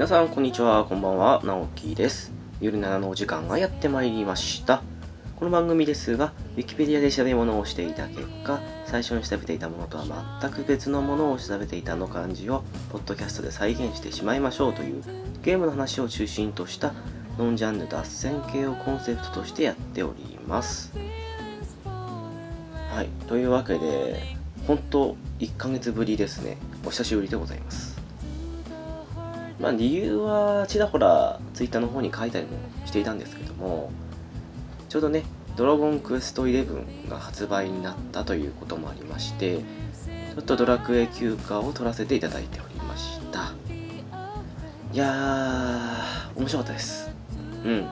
皆さんこんにちは。こんばんは。直樹です。夜7のお時間がやってまいりました。この番組ですが Wikipedia で調べ物をしていた結果最初に調べていたものとは全く別のものを調べていたの感じをポッドキャストで再現してしまいましょうというゲームの話を中心としたノンジャンル脱線系をコンセプトとしてやっております。はい。というわけで本当1ヶ月ぶりですね。お久しぶりでございます。まあ理由はちらほらツイッターの方に書いたりもしていたんですけどもちょうどねドラゴンクエスト11が発売になったということもありましてちょっとドラクエ休暇を取らせていただいておりました。いやー面白かったです。うん。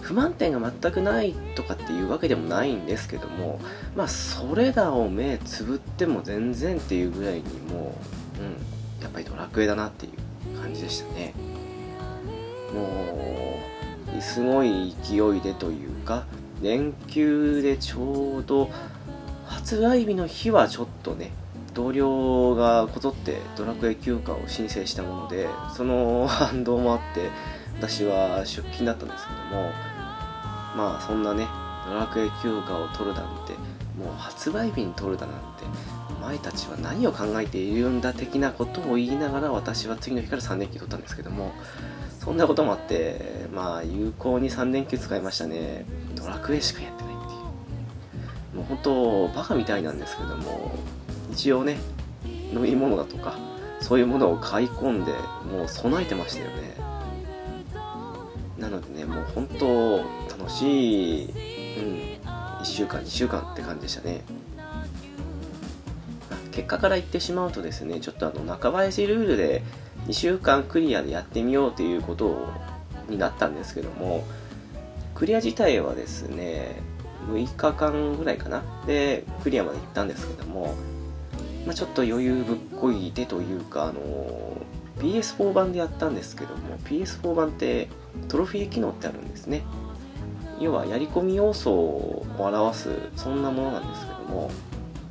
不満点が全くないとかっていうわけでもないんですけどもまあそれらを目つぶっても全然っていうぐらいにもう、うん、やっぱりドラクエだなっていう感じでしたね。もうすごい勢いでというか連休でちょうど発売日の日はちょっとね同僚がこぞってドラクエ休暇を申請したものでその 反動もあって私は出勤だったんですけどもまあそんなねドラクエ休暇を取るなんてもう発売日に取るだなんて前たちは何を考えているんだ的なことを言いながら私は次の日から3連休取ったんですけどもそんなこともあってまあ有効に3連休使いましたね。ドラクエしかやってないっていう。もう本当バカみたいなんですけども一応ね飲み物だとかそういうものを買い込んでもう備えてましたよね。なのでねもう本当楽しい、うん、1週間2週間って感じでしたね。結果から言ってしまうとですねちょっとあの中林ルールで2週間クリアでやってみようということになったんですけどもクリア自体はですね6日間ぐらいかな？でクリアまで行ったんですけども、まあ、ちょっと余裕ぶっこいてというかあの PS4 版でやったんですけども PS4 版ってトロフィー機能ってあるんですね。要はやり込み要素を表すそんなものなんですけども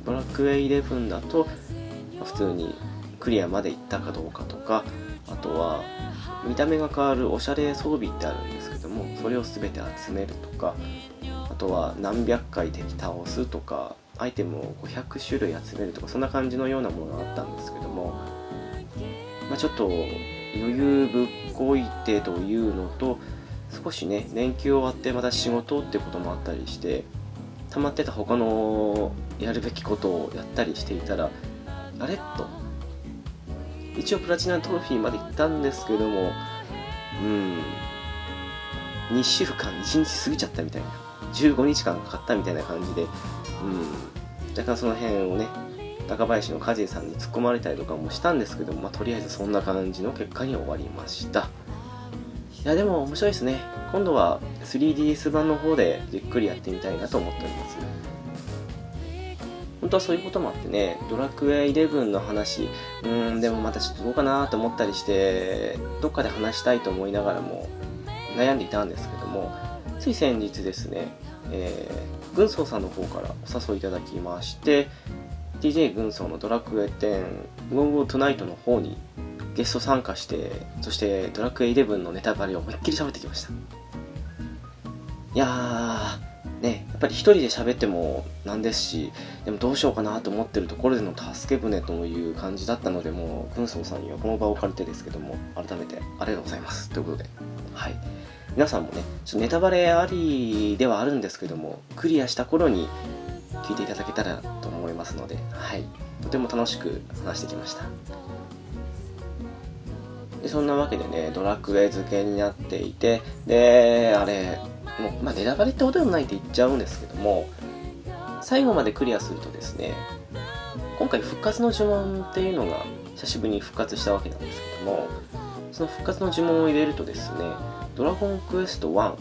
ドラクエ11だと普通にクリアまで行ったかどうかとかあとは見た目が変わるおしゃれ装備ってあるんですけどもそれを全て集めるとかあとは何百回敵倒すとかアイテムを500種類集めるとかそんな感じのようなものがあったんですけども、まあ、ちょっと余裕ぶっこいてというのと少しね連休終わってまた仕事ってこともあったりして溜まってた他のやるべきことをやったりしていたらあれ？と。一応プラチナトロフィーまで行ったんですけどもうん。2週間1日過ぎちゃったみたいな。15日間かかったみたいな感じでうん。若干その辺をね中林の梶さんに突っ込まれたりとかもしたんですけども、まあ、とりあえずそんな感じの結果に終わりました。いやでも面白いですね。今度は 3DS 版の方でじっくりやってみたいなと思っております。本当はそういうこともあってねドラクエ11の話うーんでもまたちょっとどうかなと思ったりしてどっかで話したいと思いながらも悩んでいたんですけどもつい先日ですね、えー、軍曹さんの方からお誘いいただきまして DJ 軍曹のドラクエ10 GO GO TONIGHT の方にゲスト参加してそしてドラクエ11のネタバレを思いっきり喋ってきました。いやーねやっぱり一人で喋ってもなんですしでもどうしようかなと思ってるところでの助け舟という感じだったのでもう軍曹さんにはこの場を借りてですけども改めてありがとうございます。ということではい。皆さんもねちょっとネタバレありではあるんですけどもクリアした頃に聞いていただけたらと思いますのではい。とても楽しく話してきました。でそんなわけでねドラクエ漬けになっていてであれもう、まあ、ネタバレってことでもないって言っちゃうんですけども最後までクリアするとですね今回復活の呪文っていうのが久しぶりに復活したわけなんですけどもその復活の呪文を入れるとですねドラゴンクエスト1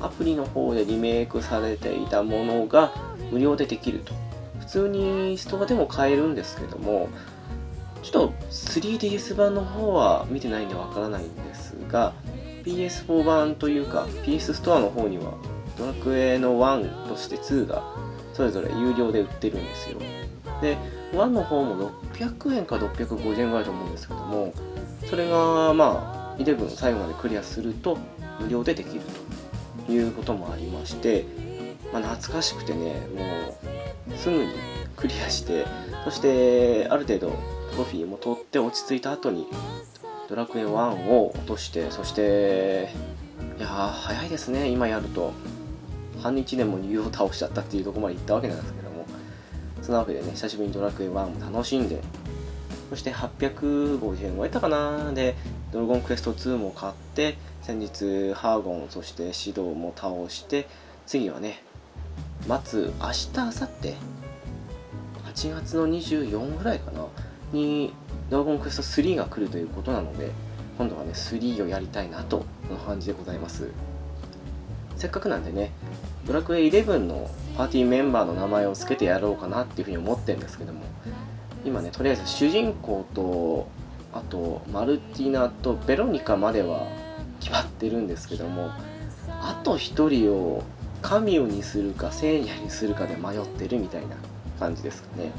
アプリの方でリメイクされていたものが無料でできると。普通にストアでも買えるんですけどもちょっと 3DS 版の方は見てないんでわからないんですが PS4 版というか PS ストアの方にはドラクエの1として2がそれぞれ有料で売ってるんですよ。で1の方も600円か650円ぐらいと思うんですけどもそれがまあ11最後までクリアすると無料でできるということもありまして、まあ、懐かしくてねもうすぐにクリアしてそしてある程度トロフィーも取って落ち着いた後にドラクエ1を落としてそしていやー早いですね今やると。半日でも竜を倒しちゃったっていうとこまで行ったわけなんですけども。そのわけでね久しぶりにドラクエ1も楽しんで。そして850円超えたかな。でドラゴンクエスト2も買って先日ハーゴンそしてシドウも倒して次はね待つ明日明後日。8月の24ぐらいかな。にドラゴンクエスト3が来るということなので今度はね3をやりたいなとの感じでございます。せっかくなんでねドラクエ11のパーティーメンバーの名前を付けてやろうかなっていうふうに思ってるんですけども今ねとりあえず主人公とあとマルティナとベロニカまでは決まってるんですけどもあと1人をカミにするか聖夜にするかで迷ってるみたいな感じですかね。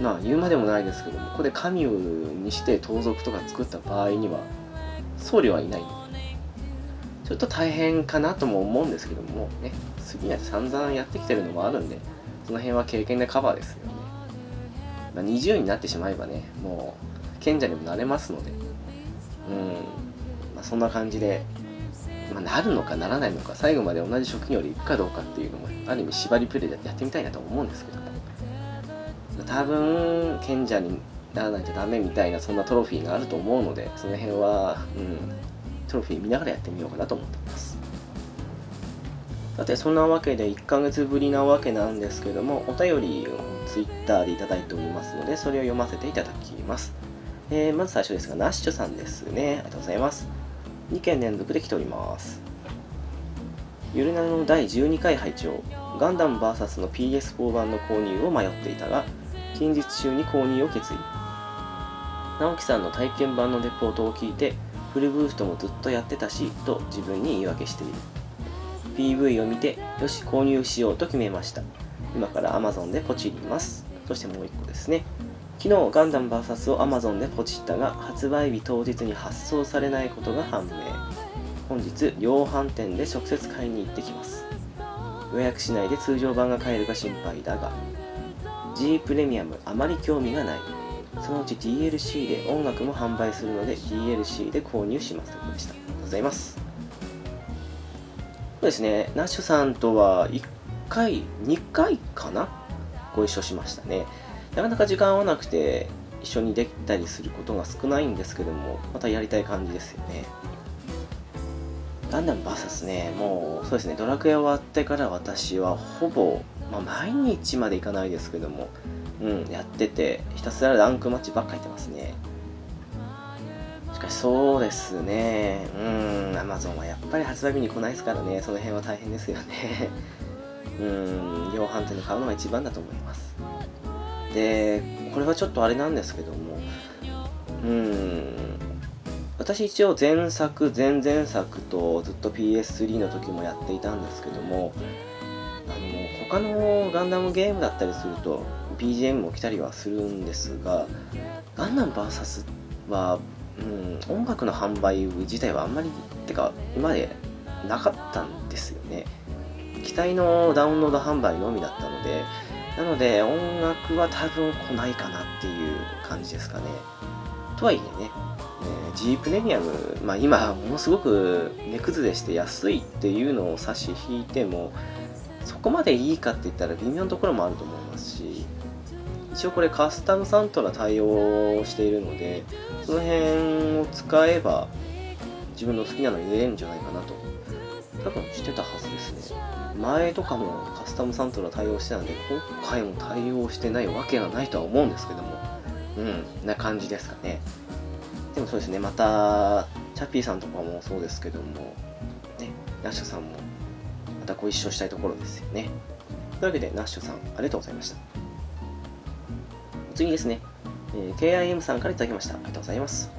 まあ言うまでもないですけどもここでカミオにして盗賊とか作った場合には僧侶はいない。ちょっと大変かなとも思うんですけどもね。次は散々やってきてるのもあるんでその辺は経験でカバーですよね、まあ、20になってしまえばねもう賢者にもなれますので。うん、まあ、そんな感じで、まあ、なるのかならないのか最後まで同じ職業で行くかどうかっていうのもある意味縛りプレイでやってみたいなと思うんですけど多分賢者にならないとダメみたいなそんなトロフィーがあると思うのでその辺は、うん、トロフィー見ながらやってみようかなと思ってます。さてそんなわけで1ヶ月ぶりなわけなんですけどもお便りを Twitter でいただいておりますのでそれを読ませていただきます、えー、まず最初ですがナッシュさんですね。ありがとうございます。2件連続で来ております。ゆるなの第12回拝聴。ガンダム VS の PS4 版の購入を迷っていたが近日中に購入を決意。直樹さんの体験版のレポートを聞いてフルブーストもずっとやってたしと自分に言い訳している。PV を見てよし購入しようと決めました。今から Amazon でポチります。そしてもう1個ですね。昨日ガンダム VS を Amazon でポチったが発売日当日に発送されないことが判明。本日量販店で直接買いに行ってきます。予約しないで通常版が買えるか心配だが G プレミアムあまり興味がない。そのうち DLC で音楽も販売するので DLC で購入しますということでした。ありがとうございます。そうですね。ナッシュさんとは1回2回かな？ご一緒しましたね。なかなか時間合わなくて一緒にできたりすることが少ないんですけどもまたやりたい感じですよね。ガンダム VS ね。もうそうですね。ドラクエ終わってから私はほぼまあ、毎日までいかないですけども、うん、やってて、ひたすらランクマッチばっかりってますね。しかしそうですね、うん、Amazon はやっぱり発売日に来ないですからね、その辺は大変ですよね。うん、量販店で買うのが一番だと思います。で、これはちょっとあれなんですけども、うん、私一応前作、前々作とずっと PS3 の時もやっていたんですけども、他のガンダムゲームだったりすると BGM も来たりはするんですがガンダム VS は、うん、音楽の販売自体はあんまりってか今までなかったんですよね。機体のダウンロード販売のみだったのでなので音楽は多分来ないかなっていう感じですかね。とはいえね G プレミアム、まあ、今ものすごく値崩れして安いっていうのを差し引いてもそこまでいいかって言ったら微妙なところもあると思いますし一応これカスタムサントラ対応しているのでその辺を使えば自分の好きなの入れれるんじゃないかなと。多分してたはずですね。前とかもカスタムサントラ対応してたんで今回も対応してないわけがないとは思うんですけども。うんな感じですかね。でもそうですね。またチャッピーさんとかもそうですけどもねヤッシュさんもたご一緒したいところですよね。というわけで、ナッシュさん、ありがとうございました。次ですね、えー、KIM さんから頂きました。ありがとうございます。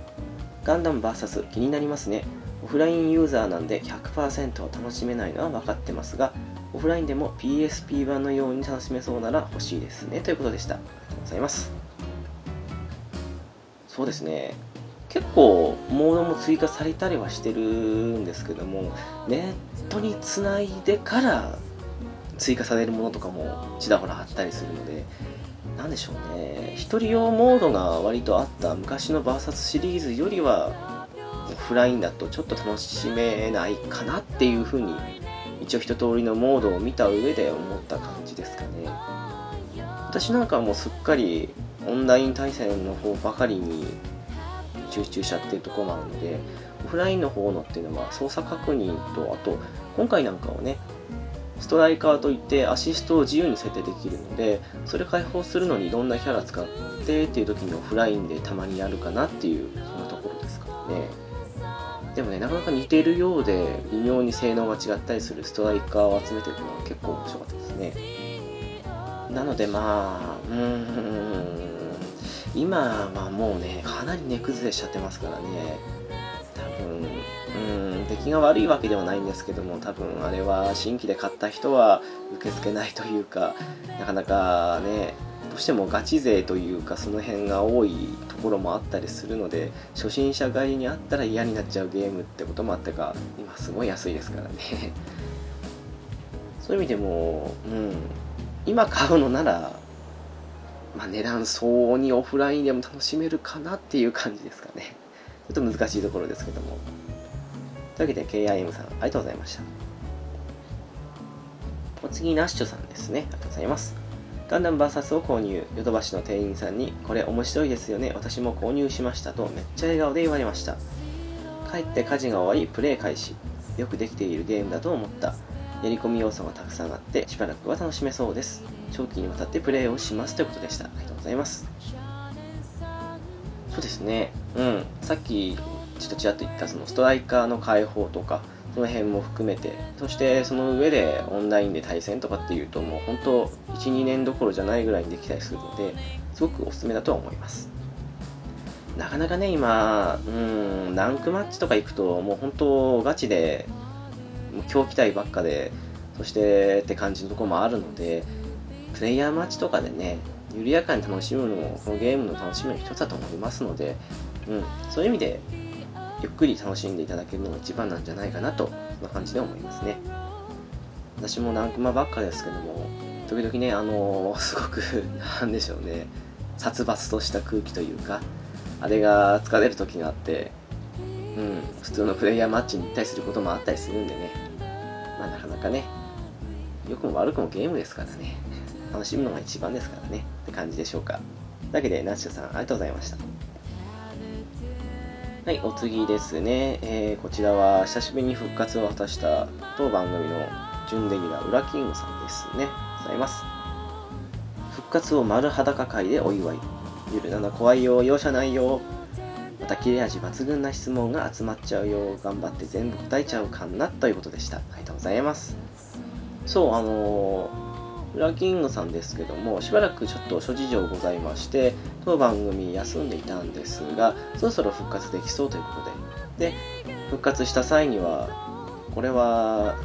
ガンダム VS 気になりますね。オフラインユーザーなんで100%を楽しめないのは分かってますが、オフラインでも PSP 版のように楽しめそうなら欲しいですね。ということでした。ありがとうごとうございますそうですね結構モードも追加されたりはしてるんですけどもネットにつないでから追加されるものとかもちらほらあったりするので何でしょうね。一人用モードが割とあった昔の VS シリーズよりはオフラインだとちょっと楽しめないかなっていうふうに一応一通りのモードを見た上で思った感じですかね。私なんかはもうすっかりオンライン対戦の方ばかりに集中しちゃってるところもあるのでオフラインの方のっていうのは操作確認とあと今回なんかはねストライカーといってアシストを自由に設定できるのでそれ解放するのにどんなキャラ使ってっていう時にオフラインでたまにやるかなっていうそんなところですからね。でもねなかなか似てるようで微妙に性能が違ったりするストライカーを集めていくのは結構面白かったですね。なのでまあうーん。今はもうねかなり値崩れしちゃってますからね。多分うん出来が悪いわけではないんですけども多分あれは新規で買った人は受け付けないというかなかなかねどうしてもガチ勢というかその辺が多いところもあったりするので初心者狩りにあったら嫌になっちゃうゲームってこともあってか今すごい安いですからね。そういう意味でもうん今買うのならまあ、値段相応にオフラインでも楽しめるかなっていう感じですかね。ちょっと難しいところですけども。というわけで KIM さん、ありがとうございました。お次、ナッシュさんですね。ありがとうございます。ガンダム VS を購入、ヨドバシの店員さんに、これ面白いですよね、私も購入しましたとめっちゃ笑顔で言われました。帰って家事が終わり、プレイ開始。よくできているゲームだと思った。やり込み要素がたくさんあって、しばらくは楽しめそうです。長期にわたってプレイをしますということでした。ありがとうございます。そうですね。うん。さっき、ちょっとちらっと言ったそのストライカーの解放とか、その辺も含めて、そしてその上でオンラインで対戦とかっていうと、もう本当、1、2年どころじゃないぐらいにできたりするので、すごくおすすめだとは思います。なかなかね、今、うん、ランクマッチとか行くと、もう本当、ガチで、もう今日来たいばっかで、そしてって感じのところもあるので、プレイヤーマッチとかでね、緩やかに楽しむのも、このゲームの楽しみの一つだと思いますので、うん、そういう意味で、ゆっくり楽しんでいただけるのが一番なんじゃないかなと、そんな感じで思いますね。私もランクマばっかですけども、時々ね、あのー、すごく、なんでしょうね、殺伐とした空気というか、あれが疲れる時があって、うん、普通のプレイヤーマッチに行ったりすることもあったりするんでね、まあなかなかね、良くも悪くもゲームですからね。楽しむのが一番ですからねって感じでしょうか。というわけで、ナッシュさん、ありがとうございました。はい、お次ですね。えー、こちらは久しぶりに復活を果たした当番組の準レギュラー、ウラキングさんですね。ございます。復活を丸裸会でお祝い。ゆるなな怖いよ、容赦ないよ。また切れ味抜群な質問が集まっちゃうよ。頑張って全部答えちゃうかなということでした。ありがとうございます。そう、あのーウラキングさんですけども、しばらくちょっと諸事情ございまして、当番組休んでいたんですが、そろそろ復活できそうということで、で、復活した際には、これは、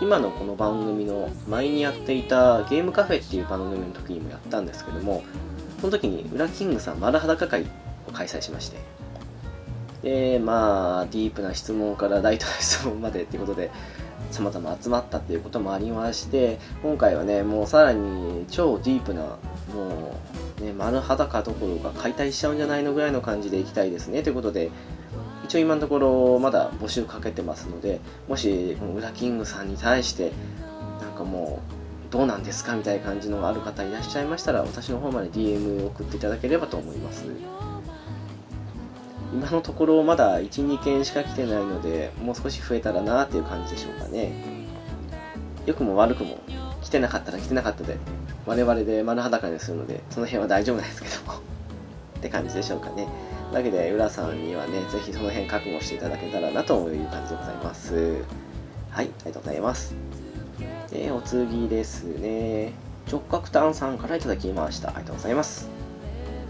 今のこの番組の前にやっていたゲームカフェっていう番組の時にもやったんですけども、その時にウラキングさん丸裸会を開催しまして、で、まあ、ディープな質問からライトな質問までっていうことで、様々集まったっていうこともありまして今回はねもうさらに超ディープなもうね丸裸どころか解体しちゃうんじゃないのぐらいの感じでいきたいですねということで一応今のところまだ募集かけてますのでもしこのウラキングさんに対してなんかもうどうなんですかみたいな感じのある方いらっしゃいましたら私の方まで DM 送っていただければと思います。今のところまだ1、2件しか来てないので、もう少し増えたらなっていう感じでしょうかね。良くも悪くも、来てなかったら来てなかったで、我々で丸裸にするので、その辺は大丈夫なんですけども って感じでしょうかね。だけで、浦さんにはね、ぜひその辺覚悟していただけたらなという感じでございます。はい、ありがとうございます。で、お次ですね。直角炭さんからいただきました。ありがとうございます。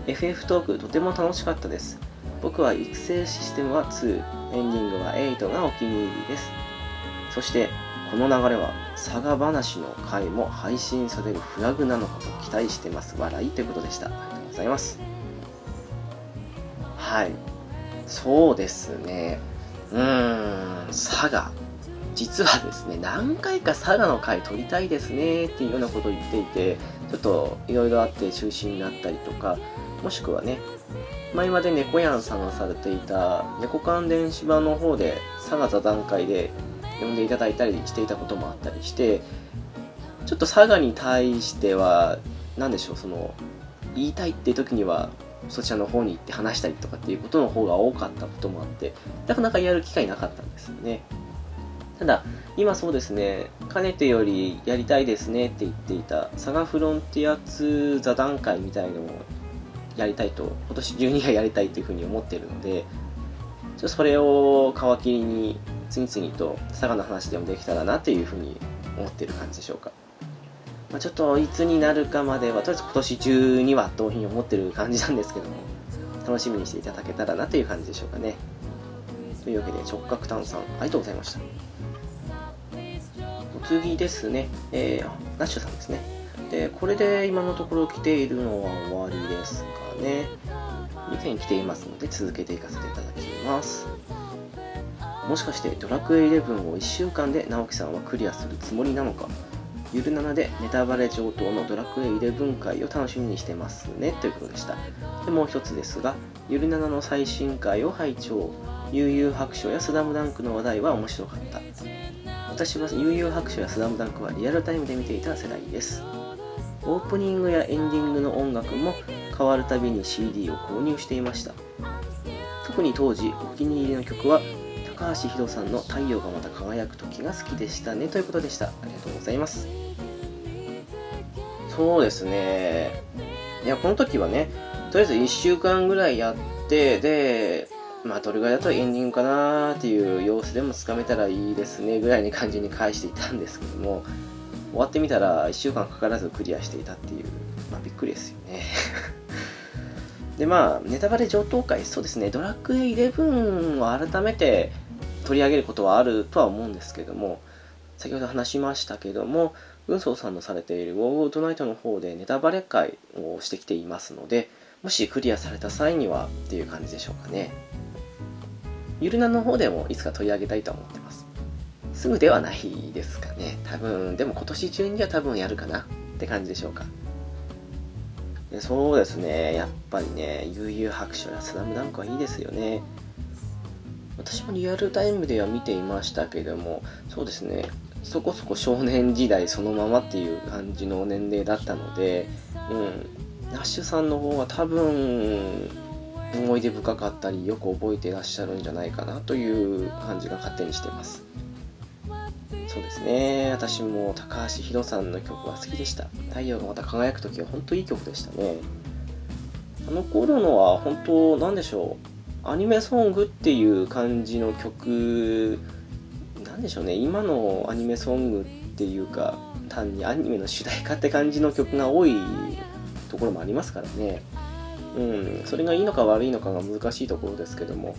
FF トークとても楽しかったです。僕は育成システムは2、エンディングは8がお気に入りです。そして、この流れは佐賀話の回も配信されるフラグなのかと期待してます。笑いということでした。ありがとうございます。はい。そうですね。うーん。佐賀実はですね何回か佐賀の回撮りたいですね。っていうようなことを言っていてちょっといろいろあって中止になったりとかもしくはね前まで猫やんさんがされていた猫関電子版の方で佐賀座談会で呼んでいただいたりしていたこともあったりしてちょっと佐賀に対しては何でしょうその言いたいっていう時にはそちらの方に行って話したりとかっていうことの方が多かったこともあってなかなかやる機会なかったんですよね。ただ今そうですねかねてよりやりたいですねって言っていた佐賀フロンティア2座談会みたいのをやりたいと今年中にはやりたいというふうに思っているのでちょっとそれを皮切りに次々と佐賀の話でもできたらなというふうに思ってる感じでしょうか、まあ、ちょっといつになるかまではとりあえず今年中にはというふうに思ってる感じなんですけども楽しみにしていただけたらなという感じでしょうかね。というわけで直角炭酸ありがとうございました。お次ですね、えー、ナッシュさんですね。でこれで今のところ来ているのは終わりですかね。2件来ていますので続けていかせていただきます。もしかしてドラクエ11を1週間で直樹さんはクリアするつもりなのか。ゆる7でネタバレ上等のドラクエ11回を楽しみにしてますね。ということでした。でもう一つですがゆる7の最新回を拝聴。悠々白書やスダムダンクの話題は面白かった。私は悠々白書やスダムダンクはリアルタイムで見ていた世代です。オープニングやエンディングの音楽も変わるたびに CD を購入していました。特に当時お気に入りの曲は高橋宏さんの「太陽がまた輝く時」が好きでしたねということでした。ありがとうございます。そうですね。いやこの時はねとりあえず1週間ぐらいやってでまあどれぐらいだとエンディングかなーっていう様子でもつかめたらいいですねぐらいに感じに返していたんですけども。終わってみたら1週間かからずクリアしていたっていう。まあびっくりですよね。でまあネタバレ上等会そうですね。ドラクエ11を改めて取り上げることはあるとは思うんですけども先ほど話しましたけども運送さんのされているウォーウォートナイトの方でネタバレ会をしてきていますのでもしクリアされた際にはっていう感じでしょうかね。ゆるなの方でもいつか取り上げたいと思ってます。すぐではないですかね多分でも今年中には多分やるかなって感じでしょうかでそうですねやっぱりね悠々白書やスラムダンクはいいですよね私もリアルタイムでは見ていましたけどもそうですねそこそこ少年時代そのままっていう感じの年齢だったのでうんナッシュさんの方は多分思い出深かったりよく覚えてらっしゃるんじゃないかなという感じが勝手にしてますそうですね。私も高橋宏さんの曲は好きでした。太陽がまた輝く時は本当いい曲でしたね。あの頃のは本当なんでしょう。アニメソングっていう感じの曲なんでしょうね。今のアニメソングっていうか単にアニメの主題歌って感じの曲が多いところもありますからね。うん。それがいいのか悪いのかが難しいところですけども。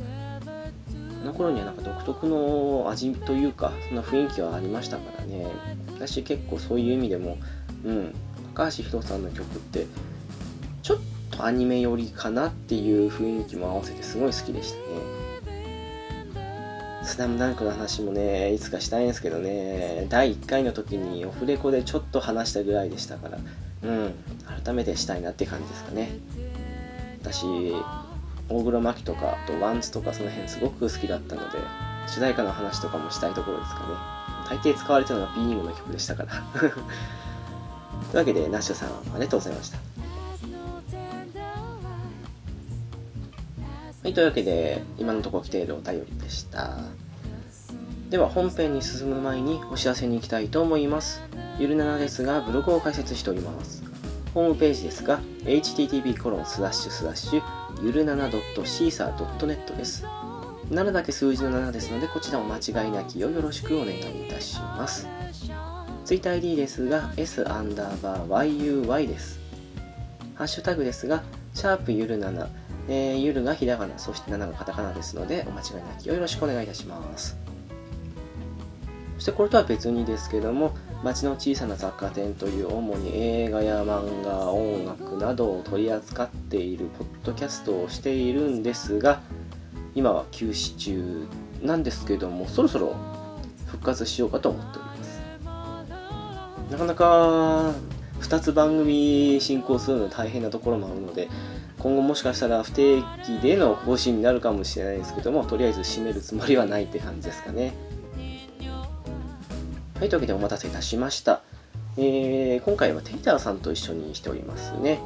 の頃にはなんか独特の味というかそんな雰囲気はありましたからね。私結構そういう意味でもうん高橋宏さんの曲ってちょっとアニメ寄りかなっていう雰囲気も合わせてすごい好きでしたね。スラムダンクの話もねいつかしたいんですけどね。第1回の時にオフレコでちょっと話したぐらいでしたからうん改めてしたいなって感じですかね。私大黒摩季とかあとワンツとかその辺すごく好きだったので主題歌の話とかもしたいところですかね。大抵使われてるのがビーニングの曲でしたから。というわけでナッシュさんありがとうございました。はいというわけで今のところ来ているお便りでした。では本編に進む前にお知らせに行きたいと思います。ゆるななですがブログを開設しております。ホームページですが http コロンスラッシュスラッシュゆるなな .caesar.net です。7だけ数字の7ですので、こちらも間違いなきをよろしくお願いいたします。TwitterID ですが、s アンダーバー yuy です。ハッシュタグですが、シャープゆる7、えー、ゆるがひらがな、そして7がカタカナですので、お間違いなきをよろしくお願いいたします。そしてこれとは別にですけども街の小さな雑貨店という主に映画や漫画音楽などを取り扱っているポッドキャストをしているんですが今は休止中なんですけどもそろそろ復活しようかと思っております。なかなか2つ番組進行するの大変なところもあるので今後もしかしたら不定期での更新になるかもしれないですけどもとりあえず締めるつもりはないって感じですかね。はいというわけでお待たせいたしました。えー、今回はテイターさんと一緒にしておりますね。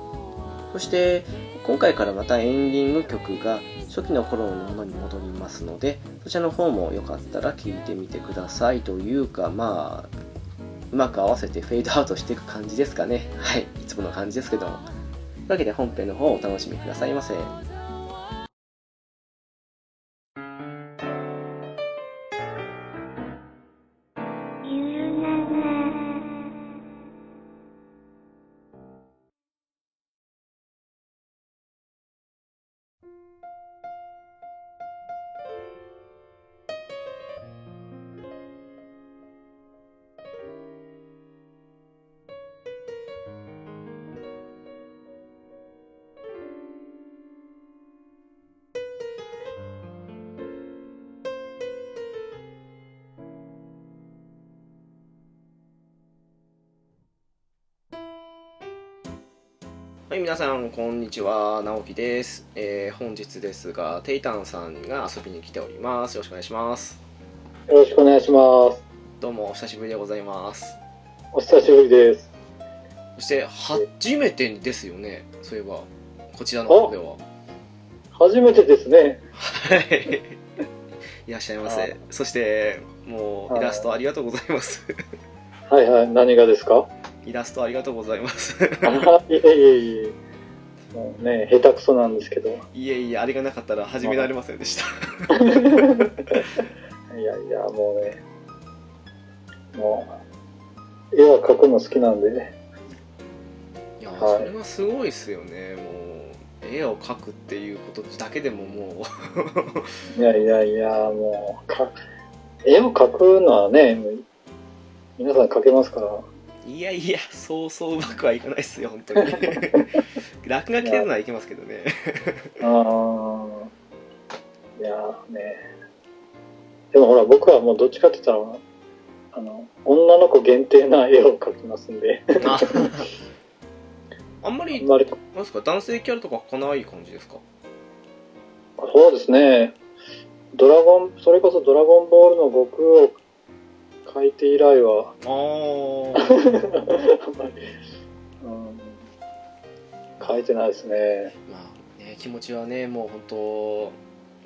そして今回からまたエンディング曲が初期の頃のものに戻りますのでそちらの方もよかったら聴いてみてくださいというかまあうまく合わせてフェードアウトしていく感じですかね。はいいつもの感じですけども。というわけで本編の方をお楽しみくださいませ。はい、皆さん、こんにちは。直樹です。えー本日ですが、テイタンさんが遊びに来ております。よろしくお願いします。よろしくお願いします。どうも、お久しぶりでございます。お久しぶりです。そして、初めてですよね。そういえば、こちらの方では。初めてですね。はい。いらっしゃいまあせ。そして、もう、イラストありがとうございます。はいはい。何がですか？イラストありがとうございます。あ いえいえいえ。もうね、下手くそなんですけど。いえいえ、あれがなかったら始められませんでした。いやいや、もうね。もう、絵は描くの好きなんでね。いや、はいそれはすごいっすよね。もう、絵を描くっていうことだけでももう、いやいやいや、もう、か絵を描くのはね、皆さん描けますから。いやいや、そうそううまくはいかないですよ、本当に。落書きでるのはいけますけどね。あーいやね。でもほら、僕はもうどっちかって言ったら、あの、女の子限定な絵を描きますんで、あ あんまり、あんまり、なんですか、男性キャラとか描かない感じですか？そうですね、ドラゴン、それこそドラゴンボールの悟空を描いて以来は、あー、あんまり、うん、描いてないですね。まあね、気持ちはね、もう本当、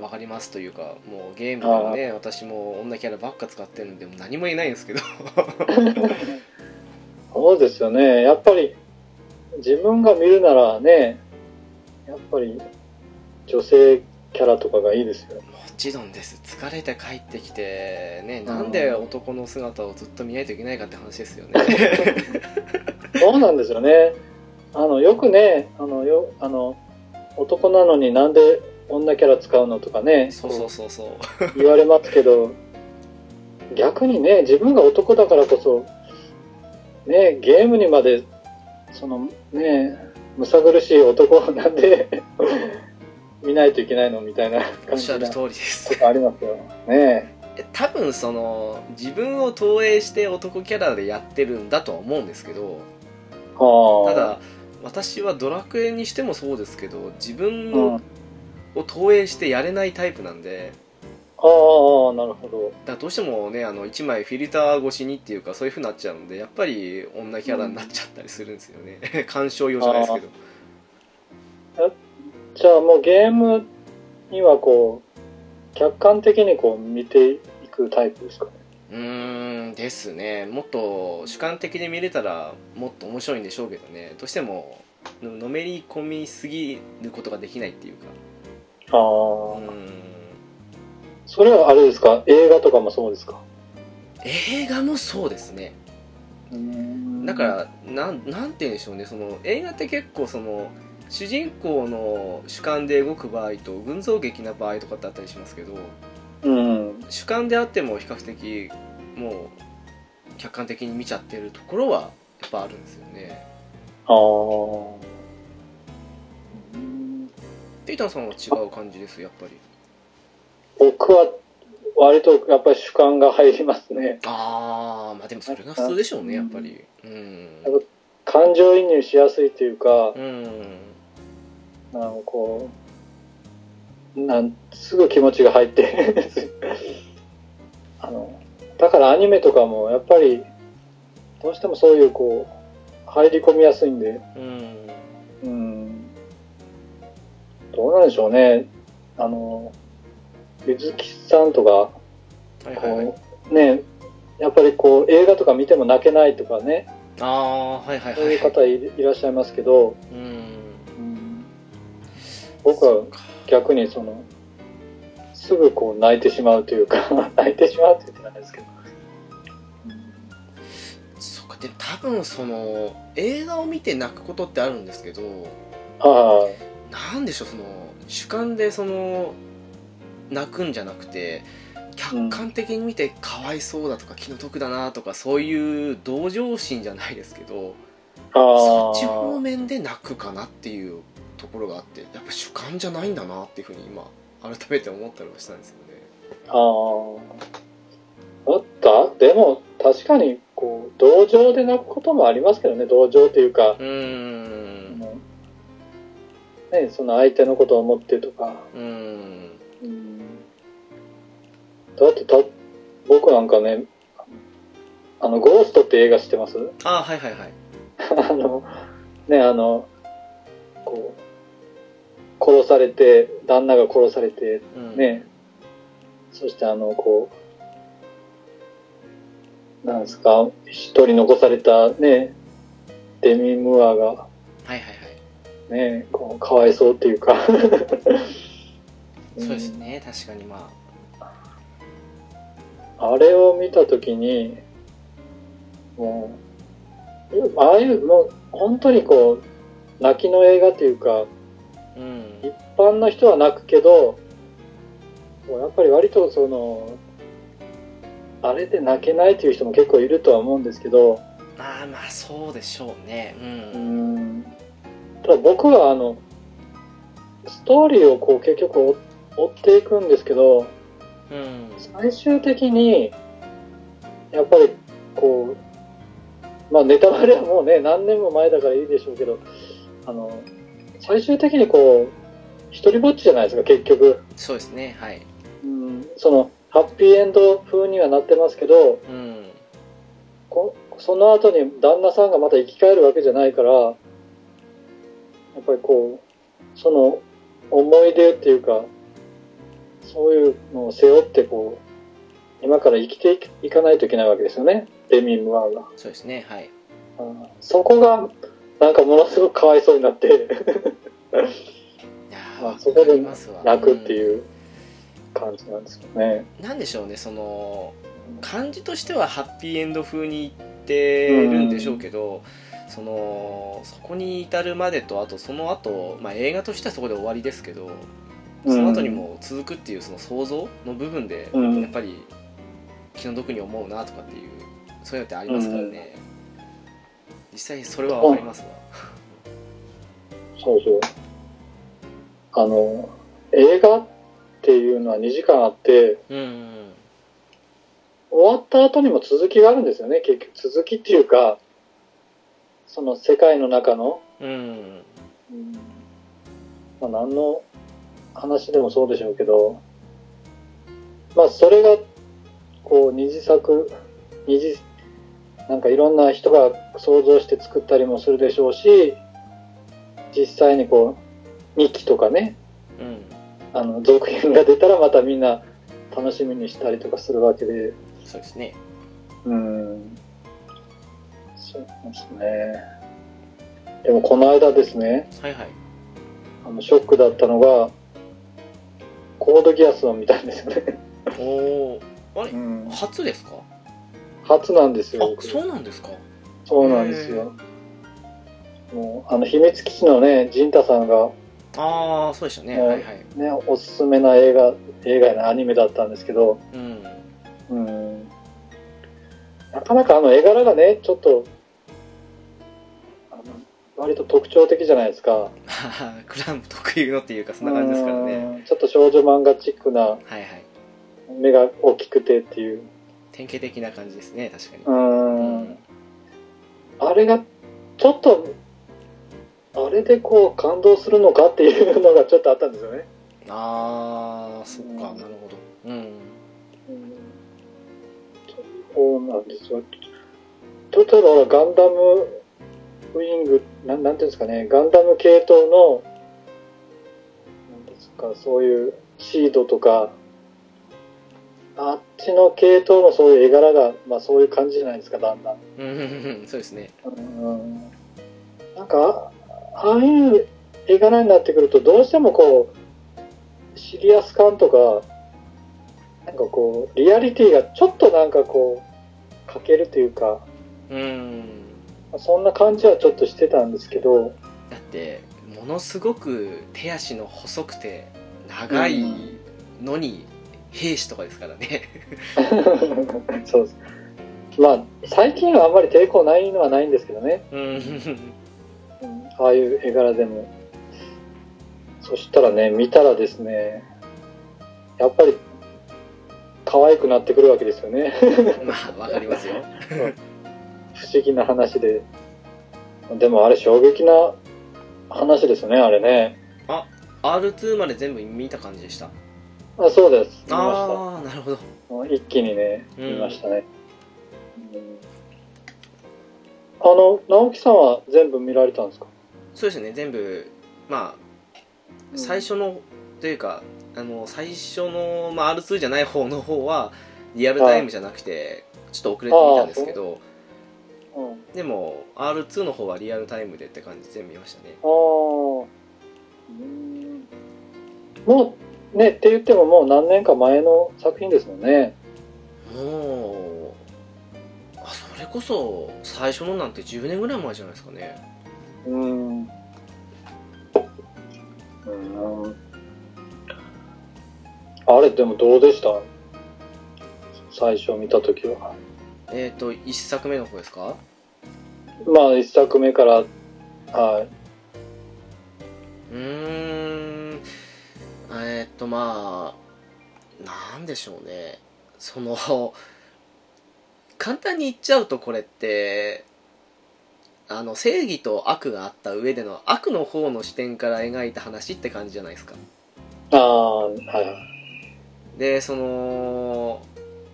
わかりますというか、もうゲームでもね、私も女キャラばっか使ってるんで、もう何も言えないんですけど。そうですよね。やっぱり、自分が見るならね、やっぱり、女性キャラとかがいいですよ。もちろんです。疲れて帰ってきてねなんで男の姿をずっと見ないといけないかって話ですよね。そうなんですよね。あの、よくね、あの、よ、あの、男なのになんで女キャラ使うのとかね、そうそうそうそう。言われますけど、逆にね、自分が男だからこそ、ね、ゲームにまで、そのね、むさ苦しい男をなんで見ないといけないのみたいなおっしゃる通りですこありますよ。ね多分その自分を投影して男キャラでやってるんだとは思うんですけどはあ。ただ私はドラクエにしてもそうですけど自分うん、のあを投影してやれないタイプなんであ、なるほど。だどうしてもねあの1枚フィルター越しにっていうかそういう風になっちゃうんでやっぱり女キャラになっちゃったりするんですよね鑑賞用じゃないですけどじゃあもうゲームにはこう、客観的にこう見ていくタイプですかね。うーんですね。もっと主観的に見れたらもっと面白いんでしょうけどね。どうしてもののめり込みすぎることができないっていうか。ああ、それはあれですか？映画とかもそうですか？映画もそうですね。だからなんなんて言うんでしょうね。その映画って結構その主人公の主観で動く場合と群像劇な場合とかってあったりしますけどうん。主観であっても比較的もう客観的に見ちゃってるところはやっぱあるんですよねああ。うんテイタンさんは違う感じですやっぱり僕は割とやっぱり主観が入りますね。ああまあでもそれが普通でしょうねやっぱりうん感情移入しやすいというか、うんなんかこう、なんすぐ気持ちが入って あの、だからアニメとかもやっぱり、どうしてもそういうこう、入り込みやすいんで、うん。うん、どうなんでしょうね。あの、水木さんとか、はいはいはい。こう、ね、やっぱりこう、映画とか見ても泣けないとかね、ああはいはいそうはい。いう方いいらっしゃいますけど、うんうん僕は逆にその、すぐこう泣いてしまうというか、泣いてしまうって言ってないですけど。そうかでも多分その映画を見て泣くことってあるんですけどあなんでしょうその主観でその泣くんじゃなくて客観的に見てかわいそうだとか気の毒だなとかそういう同情心じゃないですけどあ、ああ。そっち方面で泣くかなっていうところがあってやっぱ主観じゃないんだなっていうふうに今改めて思ったりはしたんですよね。ああ。だった？でも、確かに、こう、同情で泣くこともありますけどね、同情というか、うーん。ね、その相手のことを思ってとか。うーん。うん。だってた、僕なんかね、あの、ゴーストって映画知ってます？ああはいはいはい。あの、ね、あの、こう、殺されて、旦那が殺されて、うん。ね、そしてあの、こう、なんですか、一人残されたね、デミムアが、はいはいはい。ね、こう、かわいそうっていうか、そうですね確かにまあ。れを見たときに、もう、ああいう、もう、本当にこう、泣きの映画というか、あうん。一般の人は泣くけど、やっぱり割とその、あれで泣けないという人も結構いるとは思うんですけど、ああまあそうでしょうね。ううん。ん、ただ僕はあの、ストーリーをこう結局追追っていくんですけど、うん。最終的に、やっぱりこう、まあネタバレはもうね、何年も前だからいいでしょうけど、あの、最終的にこう、一人ぼっちじゃないですか、結局。そうですねはいうん、その、ハッピーエンド風にはなってますけど、うんこその後に旦那さんがまた生き返るわけじゃないから、やっぱりこう、その思い出っていうか、そういうのを背負ってこう、今から生きていかないといけないわけですよね、デミ・ムアーが。そうですねはいうんそこが、なんかものすごくかわいそうになって、まあそこで泣くっていう感じなんですよね。うんなんでしょうねその感じとしてはハッピーエンド風にいってるんでしょうけど、そのそこに至るまでとあとその後、まあ映画としてはそこで終わりですけどその後にも続くっていうその想像の部分で、うん。やっぱり気の毒に思うなとかっていうそういうのってありますからね、実際それはわかりますわ、そうそう。あの、映画っていうのは2時間あって、うんうん終わった後にも続きがあるんですよね、結局。続きっていうか、その世界の中の、うんうんまあ、何の話でもそうでしょうけど、まあそれが、こう二次作、二次、なんかいろんな人が想像して作ったりもするでしょうし、実際にこう、2期とかね、うんあの、続編が出たらまたみんな楽しみにしたりとかするわけで、そうですねうん。そうですね。でもこの間ですね、はいはいあの、ショックだったのが、コードギアスを見たんですよね。おおあれ？うん。初ですか？初なんですよ。あ僕そうなんですか？そうなんですよ。もう、あの、秘密基地のね、ジンタさんが、ああそうでしたね、うんはいはいね、おすすめな映画、映画やなアニメだったんですけど、うんうん。かなかあの絵柄がね、ちょっと、割と特徴的じゃないですか。クランプ特有のっていうかそんな感じですからねうんちょっと少女漫画チックなはいはい目が大きくてっていう。典型的な感じですね確かに。ううん。ん。あれが、ちょっと、あれでこう感動するのかっていうのがちょっとあったんですよね。ああそっかうん。なるほど。うん。そうなんですよ。例えばガンダムウィング、なんなんていうんですかね、ガンダム系統の、なんですか、そういうシードとか、あっちの系統のそういう絵柄が、まあそういう感じじゃないですか、だんだん。うんそうですね。うん。なんか、あああいう絵柄になってくると、どうしてもこう、シリアス感とか、なんかこう、リアリティがちょっとなんかこう、欠けるというか、うん。そんな感じはちょっとしてたんですけど、だってものすごく手足の細くて長いのに兵士とかですからねそうです。まあ、最近はあんまり抵抗ないのはないんですけどね。うんうんああいう絵柄でも。そしたらね、見たらですね、やっぱり、可愛くなってくるわけですよね。まあわかりますよ不思議な話で。でもあれ衝撃な話ですね、あれね。R2 まで全部見た感じでしたあそうです。見まああなるほど一気にね、うん見ましたね。うんあの、直樹さんは全部見られたんですか？そうですね全部まあ最初のというかあの最初の、まあ、R2 じゃない方の方はリアルタイムじゃなくてちょっと遅れてみたんですけどうん。でも R2 の方はリアルタイムでって感じで全部見ましたねああ。うんもう、ね、って言ってももう何年か前の作品ですもんね。もうあそれこそ最初のなんて10年ぐらい前じゃないですかねうん。うん。あれ、でもどうでした？最初見たときは。えっ、と1作目の方ですか？まあ、一作目から、はうーんえっ、とまあなんでしょうねその簡単に言っちゃうとこれってあの正義と悪があった上での悪の方の視点から描いた話って感じじゃないですかい。ああ、はいはい。でその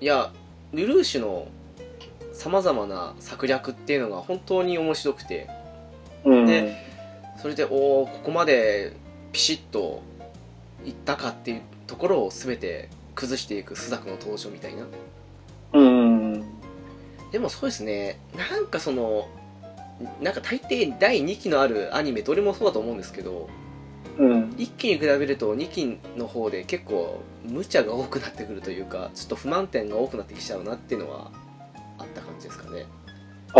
いやルルーシュのさまざまな策略っていうのが本当に面白くてうん。でそれでおおここまでピシッといったかっていうところを全て崩していくスザクの登場みたいなうん。でもそうですねなんかそのなんか大抵第2期のあるアニメどれもそうだと思うんですけどうん。1期に比べると2期の方で結構無茶が多くなってくるというかちょっと不満点が多くなってきちゃうなっていうのはあった感じですかねああ。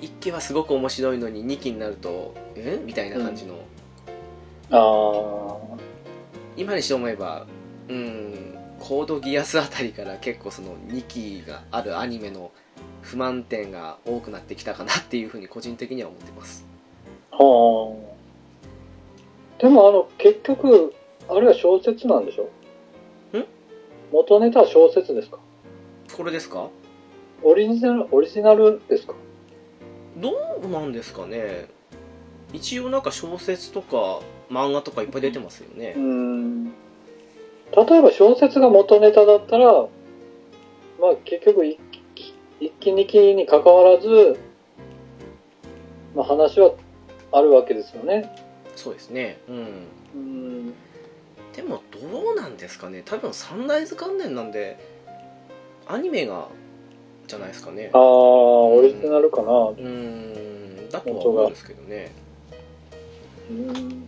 1期はすごく面白いのに2期になるとえ？みたいな感じの、ああ。今にして思えばうんコードギアスあたりから結構その2期があるアニメの不満点が多くなってきたかなっていうふうに個人的には思ってます。はあ。でもあの、結局、あれは小説なんでしょ？ん？元ネタは小説ですか？これですか？オリジナル、オリジナルですか？どうなんですかね。一応なんか小説とか漫画とかいっぱい出てますよねうーん。例えば小説が元ネタだったら、まあ結局一期一期二期に関わらず、まあ話はあるわけですよね。そうですねうんうん。でもどうなんですかね多分サンライズ関連なんでアニメがじゃないですかねああ、オリジナルかな。うーんだとは思うんですけどねうん。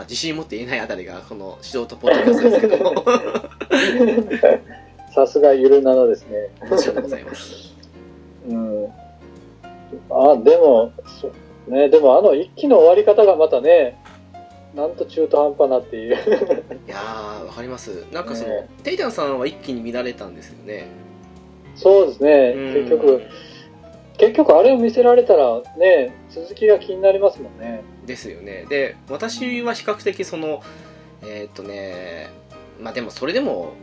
まあ自信持って言えないあたりがこの素人ポッドキャストですけども さすがゆるななですね。もちろんでございますうん。あ、でも、そね、でもあの一期の終わり方がまたね、なんと中途半端なっていう。いやーわかりますなんかその、ねテイタンさんは一気に見られたんですよねそうですね。うん結局、結局あれを見せられたらね、続きが気になりますもんね。ですよね。で私は比較的そのえーっとねまあでもそれでも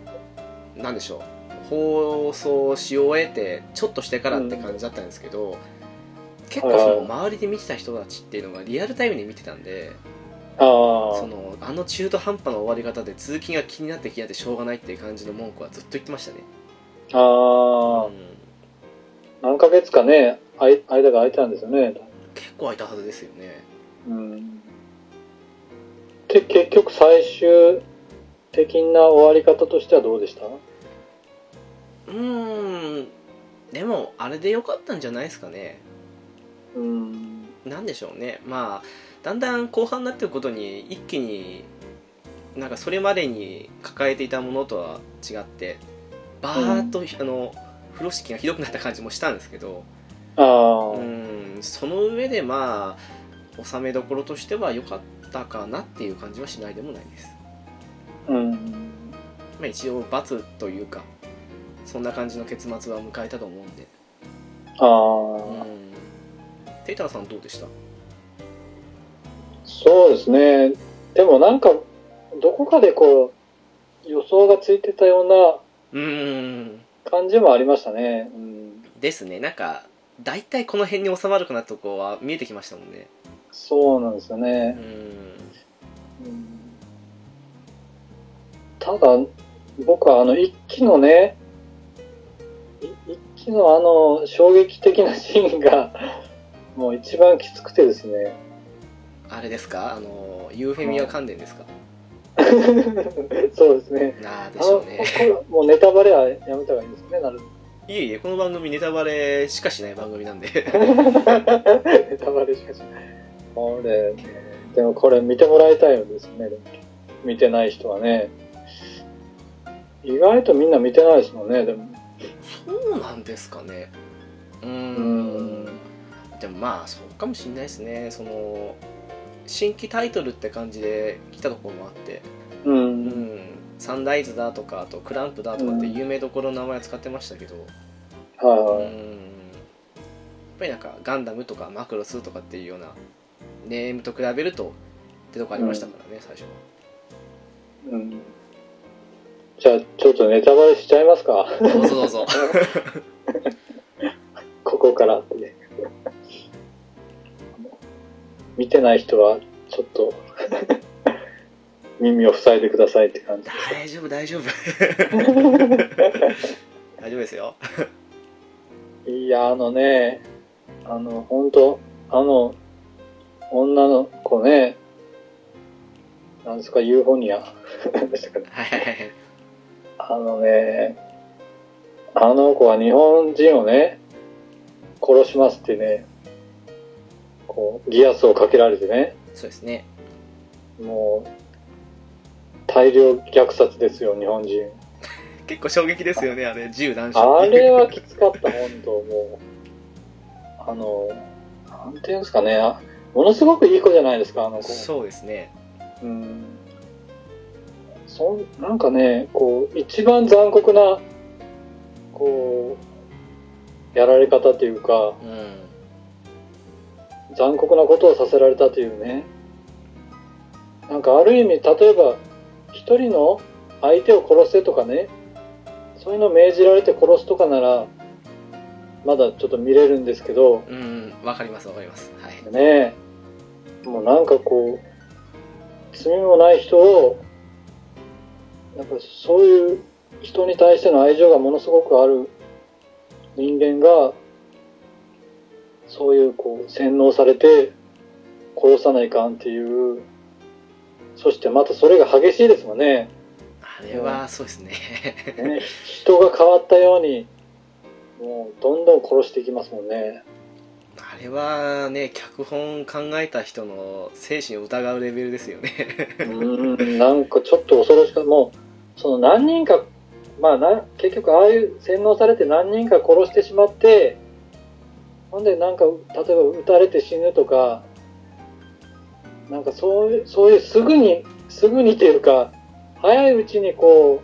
なんでしょう放送し終えてちょっとしてからって感じだったんですけど、結構その周りで見てた人たちっていうのがリアルタイムで見てたんであそのあの中途半端な終わり方で続きが気になって気になってしょうがないっていう感じの文句はずっと言ってましたね。あ、ああ、うん。何ヶ月かね、間が空いたんですよね。結構空いたはずですよねうん。で、結局最終的な終わり方としてはどうでした？うーん。でもあれで良かったんじゃないですかね。うん。なんでしょうね。まあだんだん後半になっていくことに一気になんかそれまでに抱えていたものとは違ってバーッと、あの風呂敷がひどくなった感じもしたんですけど。ああ、うん。その上でまあ収めどころとしては良かったかなっていう感じはしないでもないです、うん。まあ、一応罰というかそんな感じの結末は迎えたと思うんで。ああ、うん。テイターさんどうでした？そうですね。でもなんか、どこかでこう、予想がついてたようなうん。感じもありましたね。うん、ですね。なんか大体この辺に収まるかなとこは見えてきましたもんねそうなんですようね。んうんただ、僕はあの一期のね、い一期のあの衝撃的なシーンが、もう一番きつくてですね。あれですか？あのユーフェミア関連ですか？そうですね。なあでしょうねもうネタバレはやめた方がいいんですね、なるいえいえこの番組ネタバレしかしない番組なんで ネタバレしかしない。これ、ね、でもこれ見てもらいたいんですね。見てない人はね。意外とみんな見てないですもんね、でも。そうなんですかねうーんでもまあそうかもしれないですねその新規タイトルって感じで来たところもあってう。うんんサンライズだとかあとクランプだとかって有名どころの名前使ってましたけど、はいはい。うんやっぱりなんかガンダムとかマクロスとかっていうようなネームと比べるとってとこありましたからね、最初はうんじゃあ、ちょっとネタバレしちゃいますか。どうぞどうぞ ここからってね。見てない人は、ちょっと、耳を塞いでくださいって感じ。大丈夫大丈夫 大丈夫ですよいや、あのね、あの、本当あの、女の子ね、なんですか、ユーフォニア。何でしたあのね、あの子は日本人をね、殺しますってね、こう、ギアスをかけられてね、そうですねもう、大量虐殺ですよ、日本人。結構衝撃ですよねあれ銃弾射あれはきつかった、本当もう。あの、なんていうんですかね、あものすごくいい子じゃないですか、あの子。そうですねうん。そん、なんかね、こう、一番残酷な、こう、やられ方というか、うん残酷なことをさせられたというね。なんかある意味、例えば、一人の相手を殺せとかね、そういうのを命じられて殺すとかなら、まだちょっと見れるんですけど、うんわかりますわかりますはいねもうなんかこう、罪もない人を、なんかそういう人に対しての愛情がものすごくある人間が、そういうこう洗脳されて殺さないかんっていう、そしてまたそれが激しいですもんね。あれはそうですねね人が変わったように、もうどんどん殺していきますもんね。あれはね脚本考えた人の精神を疑うレベルですよねうーん、なんかちょっと恐ろしかもう、その何人か、まあな、結局ああいう洗脳されて何人か殺してしまって、ほんでなんか、例えば撃たれて死ぬとか、なんかそういう、そういうすぐに、すぐにっていうか、早いうちにこ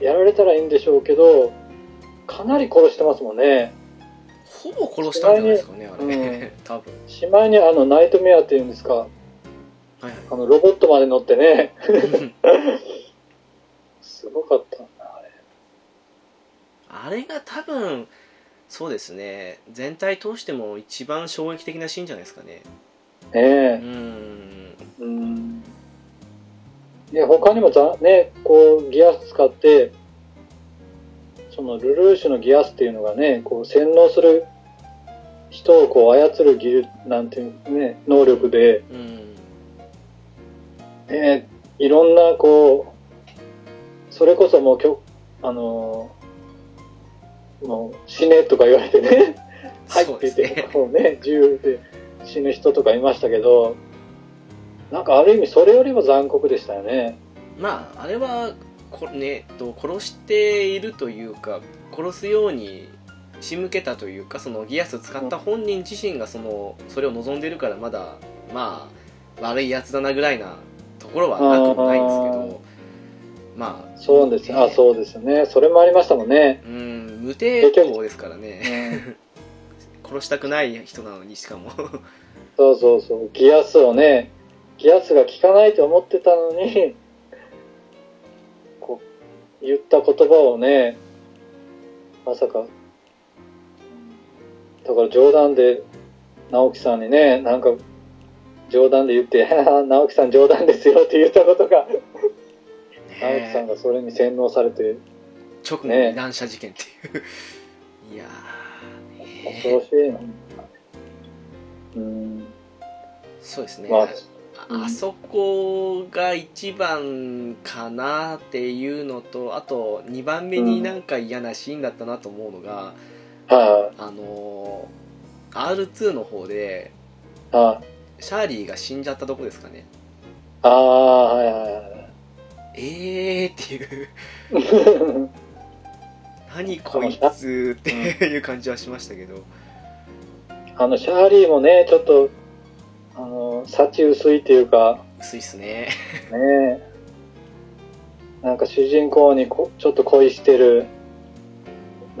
う、やられたらいいんでしょうけど、かなり殺してますもんね。ほぼ殺したんじゃないですかね、あれ。うん 多分。しまいにあの、ナイトメアっていうんですか、はいはい。あの、ロボットまで乗ってね、すごかったな、あれ。あれが多分、そうですね、全体通しても一番衝撃的なシーンじゃないですかね。うねえ。ん。うん。で、他にもざ、ね、こう、ギアス使って、そのルルーシュのギアスっていうのがね、こう、洗脳する人をこう操る技術なんていうね、能力で、うん。ね、いろんなこう、それこそもうきょ、あのーもう死ねとか言われてね、はいって言って、こうね、銃で死ぬ人とかいましたけど、なんかある意味それよりも残酷でしたよね。まああれはこ、ね、と殺しているというか殺すように仕向けたというかそのギアス使った本人自身がそのそれを望んでいるからまだまあ悪いやつだなぐらいなところはなくもないんですけどまあそうですね。あ、そうですよね。それもありましたもんね。うん無抵抗ですからうねん、殺したくない人なのにしかもそうそうそう。ギアスをね、ギアスが効かないと思ってたのに、こう、言った言葉をね、まさか、だから冗談で、直樹さんにね、なんか、冗談で言って、直樹さん冗談ですよって言ったことが、直樹さんねがそれに洗脳されて、直後に乱射事件っていう。いや恐ろしいな。うん。そうですね、まああそこが一番かなっていうのとあと2番目になんか嫌なシーンだったなと思うのが、はい、あのー R2 の方ではい、シャーリーが死んじゃったとこですかね。ああ、はいはいはい。えーっていう。何こいつっていう感じはしましたけど。あの、シャーリーもね、ちょっと、あの、幸薄いっていうか、薄いっすね。ねなんか主人公にこちょっと恋してる、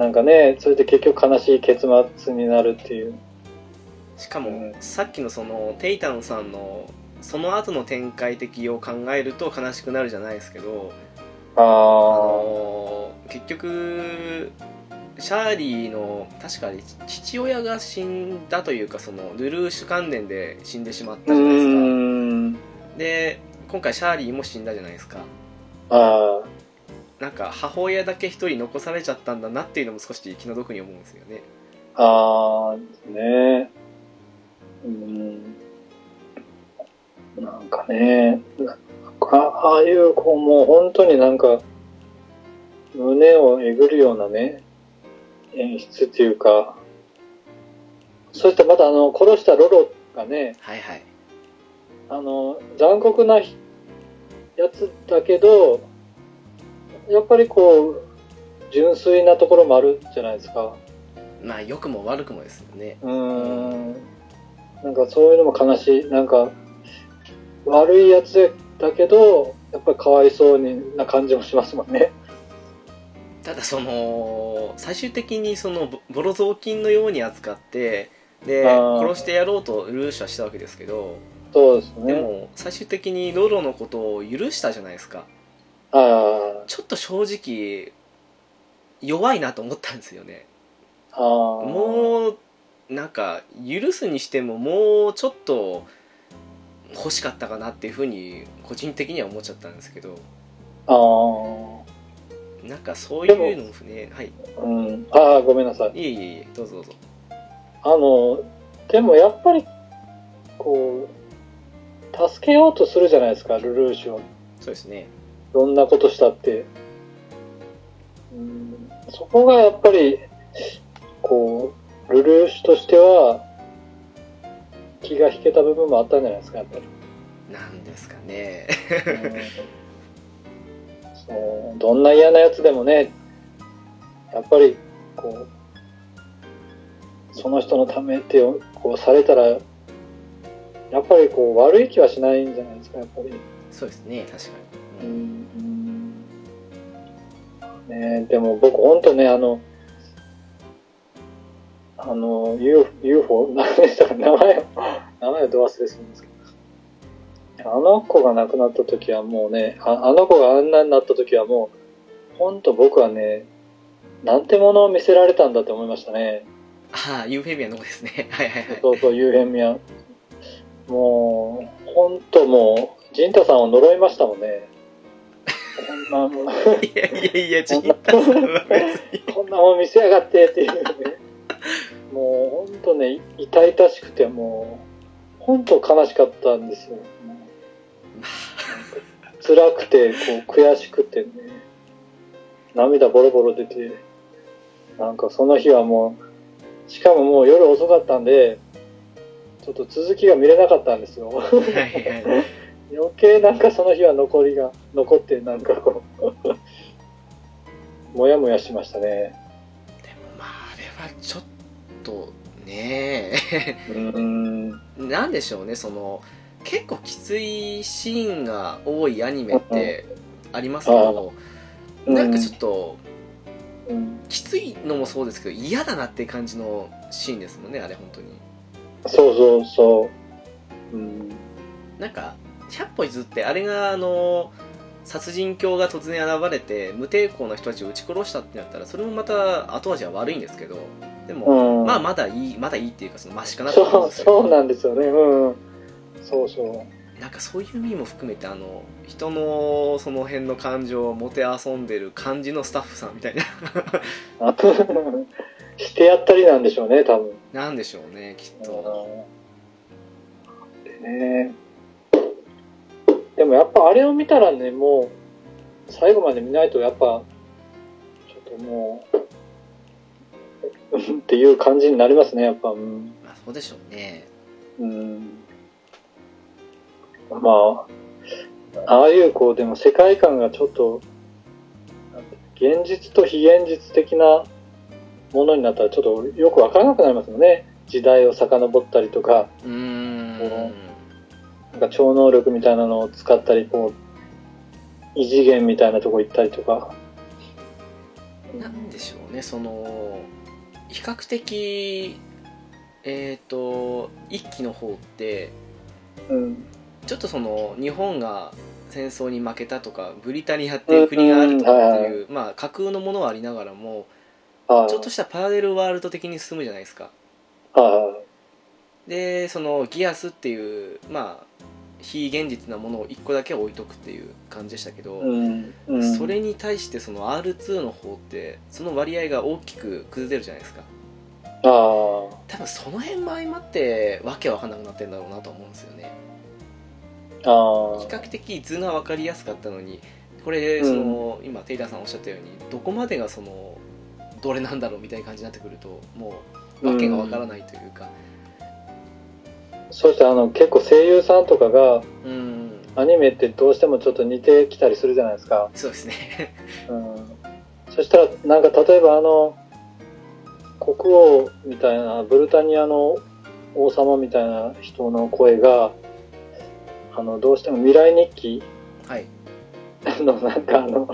なんかね、それで結局悲しい結末になるっていう。しかも、うんさっきのそのテイタンさんのその後の展開的を考えると悲しくなるじゃないですけどああのー結局シャーリーの確かに父親が死んだというかそのルルーシュ関連で死んでしまっあ。たじゃないですかん。で今回シャーリーも死んだじゃないですかあなんか母親だけ一人残されちゃったんだなっていうのも少し気の毒に思うんですよねあ。ああ、ねうん。なんかね、なんかああいう子もう本当になんか、胸をえぐるようなね、演出っていうか、そしてまたあの、殺したロロがね、はいはいあの、残酷なひやつだけど、やっぱりこう、純粋なところもあるじゃないですか。まあ良くも悪くもですよねうーん。なんかそういうのも悲しい。なんか、悪いやつだけど、やっぱりかわいそうにな感じもしますもんね。ただその最終的にそのボボロ雑巾のように扱ってで殺してやろうとルーシュはしたわけですけどそうですね。でも最終的にロロのことを許したじゃないですかあちょっと正直弱いなと思ったんですよねあ、ああ。もうなんか許すにしてももうちょっと欲しかったかなっていうふうに個人的には思っちゃったんですけどあなんかそういうのもねはいあ、うん。ああ、ごめんなさい。いえいえいえどうぞどうぞあの、でもやっぱり、こう、助けようとするじゃないですか、ルルーシュは。そうですねどんなことしたって。うん、そこがやっぱり、こう、ルルーシュとしては、気が引けた部分もあったんじゃないですか、やっぱり。なんですかねうんそうどんな嫌なやつでもね、やっぱり、こう、その人のためってこうされたら、やっぱりこう悪い気はしないんじゃないですか、やっぱり。そうですね確かうに、うんんね、でも僕本当ね、あの、あの、UFO、何でしたか、名前を、名前をど忘れするんですけど。あの子が亡くなった時はもうね、ああの子があんなになった時はもう、ほんと僕はね、なんてものを見せられたんだって思いましたね。ああユーフェミアの子ですね はいはいはいそうそう、ユーヘンミア。もう、ほんともう、ジンタさんを呪いましたもんね。こんなもん、いやいやいやちんたさんは別にこんなもん見せやがってっていうね。もうほんとね、痛々しくて、もう、ほんと悲しかったんですよ。辛くて、こう、悔しくてね、涙ボロボロ出て、なんかその日はもう、しかももう夜遅かったんで、ちょっと続きが見れなかったんですよ。はいはい余計なんかその日は残りが、残ってなんかこう、もやもやしましたね。でもまああれはちょっとねうーん。えなんでしょうねその結構きついシーンが多いアニメってありますけど、なんかちょっとうん、きついのもそうですけど嫌だなって感じのシーンですもんねあれ本当にそうそうそう。うん。なんか100歩譲ってあれがあの殺人狂が突然現れて無抵抗な人たちを撃ち殺したってなったらそれもまた後味は悪いんですけどでも、うん、まあまだいいまだいいっていうかそのマシかなと思うんそう、ですよそうなんですよね。うん。そうそう。なんかそういう意味も含めてあの人のその辺の感情をもてあそんでる感じのスタッフさんみたいなあしてやったりなんでしょうね、多分。なんでしょうねきっとでね。でもやっぱあれを見たらね、もう、最後まで見ないとやっぱ、ちょっともう、う んっていう感じになりますね、やっぱ。うん。まあそうでしょうねうん、まあ、ああいうこう、でも世界観がちょっと、現実と非現実的なものになったらちょっとよくわからなくなりますよね。時代を遡ったりとか、うーんなんか超能力みたいなのを使ったり、こう、異次元みたいなとこ行ったりとか。なんでしょうねその比較的えっ、と一期の方ってうん。ちょっとその日本が戦争に負けたとかブリタニアっていう国があるとかってうんうんいうまあ架空のものはありながらもはい。ちょっとしたパラレルワールド的に進むじゃないですかはでそのギアスっていうまあ非現実なものを1個だけ置いとくっていう感じでしたけど、い。うん。うん。それに対してその R2 の方ってその割合が大きく崩れるじゃないですかああ。多分その辺も相まってわけわかんなくなってんだろうなと思うんですよねああ。比較的図が分かりやすかったのにこれその、今テイラーさんおっしゃったようにどこまでがそのどれなんだろうみたいな感じになってくるともうわけがわからないというかそしてあの、結構声優さんとかが、うんアニメってどうしてもちょっと似てきたりするじゃないですか。そうですねうん。そしたら、なんか例えばあの、国王みたいな、ブルタニアの王様みたいな人の声が、あの、どうしても未来日記はいのなんかあの、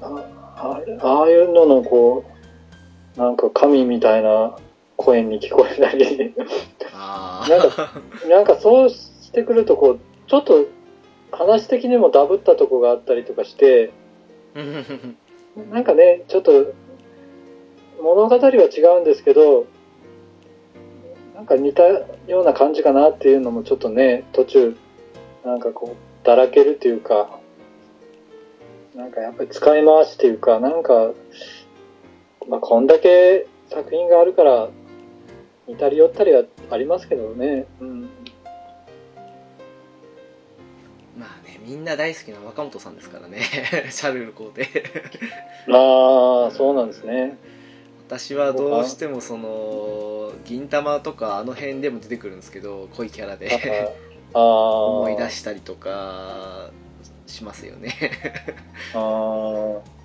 ああれああいうののこう、なんか神みたいな声に聞こえたり、あなんか、なんかそうしてくるとこう、ちょっと話的にもダブったとこがあったりとかして、あなんかね、ちょっと物語は違うんですけど、なんか似たような感じかなっていうのもちょっとね、途中、なんかこう、だらけるっていうか、なんかやっぱり使い回しっていうか、なんか、まあこんだけ作品があるから、似たり寄ったりはありますけどね。うん。まあねみんな大好きな若本さんですからね シャルル皇帝 ああ、そうなんですね。私はどうしてもその銀玉とかあの辺でも出てくるんですけど濃いキャラであ あ。思い出したりとかしますよねああ。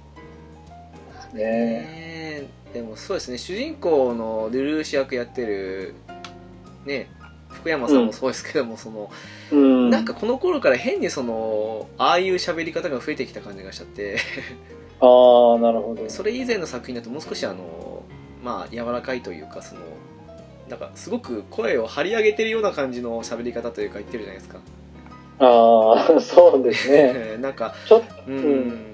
ね。ねでもそうですね。主人公のルルーシ役やってるね福山さんもそうですけども、そのうん。なんかこの頃から変にそのああいう喋り方が増えてきた感じがしちゃって。ああ、なるほど。それ以前の作品だともう少しあのまあ柔らかいというかそのなんかすごく声を張り上げてるような感じの喋り方というか言ってるじゃないですか。ああ、そうですね。なんかちょっと、うん、うん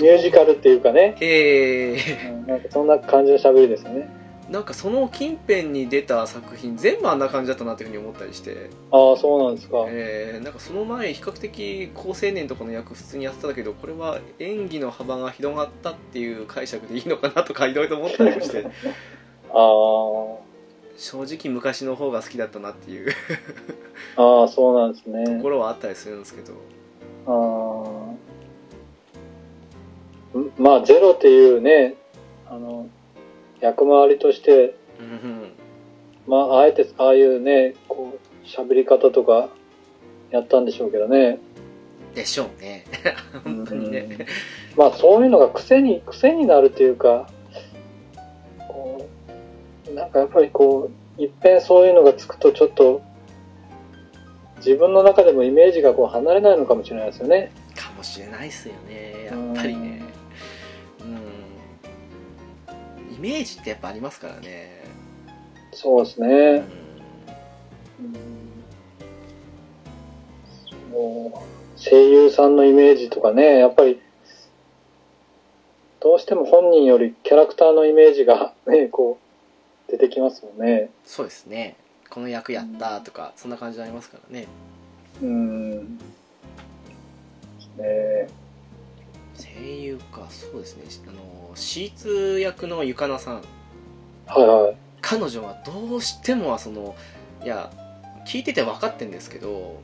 ミュージカルっていうかね、えーうんなんかそんな感じの喋りですよね。なんかその近辺に出た作品全部あんな感じだったなというふうに思ったりして、ああ、そうなんですか。えーなんかその前比較的高青年とかの役普通にやってたけどこれは演技の幅が広がったっていう解釈でいいのかなとかいろいろ思ったりもして ああ、正直昔の方が好きだったなっていうああ、そうなんですとね。ころはあったりするんですけどまあ、ゼロっていうね、あの、役回りとして、うんまあ、あえて、ああいうね、こう、喋り方とか、やったんでしょうけどね。でしょうね。本当にね。まあ、そういうのが癖に、癖になるというか、こう、なんかやっぱりこう、いっぺんそういうのがつくとちょっと、自分の中でもイメージがこう離れないのかもしれないですよね。かもしれないっすよね。やっイメージってやっぱありますからね。そうですね。うん。うんそう声優さんのイメージとかね、やっぱり、どうしても本人よりキャラクターのイメージが ね、こう、出てきますよね。そうですね。この役やったとかそんな感じになりますからね。うん。ね。声優か。そうですね。あのシーツ役のゆかなさんはいはい。彼女はどうしてもそのいや聞いてて分かってんですけど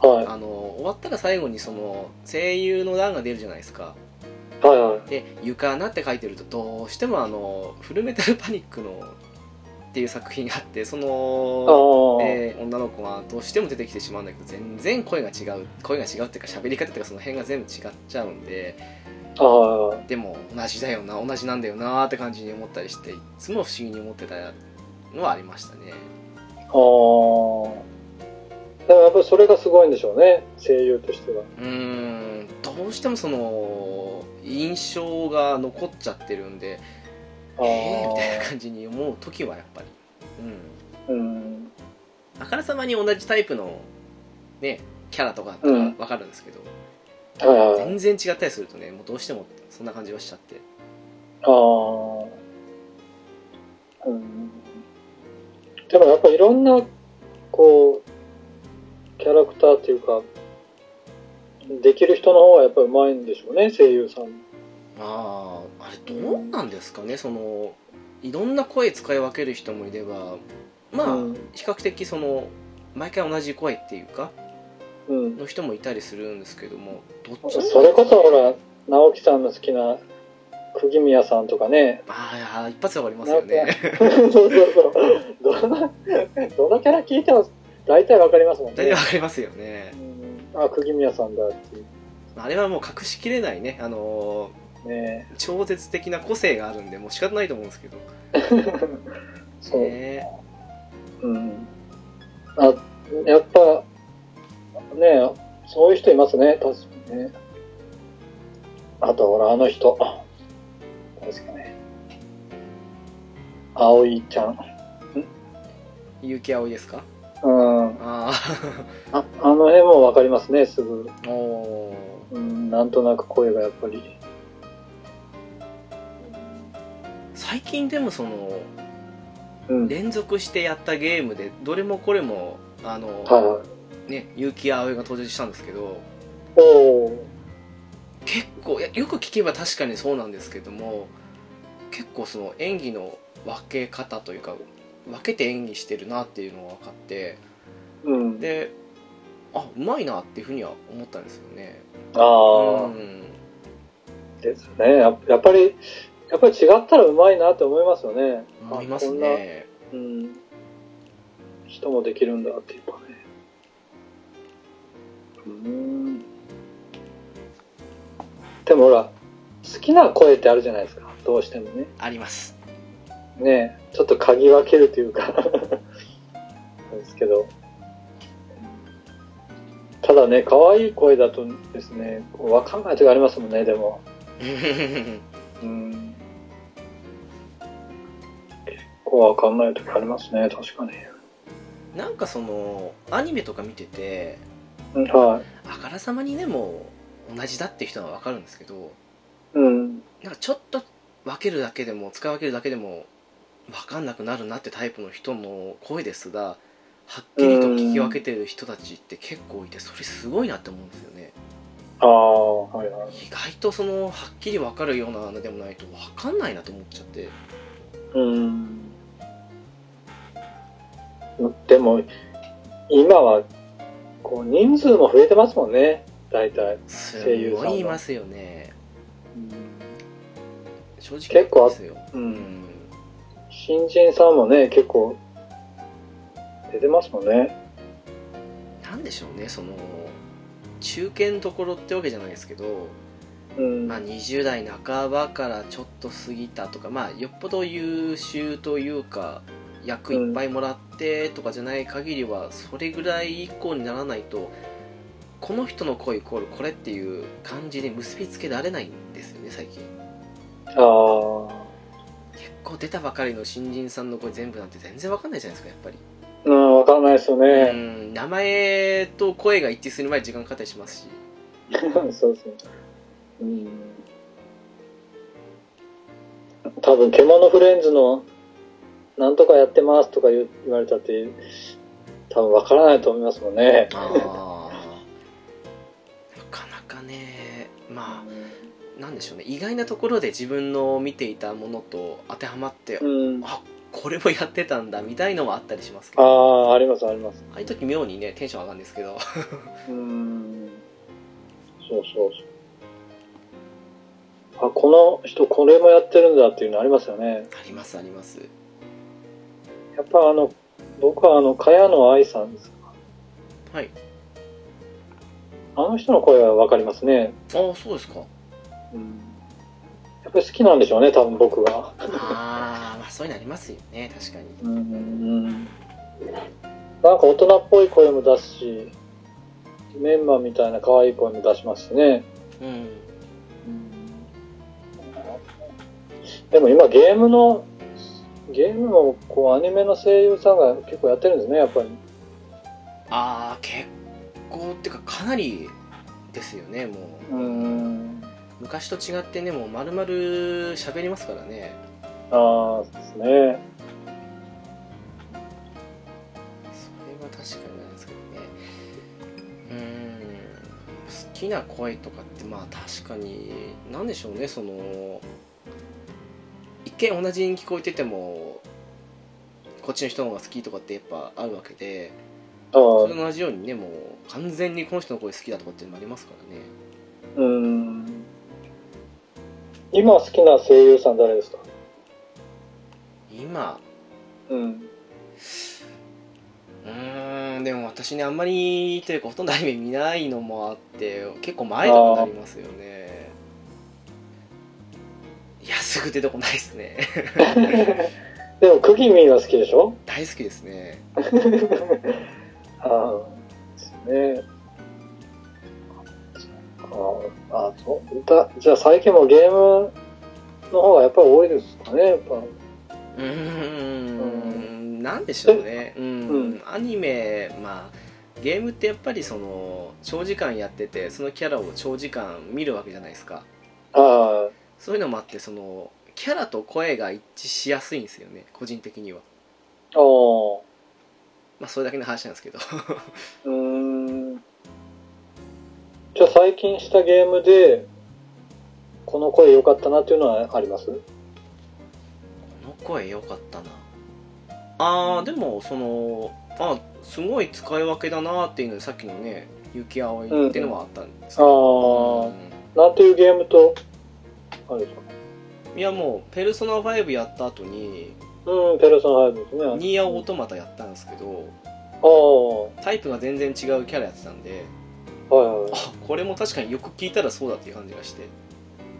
はい。あの終わったら最後にその声優の欄が出るじゃないですかはいはい。で「ゆかな」って書いてるとどうしてもあのフルメタルパニックのっていう作品があってそあの、あ、えー女の子がどうしても出てきてしまうんだけど全然声が違う声が違うっていうか喋り方っていうかその辺が全部違っちゃうんででも同じだよな同じなんだよなって感じに思ったりしていつも不思議に思ってたのはありましたねああ。でもやっぱりそれがすごいんでしょうね、声優としては。うーんどうしてもその印象が残っちゃってるんでああ。えー、みたいな感じに思う時はやっぱりうんうん。あからさまに同じタイプのねキャラとかだったらうん分かるんですけど、はいはい。全然違ったりするとねもうどうしてもそんな感じはしちゃってああ。うん。でもやっぱいろんな、こう、キャラクターっていうか、できる人の方がやっぱり上手いんでしょうね、声優さん。あああれどうなんですかねそのいろんな声使い分ける人もいればまあ、うん比較的その毎回同じ声っていうかうん。の人もいたりするんですけどもどっちもそれこそほら、直樹さんの好きな釘宮さんとかね。ああ一発で終わりますよねそうそうそう。どの、どのキャラ聞いても大体わかりますもんね大体わ。かりますよねうん、あ、釘宮さんだっていう。あれはもう隠しきれないねあのねー超絶的な個性があるんでもう仕方ないと思うんですけど そう。ねうん。あ、やっぱ、ねそういう人いますね、確かにね。あと、ほら、あの人。誰ですかね。葵ちゃん。結城葵ですか？うん。あああの辺もわかりますね、すぐ。あおーうん、なんとなく声がやっぱり。最近でもそのうん。連続してやったゲームでどれもこれもあの、はいはい。ね結城葵が登場したんですけど。結構よく聞けば確かにそうなんですけども結構その演技の分け方というか分けて演技してるなっていうのが分かってうん。であうまいなっていうふうには思ったんですよねああ、うんですねや。やっぱり、やっぱり違ったらうまいなって思いますよね。思いますねうん。人もできるんだっていうかね。うん。でもほら、好きな声ってあるじゃないですか。どうしてもね。ありますねちょっと嗅ぎ分けるというか ですけど。ただね、可愛い声だとですね、こうわかんない時ありますもんね、でも。うん。構わかんない時ありますね、確かに。なんかそのアニメとか見ててうんはい。あからさまにねもう同じだっていう人は分かるんですけどうん。なんかちょっと分けるだけでも使い分けるだけでも分かんなくなるなってタイプの人の声ですがはっきりと聞き分けてる人たちって結構いてそれすごいなって思うんですよねああ、はいはい。意外とそのはっきり分かるようなのでもないと分かんないなと思っちゃってうん。でも、今は、こう、人数も増えてますもんね、大体。す声優さんいいますよね正直結構あですよう。うんん新人さんもね、結構、出てますもんね。なんでしょうねその中堅どころってわけじゃないですけどうん。まあ、20代半ばからちょっと過ぎたとか、まあ、よっぽど優秀というか役いっぱいもらってとかじゃない限りはそれぐらい以降にならないとこの人の声イコールこれっていう感じで結びつけられないんですよね最近ああ。結構出たばかりの新人さんの声全部なんて全然わかんないじゃないですかやっぱり、うん、わかんないですようね。ん名前と声が一致する前に時間かかったりしますし そうそう。うん。多分、獣フレンズの、なんとかやってますとか言われたって、多分わからないと思いますもんね。ああ なかなかねまあなんでしょうね意外なところで自分の見ていたものと当てはまって、うん。あこれもやってたんだみたいのはあったりしますけあどあ、あります、あります。ああいう時妙にねテンション上がるんですけどうん。そうそうそう。あ、この人これもやってるんだっていうのありますよね。ありますありますやっぱあの、僕はあの、茅野愛さんですか？はいあの人の声はわかりますね。ああそうですかうん。やっぱり好きなんでしょうね、多分僕は。ああまあそういうのありますよね確かにうん。なんか大人っぽい声も出すし、メンマみたいな可愛い声も出しますしね。うんでも今ゲームの、ゲームもこうアニメの声優さんが結構やってるんですね、やっぱり。ああ結構っていうかかなりですよねもううん。昔と違ってねもう丸々喋りますからねああ、そうですね。それは確かになんですけどねうーん好きな声とかってまあ確かに何でしょうねその一見同じに聞こえててもこっちの人の方が好きとかってやっぱあるわけでそれと同じようにねもう完全にこの人の声好きだとかっていうのもありますからねうん。今好きな声優さん誰ですか？今？うん。うーんでも私ねあんまりというかほとんどアニメ見ないのもあって結構前とかになりますよねいやすぐ出てこないですね。でも、クギミンは好きでしょ？大好きですね。ああ、ですね。ああ、そう？だじゃあ最近もゲームの方がやっぱり多いですかね、やっぱ。うーんなんでしょうね。うん、うん。アニメまあゲームってやっぱりその長時間やっててそのキャラを長時間見るわけじゃないですか。あそういうのもあってそのキャラと声が一致しやすいんですよね個人的には。あ、おまあそれだけの話なんですけど。うーん。じゃあ最近したゲームで、この声良かったなっていうのはあります？この声良かったな。あーでもそのあすごい使い分けだなっていうのでさっきのね雪葵っていうのはあったんですけあど、あ、うん。なんていうゲームと、あれですかいやもう「ペルソナ5」やった後にうん、ペルソナ5ですね。ニーヤオートマタやったんですけどああ、タイプが全然違うキャラやってたんではいはい。あこれも確かによく聞いたらそうだっていう感じがして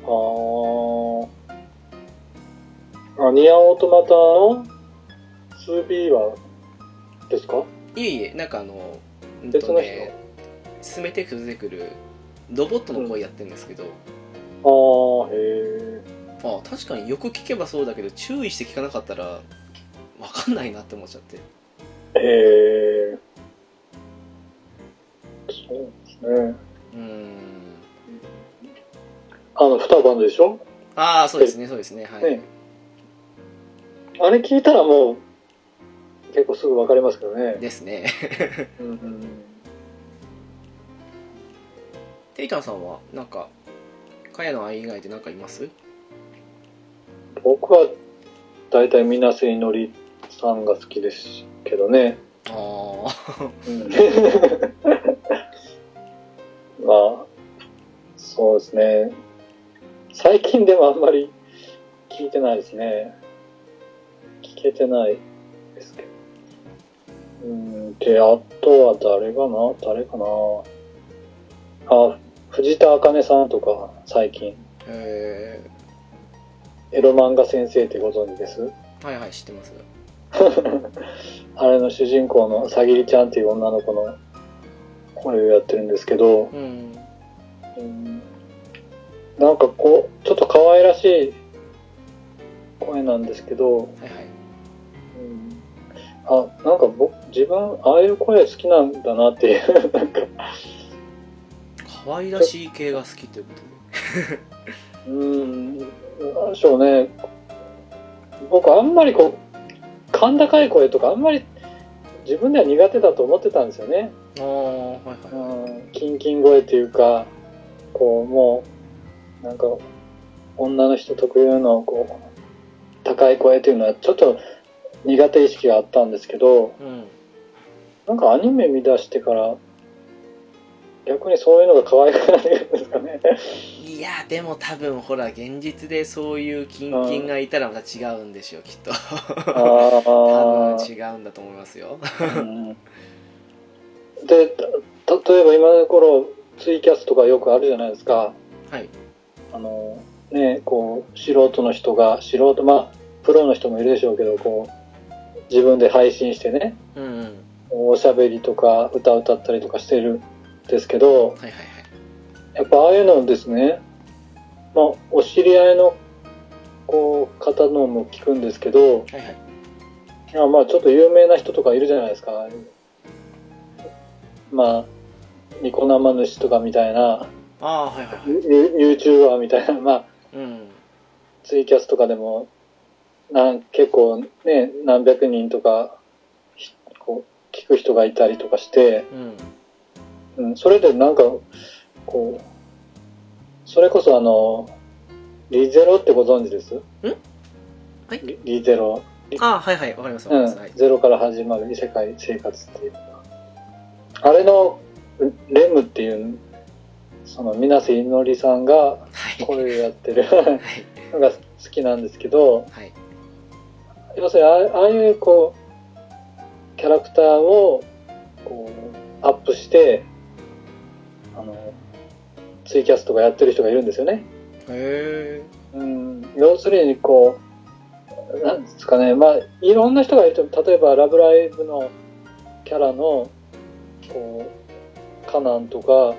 ああ。あ、ニアオートマタの 2B は、ですか？いえいえなんかあのうん別の人進めていくと出てくるロボットの声やってるんですけど、ああ、へえ。あ確かによく聞けばそうだけど注意して聞かなかったら分かんないなって思っちゃって。えー、そうですね。うーん。あの、二晩でしょ？ああそうですねそうですねはい、ね。あれ聞いたらもう、結構すぐわかりますけどね。ですね。うんうん。テイタンさんはなんか茅野愛以外で何かいます？僕は大体みなせいのりさんが好きですけどね。ああうん まあ、そうですね。最近でもあんまり聞いてないですね。聞けてないですけど。うん、で、あとは誰かな？誰かな？あ、藤田茜さんとか、最近。えエロ漫画先生ってご存知です？ー、はいはい知ってます。あれの主人公のさぎりちゃんっていう女の子の声をやってるんですけど、うん。うん。なんかこう、ちょっと可愛らしい声なんですけど、はいはい。うん。あ、なんか僕、自分、ああいう声好きなんだなっていう、なんか、可愛らしい系が好きということ？でうん、なんでしょうね。僕、あんまりこう、甲高い声とか、あんまり自分では苦手だと思ってたんですよね。ああはいはいうん、キンキン声っていうか、こう、もう、なんか、女の人特有の、こう、高い声っていうのは、ちょっと苦手意識があったんですけど、うんなんかアニメ見出してから、逆にそういうのが可愛くなるんですかね。いやでも多分ほら現実でそういうキンキンがいたらまた違うんでしょうきっと。あ多あ分違うんだと思いますよ。うん。で、た例えば今の頃、ツイキャスとかよくあるじゃないですか。はい。あの、ね、こう、素人の人が、素人、まあ、プロの人もいるでしょうけど、こう、自分で配信してね、うんうん。おしゃべりとか歌歌ったりとかしてるんですけど、はいはいはいやっぱああいうのですね、まあ、お知り合いの、こう、方のも聞くんですけど、はいはい。いやまあちょっと有名な人とかいるじゃないですか。まあ、ニコ生主とかみたいな、ああはいはい YouTuber みたいな、まあ、うん。ツイキャスとかでも、なん結構ね、何百人とか、ひこう、聞く人がいたりとかして、うんうん、それでなんか、こう、それこそあの、リゼロってご存知です？はい？リリゼロ。ああはいはいわかりますわうんはい、ゼロから始まる異世界生活っていうあれのレムっていうその水瀬いのりさんがはい。声をやってるはい。のが好きなんですけどはい。要するにああああいうこうキャラクターをこうアップしてあのツイキャスとかやってる人がいるんですよね。へえうん、要するにこう、なんですかね、まあ、いろんな人がいると、例えば、ラブライブのキャラの、こう、カナンとか、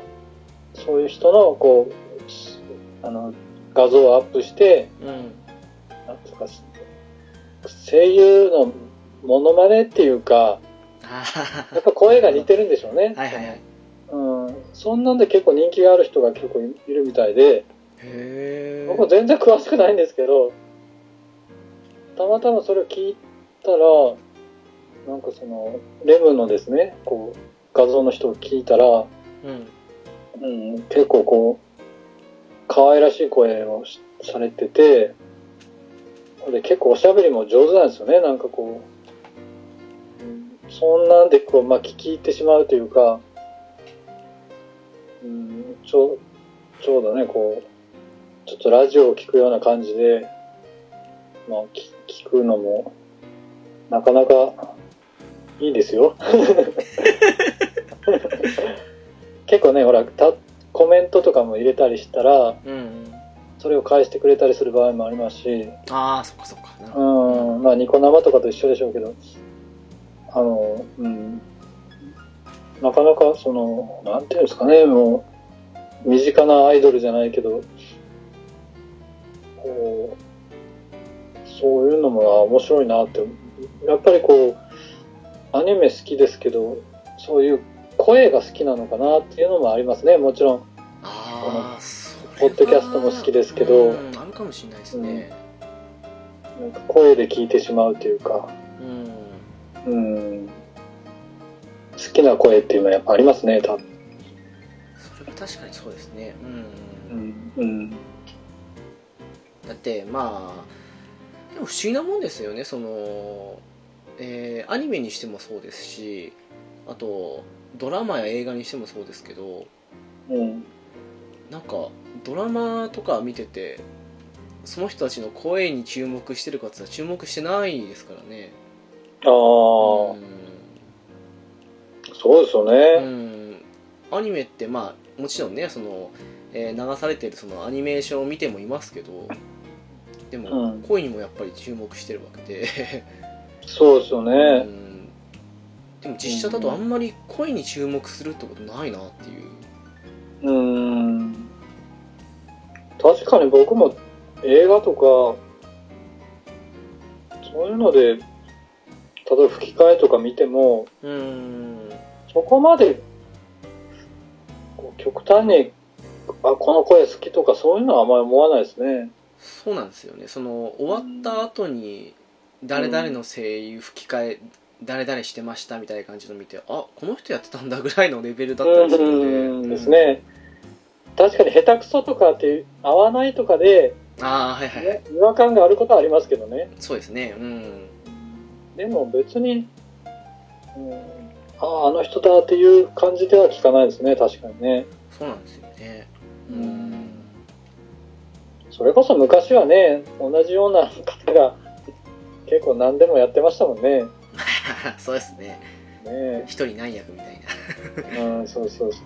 そういう人の、こう、すあの、画像をアップして、うん。なんですか、声優のモノマネっていうか、あやっぱ声が似てるんでしょうね。あはいはいはいうん、そんなんで結構人気がある人が結構いるみたいで、僕も全然詳しくないんですけど、たまたまそれを聞いたら、なんかその、レムのですね、こう、画像の人を聞いたら、うん。うん、結構こう、可愛らしい声をしされてて、で結構おしゃべりも上手なんですよね、なんかこう。うん、そんなんでこう、まあ、聞き入ってしまうというか、うん、ちょう、ちょうどね、こう、ちょっとラジオを聞くような感じで、まあ、聞聞くのも、なかなかいいですよ。結構ね、ほら、たコメントとかも入れたりしたら、うんうん。それを返してくれたりする場合もありますし、ああそっかそっか。うん、まあ、ニコ生とかと一緒でしょうけど、あの、うん、なかなか、その、なんていうんですかね、もう、身近なアイドルじゃないけど、こう、そういうのもあ面白いなってやっぱりこう、アニメ好きですけど、そういう声が好きなのかなっていうのもありますね、もちろん。ああそポッドキャストも好きですけどうんあるかもしれないですねなんか声で聞いてしまうというか、うん、うん。好きな声っていうのはやっぱありますね、多分。それは確かにそうですねうん、うん。うん。だってまあでも不思議なもんですよねその、えーアニメにしてもそうですしあとドラマや映画にしてもそうですけどうん。なんかドラマとか見ててその人たちの声に注目してるかって言ったら注目してないですからねああ、そうですようね。んアニメってまあもちろんねその、えー流されてるそのアニメーションを見てもいますけどでも、うん声にもやっぱり注目してるわけでそうですようね。んでも実写だとあんまり声に注目するってことないなっていううん。確かに僕も映画とか、そういうので、例えば吹き替えとか見ても、うんそこまで、こう極端に、あ、この声好きとかそういうのはあんまり思わないですね。そうなんですよねその終わった後に誰々の声優吹き替え誰々してましたみたいな感じの見てあこの人やってたんだぐらいのレベルだったりするうんんでですね。確かに下手くそとかって合わないとかで、あはいはいね、違和感があることはありますけどね。そうですねうんでも別に、うん、ああ、あの人だっていう感じでは聞かないですね、確かにね。そうなんですよねううんんそれこそ昔はね、同じような方が結構何でもやってましたもんね。そうですねね一人何役みたいなうん、そうそうそう。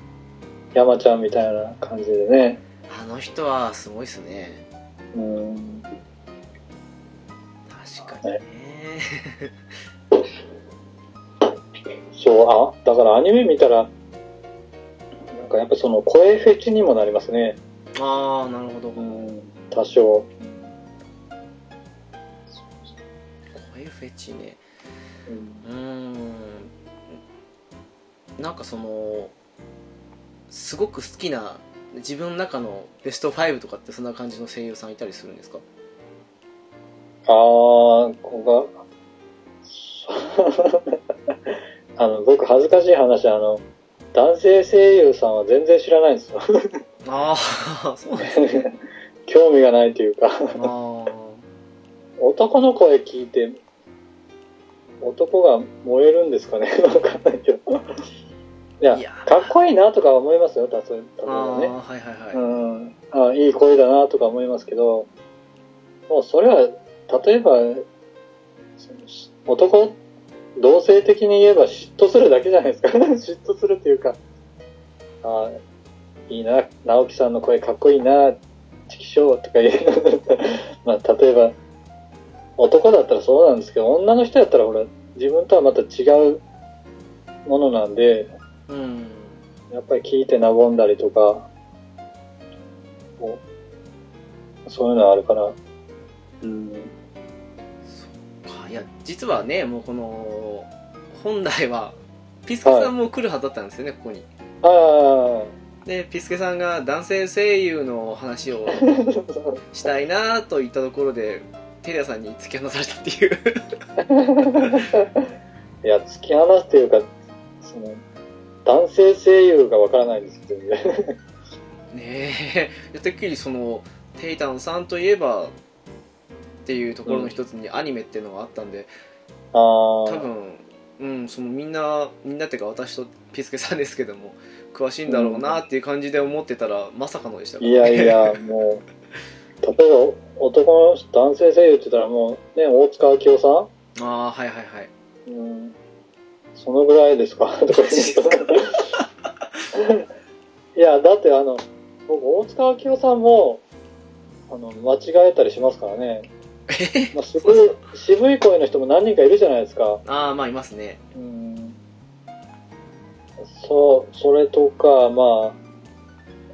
山ちゃんみたいな感じでね。あの人はすごいですねうん、確かにね そう、あ、だからアニメ見たら、なんかやっぱその声フェチにもなりますね。ああなるほど。うん、多少。声フェチね。うん。うなんかそのすごく好きな自分の中のベスト5とかってそんな感じの声優さんいたりするんですか？あー、ここが、あの、僕恥ずかしい話、あの、男性声優さんは全然知らないんですよ。ああそうですね。興味がないというか、あ男の声聞いて、男が燃えるんですかね？わかんないけど。いやかっこいいなとか思いますよ、たと例えあばね。あはいはいはい、うん、あいい声だなとか思いますけど、もうそれは、例えば、男、同性的に言えば嫉妬するだけじゃないですか。嫉妬するっていうか、あいいな、直樹さんの声かっこいいな、チキショーとか言う。まあ、例えば、男だったらそうなんですけど、女の人やったらほら、自分とはまた違うものなんで、うんやっぱり聞いて和んだりとか、そういうのはあるから、うん。かいや実はねもうこの本来はピスケさんも来るはずだったんですよね、ここに。あでピスケさんが男性声優の話をあ、したいなと言ったところでテレアさんに突き放されたっていう。いや、突き放すっていうか、その、男性声優がわからないんですけどね。ねえ。てっきりそのテイタンさんといえばっていうところの一つにアニメっていうのがあったんで、多分うんそのみんなみんなっていうか私とピスケさんですけども詳しいんだろうなっていう感じで思ってたら、まさかのでしたから。いやいや、もう、例えば男の人、男性声優って言ったらもう、ね、大塚明夫さん？ああはいはいはい。うん、そのぐらいですか？とか言ういや、だってあの、僕、大塚明夫さんも、あの、間違えたりしますからね。まあ、渋い、渋い声の人も何人かいるじゃないですか。ああまあいますね。うん。そう、それとか、ま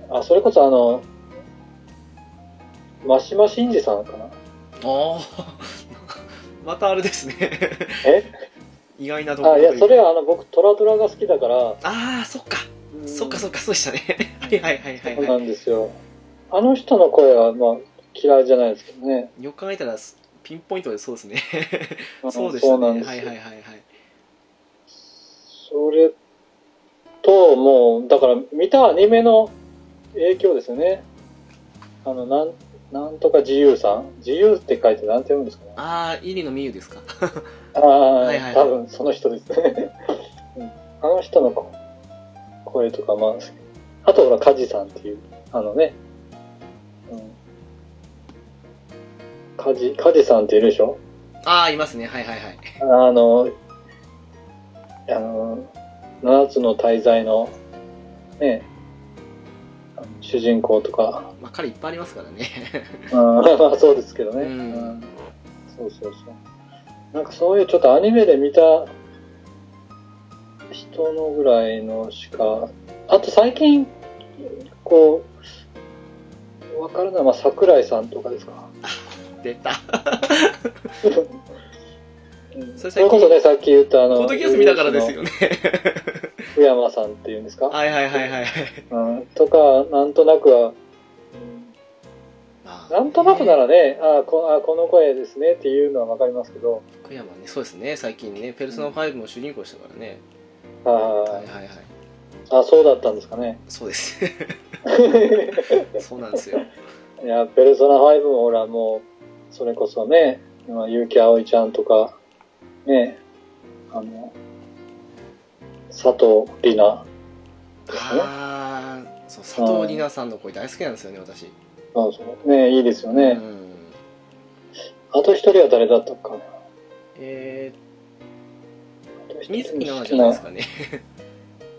あ、あ、それこそあの、マシマシンジさんかな？ああ またあれですね。え？意外なところあ、いや、それはあの、僕、トラドラが好きだから、ああそっか。そっかそっかそうでしたね。はいはいはいはいそうなはいんですよ。あの人の声は、まあ、嫌いじゃないですけどね。よく考えたらピンポイントでそうですね。うんそうでしたね。はいはいはいはい。それと、もう、だから、見たアニメの影響ですよね。あの、なん、なんとか自由さん？自由って書いてなんて読むんですかね？ああ入野美優ですか。ああ、はいはいはい。多分その人ですね。うん。あの人の声とか、まあ、あとほら、カジさんっていう、あのね、カジ、カジさんっているでしょ？ああいますね。はいはいはい。あの、あの、七つの大罪の、ね、主人公とか、まあ彼いっぱいありますからね。うんまあそうですけどね、うん。うん。そうそうそう。なんかそういうちょっとアニメで見た人のぐらいのしか、あと最近、こう、わからない、まあ桜井さんとかですか？出た。うん。それこそね、さっき言ったあの、ポッドスト見たからですよね。福山さんっていうんですか、はいはいはいはいうん、とか、なんとなくは、まあなんとなくならね、あこあこの声ですねっていうのはわかりますけど、福山ねそうですね最近ねペルソナ5も主人公でしたからね。あはいはいはい。あそうだったんですかね。そうです。そうなんですよ。いや、ペルソナ5もほらもう、それこそね、今、結城葵ちゃんとか、ね、あの、佐藤里奈ですね。ああそう佐藤里奈さんの声大好きなんですよね私そうそう。ね、いいですようね。んあと一人は誰だったかな？えー、水木奈々じゃないですかね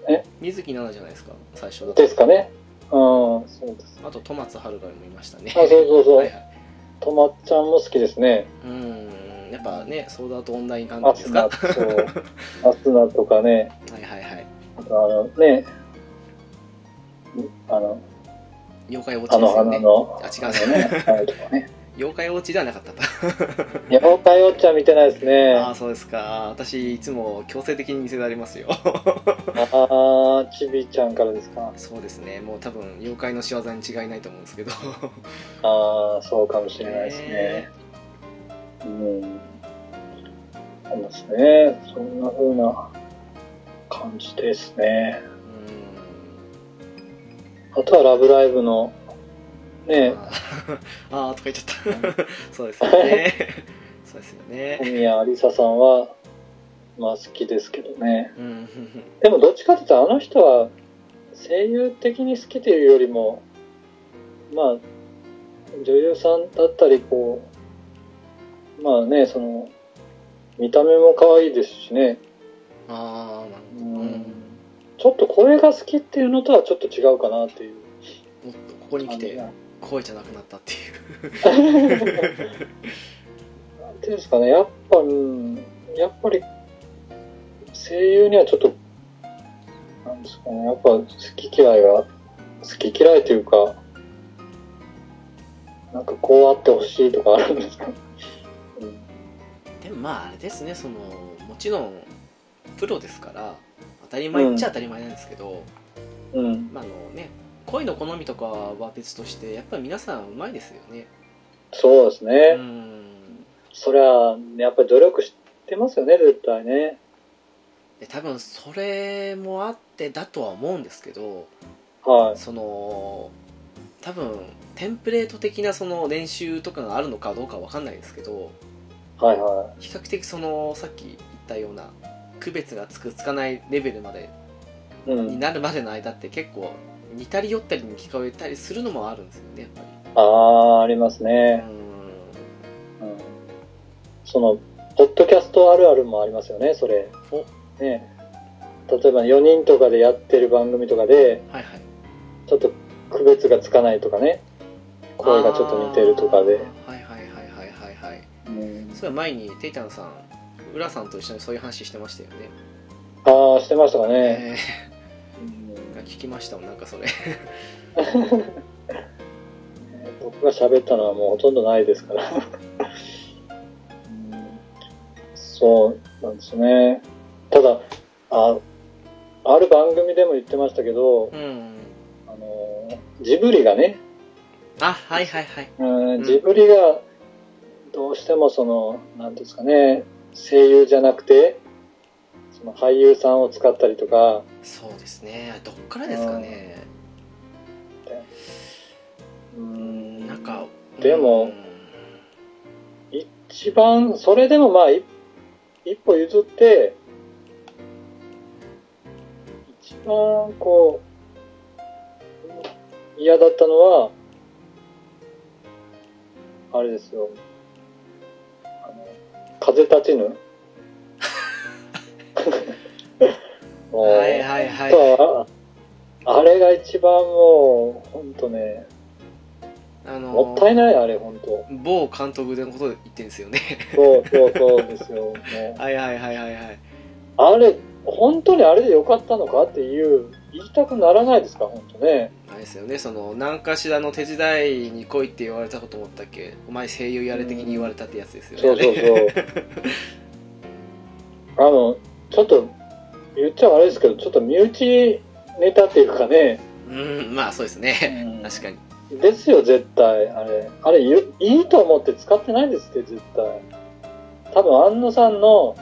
え？水木奈々じゃないですか？最初だとですかね。うん、そうです。あと戸松春がもいましたねあ、そうそうそう。はいはいとまっちゃんも好きですね。うん。やっぱねソードアートオンライン関連アスナ、ですか？はそう。アスナとかね、いはいはい。あとあのね、あの、妖怪ウォッチあのですよね。花の、あ違うあのね、あれとかね。妖怪ウォッチではなかったと妖怪ウォッチャー見てないですね。あああそうですか私いつも強制的に見せられますよあー、ちびちゃんからですか。そうですねもう多分妖怪の仕業に違いないと思うんですけどああ、そうかもしれないですね。うん。そうですね。そんな風な感じですね。うんあとはラブライブの、ね、あーあーとか言っちゃった。そうですよね。そうですよね。小宮ありささんは、まあ好きですけどね。うん。でもどっちかっていうと、あの人は声優的に好きというよりも、まあ、女優さんだったり、こう、まあね、その、見た目も可愛いですしね。ああなるほど、うん。うん。ちょっと声が好きっていうのとはちょっと違うかなっていう。もっとここに来て。声じゃなくなったっていう。なんていうんですかね、やっぱ、うん、やっぱり、声優にはちょっと、なんですかね、やっぱ好き嫌いが、好き嫌いというか、なんかこうあってほしいとかあるんですか、うん、でもまああれですねそのもちろんプロですから当たり前っちゃ当たり前なんですけど、うん、まああのね声の好みとかは別としてやっぱり皆さんうまいですよねそうですうね。んそりゃ、やっぱり努力してますよね、絶対ね。で多分それもあってだとは思うんですけどはい。その多分テンプレート的なその練習とかがあるのかどうかわかんないですけどはいは比較的そのさっき言ったような区別がつくつかないレベルまでい。うん。になるまでの間って結構似たり寄ったりに聞こえたりするのもあるんですよねやっぱりああ、ありますうね。んうん。その、ポッドキャストあるあるもありますよね、それ。おね。例えば4人とかでやってる番組とかで、はいはいちょっと区別がつかないとかね。声がちょっと似てるとかで。はいはいはいはいはいはいうん、それは前にテイタンさん浦さんと一緒にそういう話してましたよねああ、してましたかね。えうんー聞きましたもんなんかそれ僕が喋ったのはもうほとんどないですから。うんそうなんですね。ただ、あ、ある番組でも言ってましたけど、うん。あの、ジブリがね、あ、はいはいはい。うんんジブリがどうしてもその、なんていうんですかね、声優じゃなくて、その俳優さんを使ったりとか、そうですね。どっからですかね。ううんん、なんか。でもうん一番、それでもまあ、い一歩譲って、一番こう、嫌だったのは、あれですよ。あの、風立ちぬ はいはいはい。とああれが一番もう、ほんとね、あのもったいない、あれ、ほんと。某監督のこと言ってんですよね。そうそうそうですよ。もうはいはいはいはいはい。あれ、本当にあれでよかったのかっていう、言いたくならないですか、本当ね。あれですよね、その、何かしらの手伝いに来いって言われたこと思ったっけ？お前声優やれ的に言われたってやつですよね。そうそうそう。あの、ちょっと、言っちゃ悪いですけど、ちょっと身内ネタっていうかね。うん、まあそうですね。うん確かに。ですよ、絶対。あれ。あれ、ゆいいと思って使ってないですって、絶対。多分、安野さんの、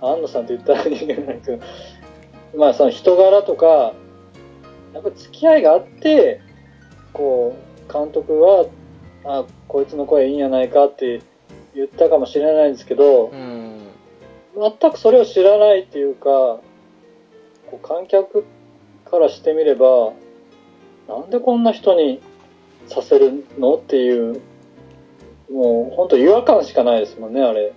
安野さんって言ったらいいけないけど、まあ、その人柄とか、やっぱ付き合いがあって、こう、監督は、あ、こいつの声いいんやないかって言ったかもしれないんですけどう、ん。全くそれを知らないっていうか、こう観客からしてみれば、なんでこんな人にさせるの？っていう、もう本当違和感しかないですもんね、あれ。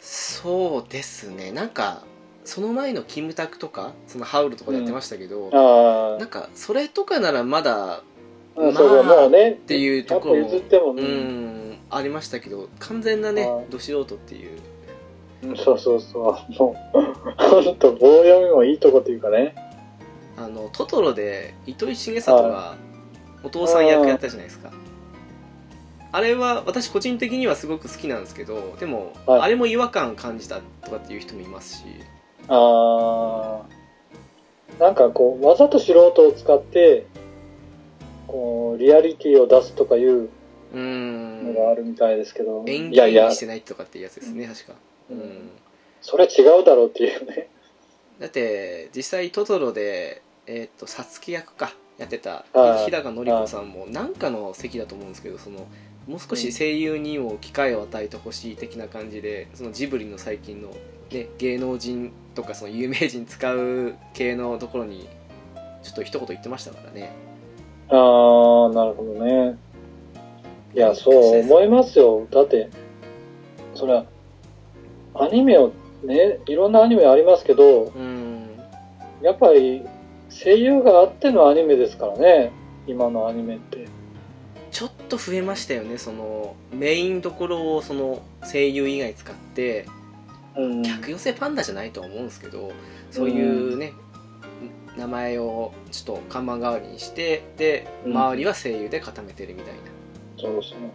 そうですね。なんか、その前のキムタクとか、そのハウルとかでやってましたけど、あなんか、それとかならまだ、あ、まあそれもうね、っっていうところも譲っても、ううんん、ありましたけど、完全なねはい、ど素人っていう。うんそうそうそう。もう、本当棒読みもいいとこっていうかね。あの、トトロで、糸井重里がお父さん役やったじゃないですか。あれは、私個人的にはすごく好きなんですけど、でも、はいあれも違和感感じたとかっていう人もいますし、ああ、なんかこう、わざと素人を使って、こう、リアリティを出すとかいううーんの、があるみたいですけど、演技にし、てないとかっていうやつですね、確か。ううんん。それ違うだろうっていうね。だって、実際トトロで、えっ、と、さつき役か、やってた、はい日高のり子さんも、なんかの席だと思うんですけど、その、もう少し声優にも機会を与えてほしい的な感じで、そのジブリの最近の、ね、芸能人とかその有名人使う系のところに、ちょっと一言言ってましたからね。ああ、なるほどね。いや、そう思いますよ。だって、それは、アニメをね、いろんなアニメありますけど、うん。やっぱり声優があってのアニメですからね、今のアニメって。ちょっと増えましたよね、その、メインどころをその声優以外使って、うん。客寄せパンダじゃないとは思うんですけどそういうね、名前をちょっと看板代わりにしてでうん周りは声優で固めてるみたいな、そうですね。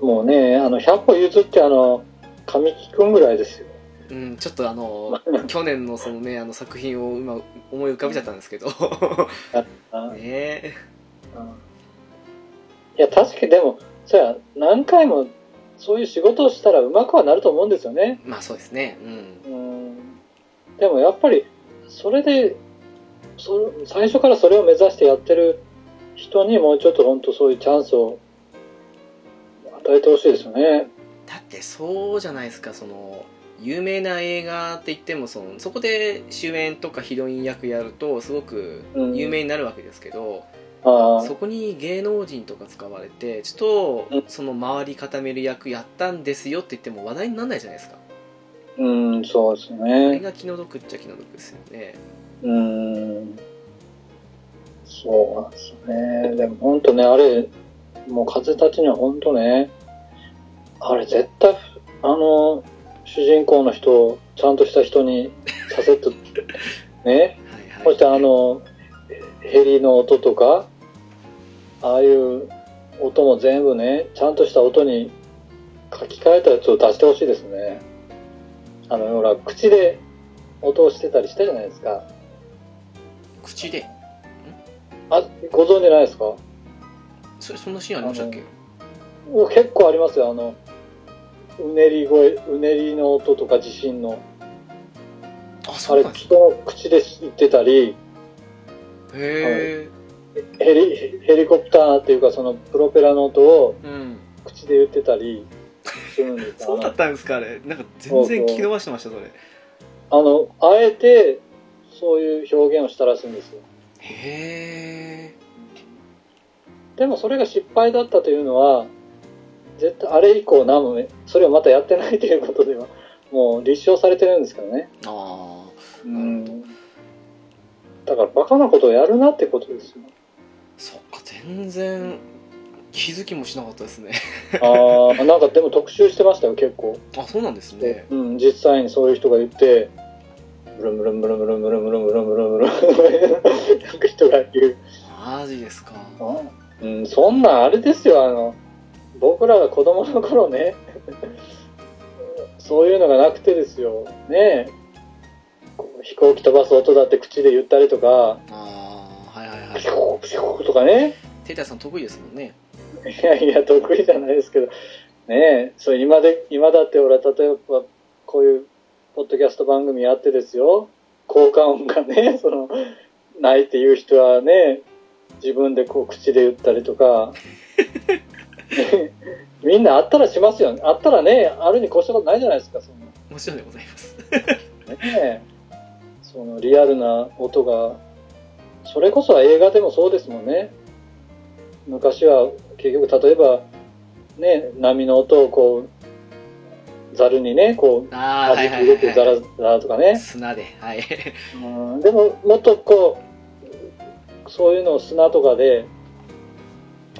もうね、あの、100歩譲ってあの、神木くんぐらいですよ。うん、ちょっとあの去年のそのねあの作品を今思い浮かべちゃったんですけどあ ねえうんいや、確かにでも、そうや、何回もそういう仕事をしたらうまくはなると思うんですよね。まあそうですねうんうん。でもやっぱり、それで、そ最初からそれを目指してやってる人にもうちょっと本当そういうチャンスを与えてほしいですよね。だってそうじゃないですかその有名な映画って言ってもそのそこで主演とかヒロイン役やるとすごく有名になるわけですけど、あそこに芸能人とか使われてちょっうんとその周り固める役やったんですよって言っても話題にならないじゃないですかあ、うん、そうですあれね。が気の毒っちゃ気の毒ですよねうん。そうなんですよね。でも本当ね、あれ、もう風たちには本当ね、あれ絶対、あの、主人公の人をちゃんとした人にさせて、ね、はいはい。そしてあの、ヘリの音とか、ああいう音も全部ね、ちゃんとした音に書き換えたやつを出してほしいですね。あの、ほら、口で音をしてたりしたじゃないですか。口で？あ、ご存知ないですか？それそんなシーンありましたっけ？お結構ありますよ、あの、うねり声、うねりの音とか地震の。ああれ、そうなんです人の口で言ってたり、へヘリ、ヘリコプターっていうかそのプロペラの音をえうん。口で言ってたりするんですよ。そうだったんですかあれ。なんか全然聞き逃してましたそれ。あの、あえてそういう表現をしたらしいんですよ。へえでもそれが失敗だったというのは、絶対あれ以降何もね、それをまたやってないということでは、もう立証されてるんですけどね。ああうん。だからバカなことをやるなってことですよ。そっか全然気づきもしなかったですねああ、なんかでも特集してましたよ、結構。あそうなんですねうん、実際にそういう人が言って、ブルンブルンブルンブルンブルンブルンブルンブルンブルンブルン人が言う。マジですかうん、そんなんあれですよ、あの、僕らが子供の頃ね、そういうのがなくてですよ、ね飛行機飛ばす音だって口で言ったりとか、ああはいはいはい。ピョーピョーとかね、テイタさん得意ですもんね。いやいや、得意じゃないですけど、ねえ、そう今で、今だって俺、例えば、こういう、ポッドキャスト番組やってですよ、効果音がね、その、ないっていう人はね、自分でこう口で言ったりとか、ね みんなあったらしますよね。あったらね、あるに越したことないじゃないですか、そんな。もちろんでございますねえ、そのリアルな音が、それこそは映画でもそうですもんね。昔は結局例えば、ね、波の音をこう、ザルにね、こう、あ弾き入れてザはいはいはラザラとかねい。砂ではいうんでも、もっとこう、そういうのを砂とかで、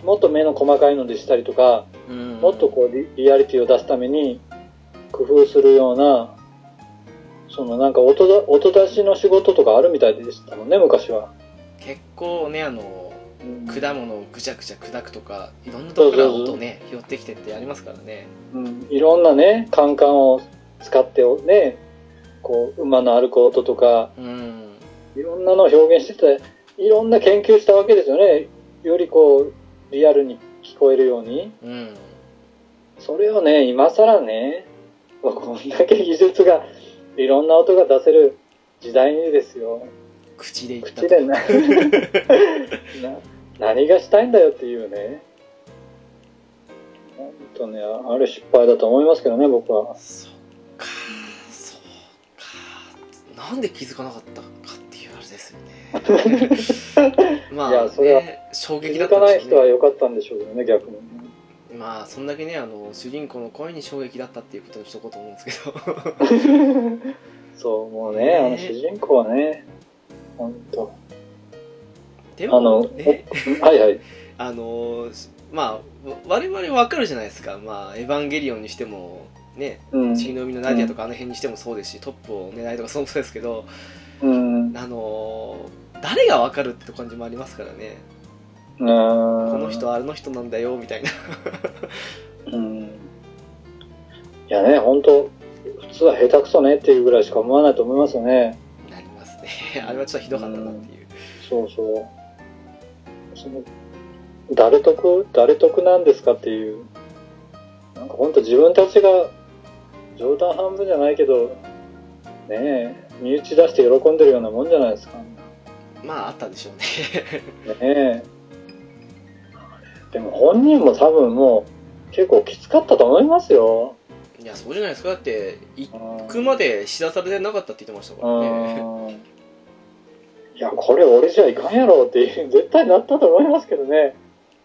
もっと目の細かいのでしたりとか、うん。もっとこうリリアリティを出すために工夫するような、そのなんか音だ音出しの仕事とかあるみたいでしたもんね、昔は。結構ねあのうん。果物をぐちゃぐちゃ砕くとかいろんなところから音をね拾ってきてってやりますからね。うん、いろんなね、カンカンを使ってね、こう、馬の歩く音とか、うん。いろんなのを表現してて、いろんな研究したわけですよね。よりこう、リアルに聞こえるように。うんそれをね、今更ね、こんだけ技術が、いろんな音が出せる時代にですよ。口で言った口で なな何がしたいんだよっていうね。本当ね、あれ失敗だと思いますけどね、僕は。そっかそうかなんで気づかなかった？まあいやそれはね衝気撃だったんですね人は良かったんでしょうけどね、逆に。まあそんだけねあの主人公の声に衝撃だったっていうことにしとこうと思うんですけど そう、もうね、ねあの主人公はね、本当。でもあの、ねはいはい。あのまあ我々わかるじゃないですかまあエヴァンゲリオンにしてもねうん。血の海のナディアとかあの辺にしてもそうですし、トップを狙いとかそうもそうですけどうん。あの誰がわかるって感じもありますからねここの人はあの人なんだよみたいなうん。いやね、本当普通は下手くそねっていうぐらいしか思わないと思いますよね。なりますね あれはちょっとひどかったなっていうそうそう。その、誰得誰得なんですかっていう。なんか本当自分たちが冗談半分じゃないけど、ねえ、身内出して喜んでるようなもんじゃないですか。ねまああったでしょうねえ。でも本人も多分もう結構きつかったと思いますよ。いやそうじゃないですかだって行うんくまで知らされてなかったって言ってましたからねうんいや、これ俺じゃいかんやろっていう絶対なったと思いますけどね。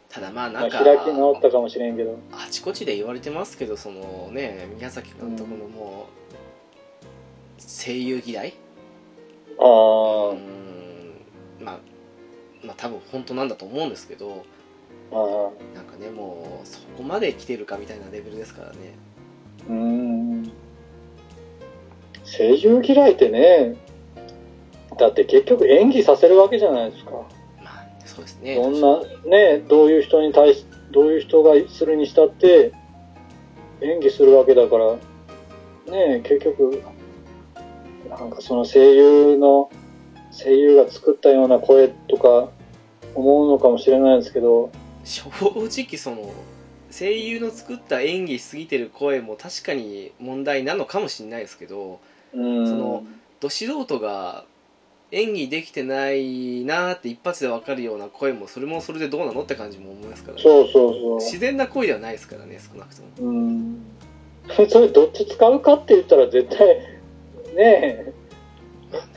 ただまあまあ、なんか開き直ったかもしれんけど。あちこちで言われてますけどそのね宮崎監督のもう声優嫌いあうーん。まあまあ多分本当なんだと思うんですけどなんかねもうそこまで来てるかみたいなレベルですからね。うーん。声優嫌いってね、だって結局演技させるわけじゃないですか。まあそうですね。どんな、ね、どういう人に対し、どういう人がするにしたって、演技するわけだから、ね、結局、なんかその声優の、声優が作ったような声とか思うのかもしれないですけど、正直その声優の作った演技しすぎてる声も確かに問題なのかもしれないですけどうん。そのど素人が演技できてないなーって一発で分かるような声もそれもそれでどうなのって感じも思いますからねそうそうそう。自然な声ではないですからね少なくともうん。それどっち使うかって言ったら絶対、ねえ、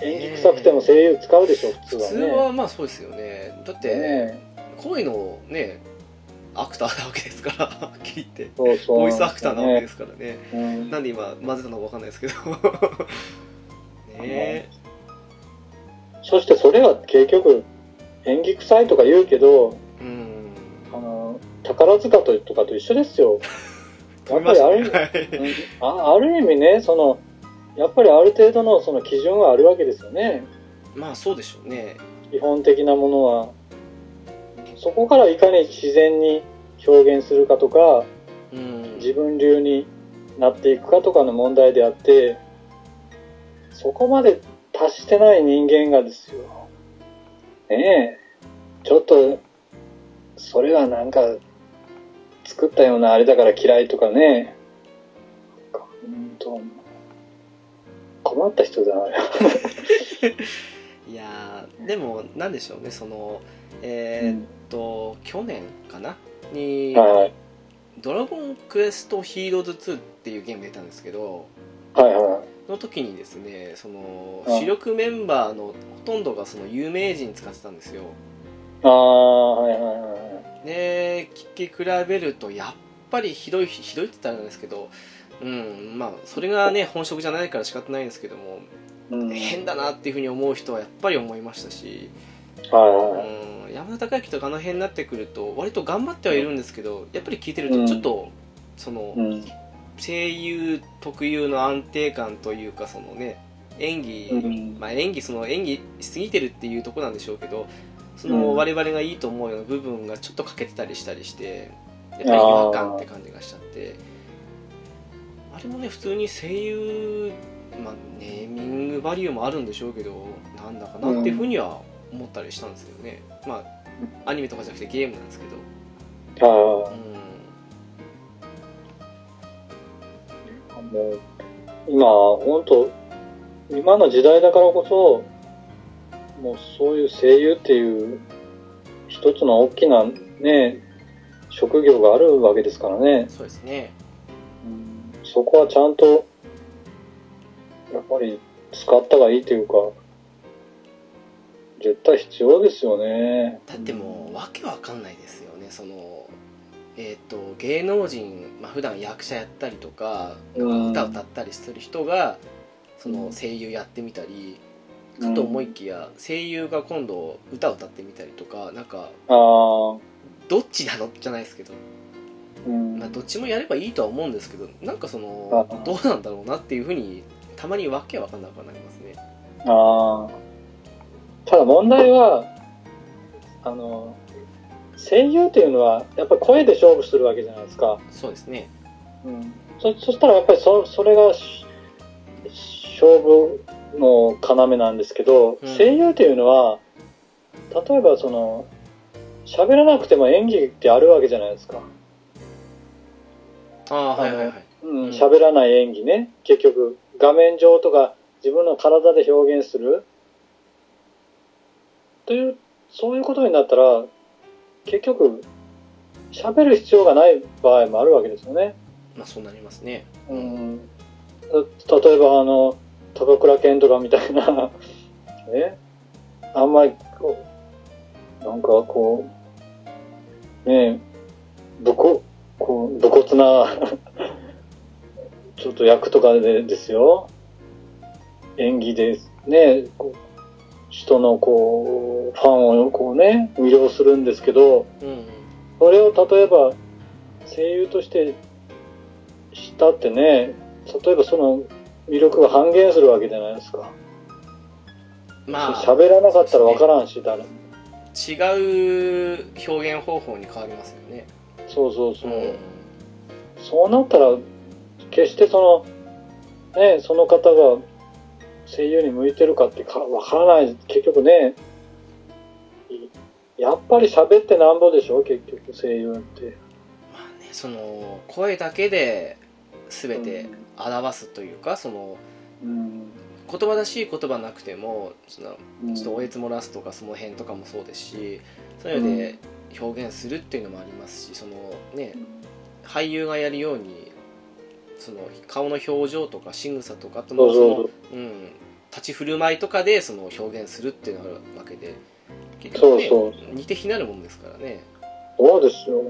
演技臭くても声優使うでしょ、普通普通はね。はまあそうですよね。だってね声のねアクターなわけですからはっきり言って。そうそう。ボイスアクターなわけですからね。うん。なんで今混ぜたのか分かんないですけど。ねえ。そしてそれは結局、演技臭いとか言うけど、うん。あの、宝塚ととかと一緒ですよ。やっぱりある、はいうんあある意味ね、その、やっぱりある程度のその基準はあるわけですよね。まあそうでしょうね基本的なものは。そこからいかに自然に表現するかとか、うん自分流になっていくかとかの問題であって、そこまで達してない人間がですよ。ねえ、ちょっと、それはなんか、作ったようなあれだから嫌いとかね、うんと、困った人だな。いやーでもなんでしょうねそのえーっと、去年かな？にはいはい。「ドラゴンクエストヒーローズ2」っていうゲーム出たんですけどはいはい。の時にですねそのうん主力メンバーのほとんどがその有名人使ってたんですよああ、はいはいはい。で聞き比べるとやっぱりひどいひどいって言ったらなんですけどうんまあそれがね本職じゃないから仕方ないんですけどもうん、変だなっていうふうに思う人はやっぱり思いましたし。うん山田孝之とかあの辺になってくると割と頑張ってはいるんですけどやっぱり聞いてるとちょっと、そのうん。声優特有の安定感というかそのね演技、うん。まあ演技その演技しすぎてるっていうところなんでしょうけどそうん。の我々がいいと思うような部分がちょっと欠けてたりしたりしてやっぱり違和感って感じがしちゃってあれもね普通に声優まあネーミングバリューもあるんでしょうけどなんだかなっていうふうには思ったりしたんですよね、まあアニメとかじゃなくてゲームなんですけどはうんい。もう、今、本当今の時代だからこそ、もうそういう声優っていう一つの大きなね、職業があるわけですからね。そうですねうんそこはちゃんと、やっぱり使った方がいいというか、絶対必要ですよね。だってもうわけわかんないですよね。そのえっ、と芸能人、まあ普段役者やったりとかうん。歌歌ったりする人がその声優やってみたりかと思いきや声優が今度歌歌ってみたりとかなんかどっちなの？じゃないですけど、うん。まあ、どっちもやればいいとは思うんですけどなんかそのあどうなんだろうなっていうふうにたまにわけわかんなくなりますねああ。ただ問題は、あの、声優っていうのは、やっぱり声で勝負するわけじゃないですか。そうですねうん。そ、そしたらやっぱりそ、それがし、勝負の要なんですけど、うん声優っていうのは、例えばその、喋らなくても演技ってあるわけじゃないですか。喋らない演技ね。結局、画面上とか自分の体で表現する。という、そういうことになったら、結局、喋る必要がない場合もあるわけですよね。まあそうなりますねうん。た例えば、あの、高倉健とかみたいな、ね。あんまり、こう、なんかこう、ねぶこ、こう、武骨な、ちょっと役とかでですよ。演技でね、人のこう、ファンをこうね、魅了するんですけど、うんうんそれを例えば声優としてしたってね、例えばその魅力が半減するわけじゃないですか。まあ喋らなかったらわからんし、誰も。違う表現方法に変わりますよねそうそうそう。んそうなったら、決してその、ね、その方が声優に向いてるかってかわからない。結局ね、いやっぱり喋ってなんぼでしょ？結局声優って。まあねその声だけで全て表すというかそのうん。言葉らしい言葉なくてもそのうんちょっとおえつ漏らすとかその辺とかもそうですしそういうので表現するっていうのもありますしそのね俳優がやるようにその顔の表情とか仕草とかあとそうその、うん、立ち振る舞いとかでその表現するっていうのがあるわけで結局ねそう似て非なるもんですからねそうですよ。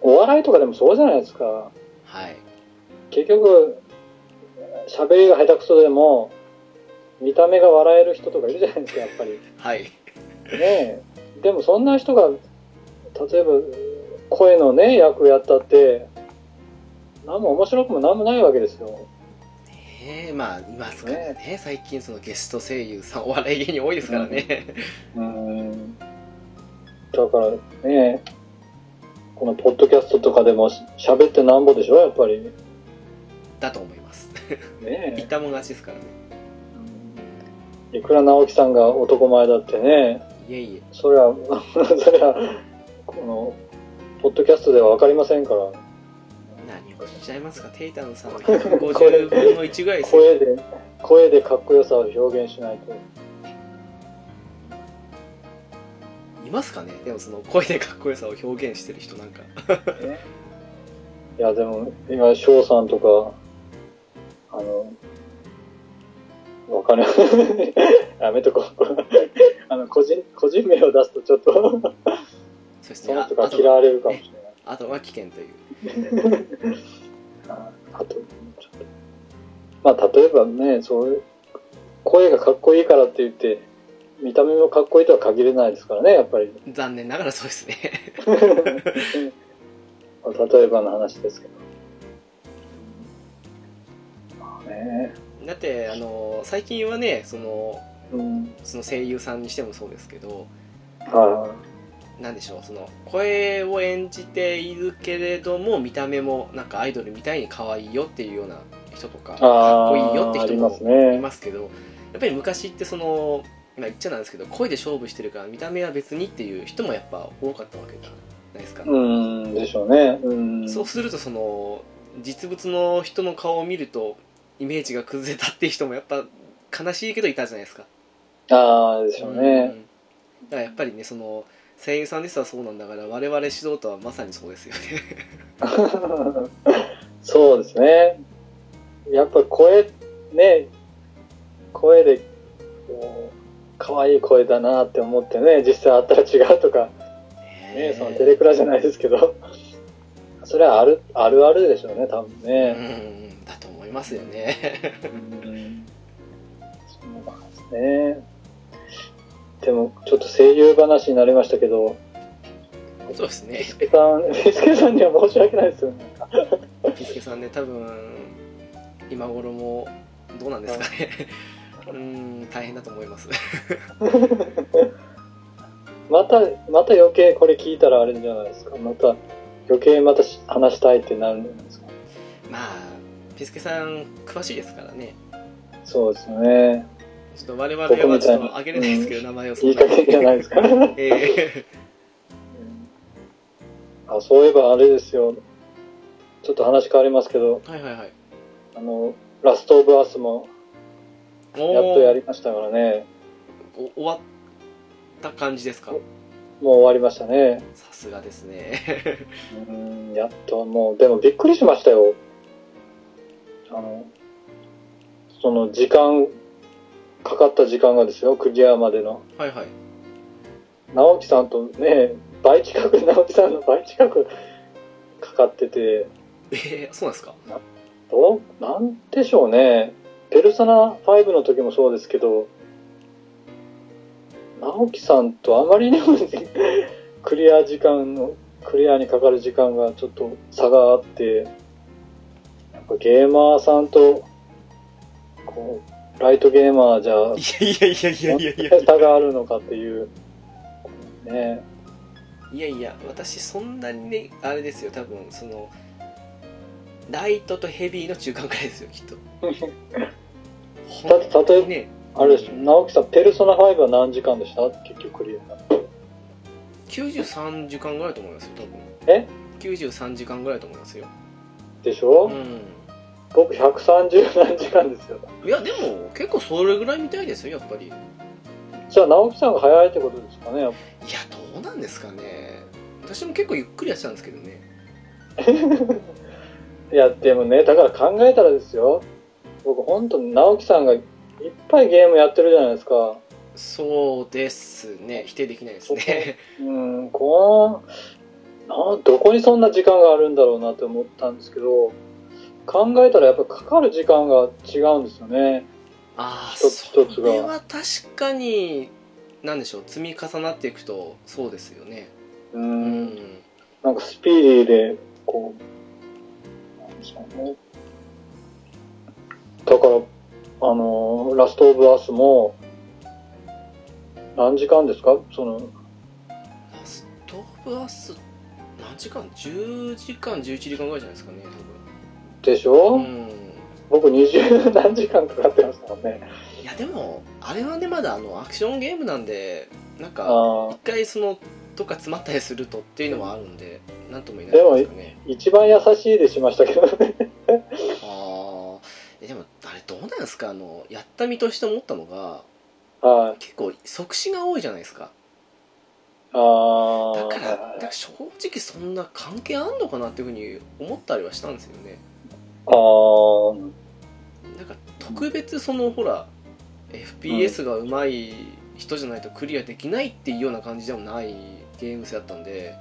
お笑いとかでもそうじゃないですか。はい結局、喋りが下手くそでも、見た目が笑える人とかいるじゃないですか、やっぱり。はいねえ。でもそんな人が、例えば、声のね、役やったって、何も面白くも何もないわけですよ。ねえまあいますからね最近そのゲスト声優さんお笑い芸人多いですからね、うん。だからね、このポッドキャストとかでも喋ってなんぼでしょ、やっぱり。だと思いますね言ったもん勝ちですからねえ。いくら直樹さんが男前だってね、いえいえそりゃ、そりゃ、この、ポッドキャストではわかりませんから、何をおっしゃいますかテイタンさんの150分の1ぐらいですよ声で、声でかっこよさを表現しないと。いますかね？でもその声でかっこよさを表現してる人なんか ねいや、でも、今、翔さんとか、あの、わかんない。やめとこう。あの、個人、個人名を出すとちょっと、そしてそのああと人が嫌われるかもしれない。あとは危険というあ あと、ちょっと。まあ、例えばね、そういう、声がかっこいいからって言って、見た目もかっこいいとは限れないですからね、やっぱり。残念ながらそうですね 例えばの話ですけど。まあね、だってあの最近はねそのうん。その声優さんにしてもそうですけどはなんでしょうその声を演じているけれども見た目もなんかアイドルみたいに可愛いよっていうような人とかい。かっこいいよって人も。いますけどやっぱり昔ってそのまあ言っちゃなんですけど声で勝負してるから見た目は別にっていう人もやっぱ多かったわけじゃないですか、うん、でしょうね。うん。そうするとその実物の人の顔を見るとイメージが崩れたっていう人もやっぱ悲しいけどいたじゃないですかああ、でしょううんね。だからやっぱりねその声優さんですらそうなんだから我々素人はまさにそうですよね そうですね。やっぱ声、ね、声で、こう可愛い声だなって思ってね、実際会ったら違うとか、ね、そのテレクラじゃないですけど、それはある、あるあるでしょうね、多分うね。んだと思いますよねうんそうなんですね。でも、ちょっと声優話になりましたけど、そうですねビスケさん、ビスケさんには申し訳ないですよ、なんか。ピスケさんね多分今頃もどうなんですかねうん大変だと思います また、また余計これ聞いたらあれじゃないですか。また余計またし話したいってなるんじゃないですか。まあピスケさん詳しいですからねそうですよね。ちょっと我々はちょっと挙げれないですけど、名前をそんな。いい加減じゃないですか。えあそういえばあれですよ。ちょっと話変わりますけど、ーはいはいはい。あの、ラストオブアースもおやっとやーりましたからね。お終わった感じですか？もう終わりましたね。さすがですね。うん、やっともう、でもびっくりしましたよ。あの、その時間、かかった時間がですよ、クリアまでの。はいはい直樹さんとね、倍近く、直樹さんの倍近くかかってて、えー、そうなんですか？どう、なんでしょうね。ペルソナ5の時もそうですけど、直樹さんとあまりにも クリア時間の、クリアにかかる時間がちょっと差があって、やっぱゲーマーさんと、こう、ライトゲーマーじゃ、いやいやいやいやいや。いや差があるのかっていう、ね。いやいや私そんなにねあれですよ多分そのライトとヘビーの中間くらいですよきっと。だって例えばね。あれですよ、直樹さん、ペルソナ5は何時間でした？結局クリアになって。93時間ぐらいだと思いますよ多分。え？93時間ぐらいだと思いますよ。でしょ、うん僕130何時間ですよ。いやでも結構それぐらいみたいですよやっぱりいやじゃあ、直樹さんが早いってことですかね。どうなんですかね私も結構ゆっくりやってたんですけどね いや、でもね、だから考えたらですよ。僕、本当直樹さんがいっぱいゲームやってるじゃないですか。そうですね否定できないですねうん、こう、などこにそんな時間があるんだろうなって思ったんですけど、考えたらやっぱかかる時間が違うんですよね。ああそ一つが。れは確かに何でしょう積み重なっていくとそうですよね。う、うん。んなんかスピーディーで、こう、なんでしょうね。だから、あのーラストオブアースも、何時間ですか？その、ラストオブアス何時間？10時間11時間ぐらいじゃないですかねでしょ、うん。僕20何時間かかってましたもんね。いやでもあれはねまだあのアクションゲームなんでなんかあ一回そのとか詰まったりするとっていうのはあるんでなんとも言えないですかね。ー一番優しいでしましたけどね。ああえでもあれどうなんですか？あのやった身として思ったのがはい。結構即死が多いじゃないですか。あー。だだから正直そんな関係あんのかなっていうふうに思ったりはしたんですよねあーなんか特別そのほら FPS が上手い人じゃないとクリアできないっていうような感じでもないゲーム性だったんで。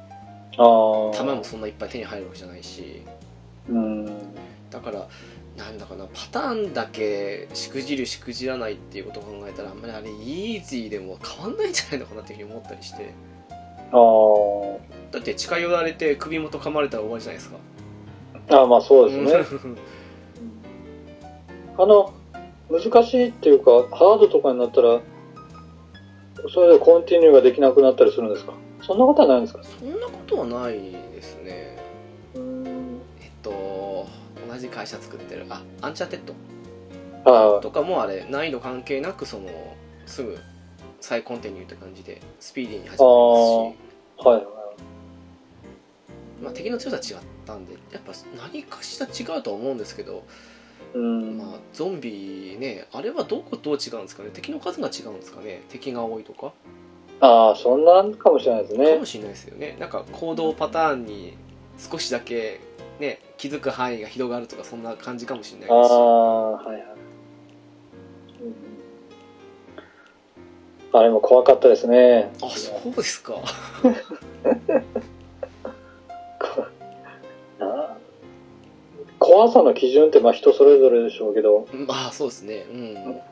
弾もそんないっぱい手に入るわけじゃないしうん。だからなんだかなパターンだけしくじるしくじらないっていうことを考えたらあんまりあれイージーでも変わんないんじゃないのかなっていうふうに思ったりしてあー。だって近寄られて首元噛まれたら終わりじゃないですかあーまあそうですね。うんあの、難しいっていうか、ハードとかになったら、それでコンティニューができなくなったりするんですか？そんなことはないんですか？そんなことはないですねうん。えっと同じ会社作ってるあアンチャーテッドはとかもあれ難易度関係なくそのすぐ再コンティニューって感じでスピーディーに始まりますしい。はい。まあ、敵の強さ違ったんでやっぱ何かしら違うとは思うんですけど、うん。まあ、ゾンビねあれはどこどう違うんですかね？敵の数が違うんですかね？敵が多いとか？ああ、そんなんかもしれないですねかも。しれないですよねなんか行動パターンに少しだけね気づく範囲が広がるとかそんな感じかもしれあないですしあ、はいはい。うん、あれも怖かったですね。あそうですか 怖さの基準ってまあ人それぞれでしょうけど、まあそうですね。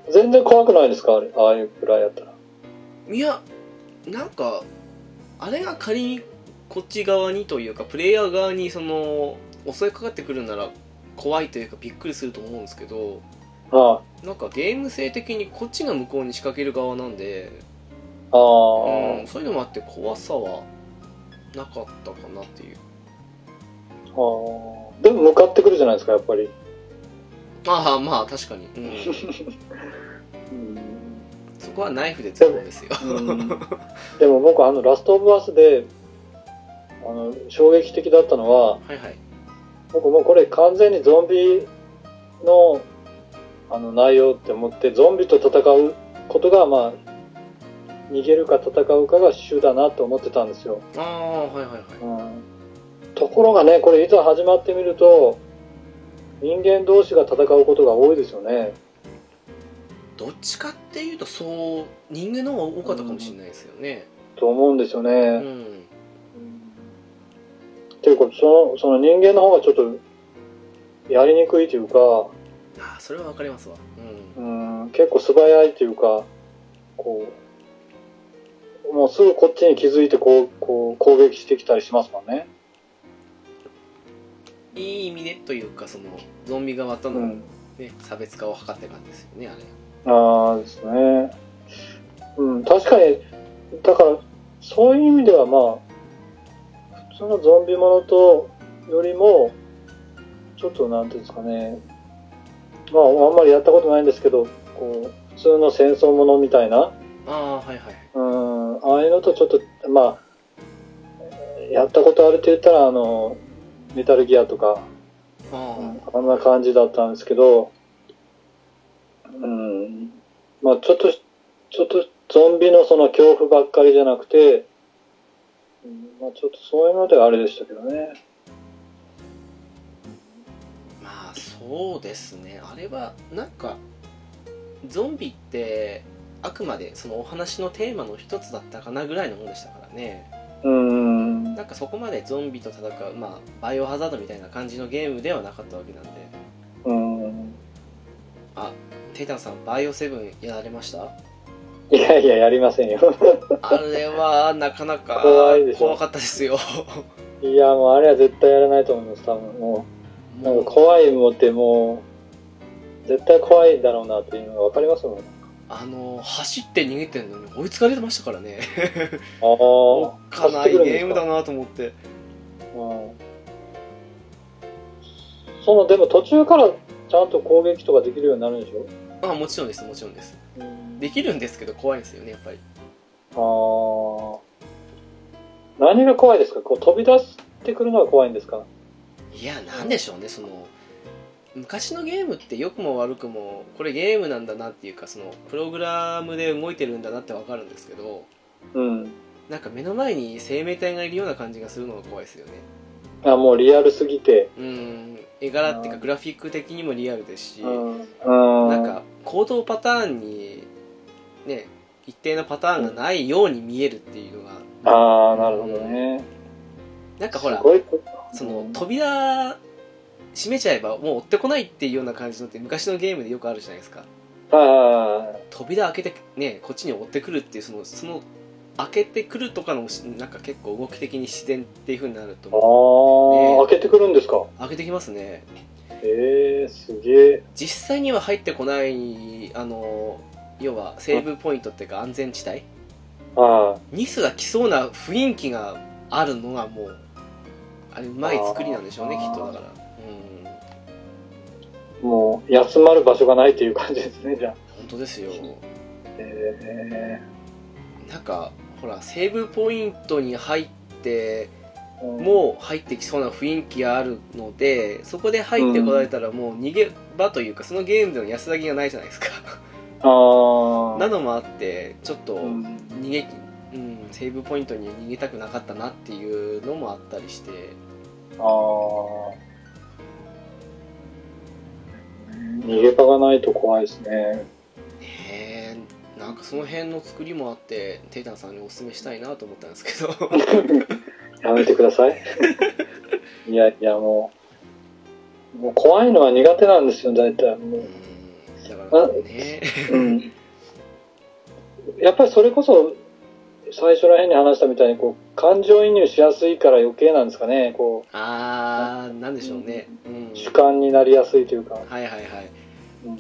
う全然怖くないですか？あれああいうくらいやったら。んいやなんかあれが仮にこっち側にというかプレイヤー側にその襲いかかってくるなら怖いというかびっくりすると思うんですけどあなんかゲーム性的にこっちが向こうに仕掛ける側なんで、あ、ああ、うん、そういうのもあって怖さはなかったかなっていう。ああ。でも向かってくるじゃないですか、やっぱり。ああまあ確かに、うん、うん。そこはナイフで使うんですよ。でも僕あのラストオブアスであの衝撃的だったのははいはい。僕もうこれ完全にゾンビのあの内容って思ってゾンビと戦うことがまあ逃げるか戦うかが主だなと思ってたんですよ、ああはいはいはい。うん、ところがねこれいざ始まってみると人間同士が戦うことが多いですよね。どっちかっていうとそう人間の方が多かったかもしれないですよね。と思うんですよね、うん、っていうかそのその人間の方がちょっとやりにくいというかああそれはわかりますわ。うん。うん結構素早いというかこうもうすぐこっちに気づいてこうこう攻撃してきたりしますもんね。いい意味でというかそのゾンビ側との、うん、ね差別化を図ってる感じですよねあれ。ああですね。うん、確かに、だから、そういう意味ではまあ、普通のゾンビものとよりも、ちょっとなんていうんですかね、まあ、あんまりやったことないんですけど、こう、普通の戦争ものみたいな、ああはいはい。うん、ああいうのとちょっと、まあ、やったことあるって言ったら、あの、メタルギアとか、ああんな感じだったんですけど、うん、まあちょっと、ちょっとゾンビのその恐怖ばっかりじゃなくて、うんまあちょっとそういうのではあれでしたけどね。まあそうですね。あれはなんかゾンビってあくまでそのお話のテーマの一つだったかなぐらいのものでしたからねうん、なんかそこまでゾンビと戦うまあバイオハザードみたいな感じのゲームではなかったわけなんでうん。あテイタンさんバイオセブンやられました？いやいや、やりませんよ。あれはなかなか怖かったですよいや、もうあれは絶対やらないと思います、多分。もう、なんか怖いもんってもう、絶対怖いんだろうなっていうのがわかりますもん。あの走って逃げてるのに追いつかれてましたからね。あおあっ、かないゲームだな。なと思って。うん。その、でも途中からちゃんと攻撃とかできるようになるんでしょ？あもちろんですもちろんです。うん。できるんですけど怖いんですよねやっぱり。あー。何が怖いですか？こう飛び出してくるのが怖いんですか？いやなんでしょうねその昔のゲームって良くも悪くもこれゲームなんだなっていうかそのプログラムで動いてるんだなってわかるんですけどうん。なんか目の前に生命体がいるような感じがするのが怖いですよねあ、もうリアルすぎて。うん絵柄っていうかグラフィック的にもリアルですし、うん。うん。なんか行動パターンにね一定のパターンがないように見えるっていうのがああ、なるほどね。なんかほらその扉閉めちゃえばもう追ってこないっていうような感じのって昔のゲームでよくあるじゃないですか。あ扉開けてねこっちに追ってくるっていうそのその開けてくるとかのなんか結構動き的に自然っていう風になるあ、あとあ、開けてくるんですか？開けてきますね。ええすげえ。実際には入ってこないあの要はセーブポイントっていうか安全地帯。あニスが来そうな雰囲気があるのがもうあれうまい作りなんでしょうねきあー。っとだからもう休まる場所がないっていう感じですね、じゃあ。本当ですよ。えなんかほらセーブポイントに入ってえもう入ってきそうな雰囲気があるのでそこで入ってこられたらもう逃げ場というかそのゲームでの安らぎがないじゃないですか。ああ。なのもあってちょっとうん。逃げ、うん、セーブポイントに逃げたくなかったなっていうのもあったりして。ああ。逃げ場がないと怖いですね。ねえなんかその辺の作りもあってテイタンさんにおすすめしたいなと思ったんですけど やめてください。いやいや、もう、もう怖いのは苦手なんですよ、大体。もううんだからねうん。やっぱりそれこそ、最初ら辺に話したみたいに、こう、感情移入しやすいから余計なんですかね。こあーなんでしょうね。うん。う、主観になりやすいというか。はいはいはい。うん。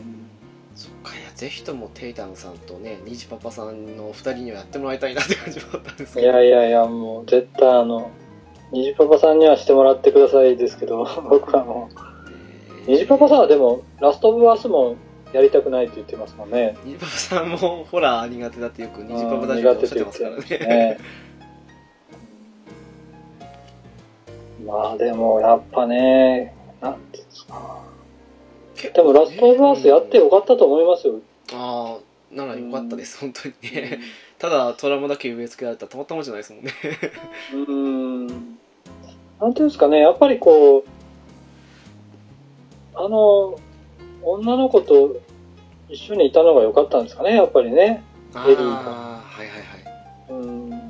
そっかいやぜひともテイタンさんとねニジパパさんのお二人にはやってもらいたいなって感じもあったんですいけど。やいやいや、もう絶対あの、虹パパさんにはしてもらってくださいですけど、僕はもう、虹パパさんはでも、ラストオブアースもやりたくないって言ってますもんね。ニジパパさんもホラー苦手だってよくニジパパ大丈夫おっしゃってますからねね。まあでも、やっぱね、なんていうんですか。結でもラストオブアースやってよかったと思いますよ。ああならよかったです本当にねただトラウマだけ植え付けられたらたまったもんじゃないですもんねうーん。なんていうんですかね、やっぱりこう、あの、女の子と一緒にいたのが良かったんですかね、やっぱりね。ああエリーがはいはいはいうん。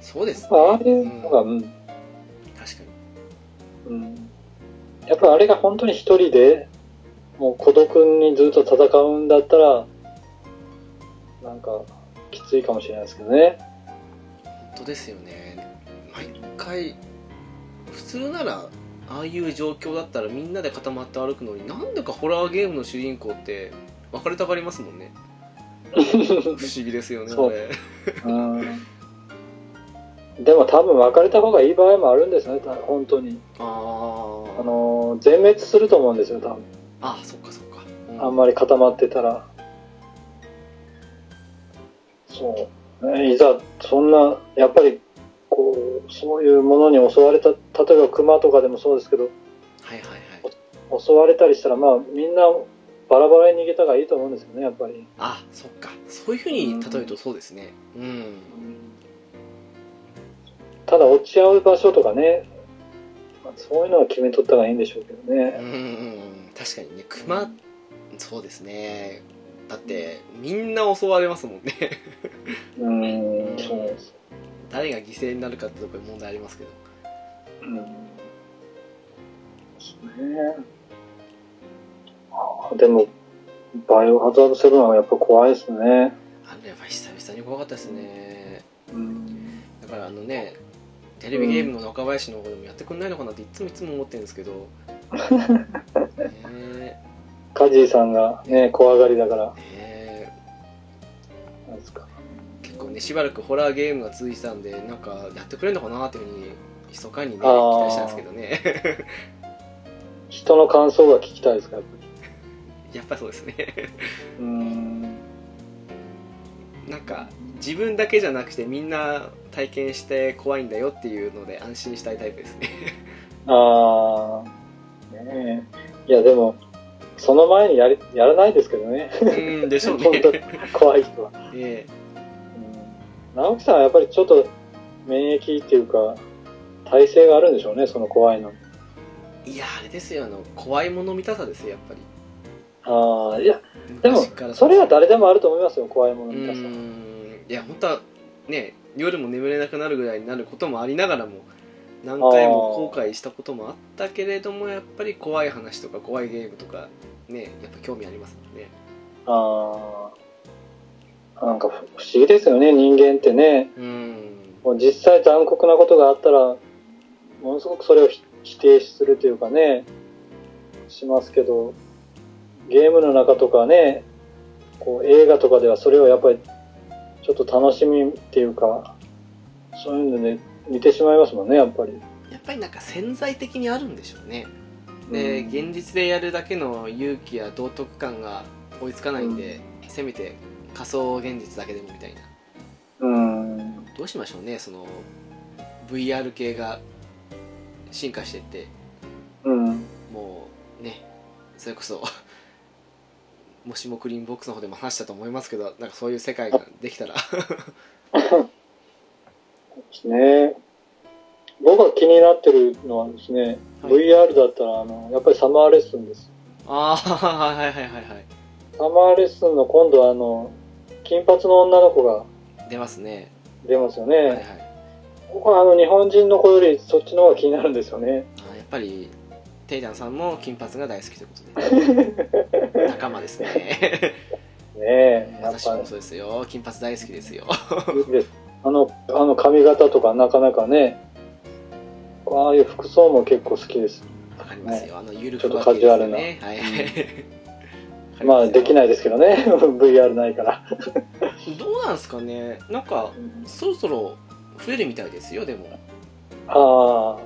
そうですねああいうのが、うん。確かにうん。やっぱりあれが本当に一人で、もう孤独にずっと戦うんだったら、なんか、きついかもしれないですけどね。本当ですよね毎回普通ならああいう状況だったらみんなで固まって歩くのになんでかホラーゲームの主人公って別れたがりますもんね 不思議ですよねそうあれうん。でも多分別れた方がいい場合もあるんですね、た本当に。ああのの、全滅すると思うんですよ、多分。あそっかそっか、うんあんまり固まってたら。そう。ねいざ、そんな、やっぱり、こう、そういうものに襲われた、例えば熊とかでもそうですけど、はいはいはい。襲われたりしたら、まあ、みんなバラバラに逃げた方がいいと思うんですよね、やっぱり。あそっか。そういうふうに例えるとそうですね。うん。ただ、落ち合う場所とかね、まあそういうのは決めとった方がいいんでしょうけどうんね。うんうん。確かにね熊そうですね。だってみんな襲われますもんね。うん、そう。誰が犠牲になるかってところに問題ありますけどうん。ですね。あでも、バイオハザード7はやっぱ怖いですね。あれやっぱ久々に怖かったですねうん。だからあのねテレビゲームの若林の方でもやってくんないのかなっていつもいつも思ってるんですけど ねカジーさんがね、怖がりだから、えしばらくホラーゲームが続いてたんでなんかやってくれるのかなっていうふうに密かにね期待したんですけどね 人の感想が聞きたいですか、やっぱり。やっぱそうですねうん。なんか自分だけじゃなくてみんな体験して怖いんだよっていうので安心したいタイプですね ああ、ねえ。いや、でも、その前にやり、やらないですけどね。うんでしょうね怖い人は。えうん直樹さんはやっぱりちょっと免疫っていうか、耐性があるんでしょうね、その怖いの。えいやあれですよあの怖いもの見たさですよやっぱりああ、いや、でもそれは誰でもあると思いますよ、怖いものう見たさ。んいや本当はね夜も眠れなくなるぐらいになることもありながらも何回も後悔したこともあったけれどもやっぱり怖い話とか怖いゲームとかねやっぱ興味ありますもんねああ。なんか不不思議ですよね、人間ってね。うんもう実際残酷なことがあったら、ものすごくそれをひ否定するというかね、しますけど、ゲームの中とかね、こう映画とかではそれをやっぱりちょっと楽しみっていうか、そういうので見てしまいますもんね、やっぱり。やっぱりなんか潜在的にあるんでしょうねで、うん現実でやるだけの勇気や道徳感が追いつかないんで、せめて仮想現実だけでもみたいなうん。どうしましょうねその VR 系が進化していってうん。もうねそれこそ もしもクリーンボックスの方でも話したと思いますけどなんかそういう世界ができたら ですね。僕が気になってるのはですね、はい VR だったら、あの、やっぱりサマーレッスンです。ああはいはいはいはいはいサマーレッスンの今度はあの、金髪の女の子が出ますね。出ますよね。はいはい。僕はあの、日本人の子よりそっちの方が気になるんですよね。あやっぱりテイダンさんも金髪が大好きということで。仲間ですね。ねえ、私もそうですよ。金髪大好きですよ。あの、あの髪型とかなかなかね、ああいう服装も結構好きです。わかりますよ。あのゆるちょっとふわ系ですよね。カはいまあ、できいないですけどね。VR ないから。どうなんですかね。なんかそろそろ増えるみたいですよでも。あ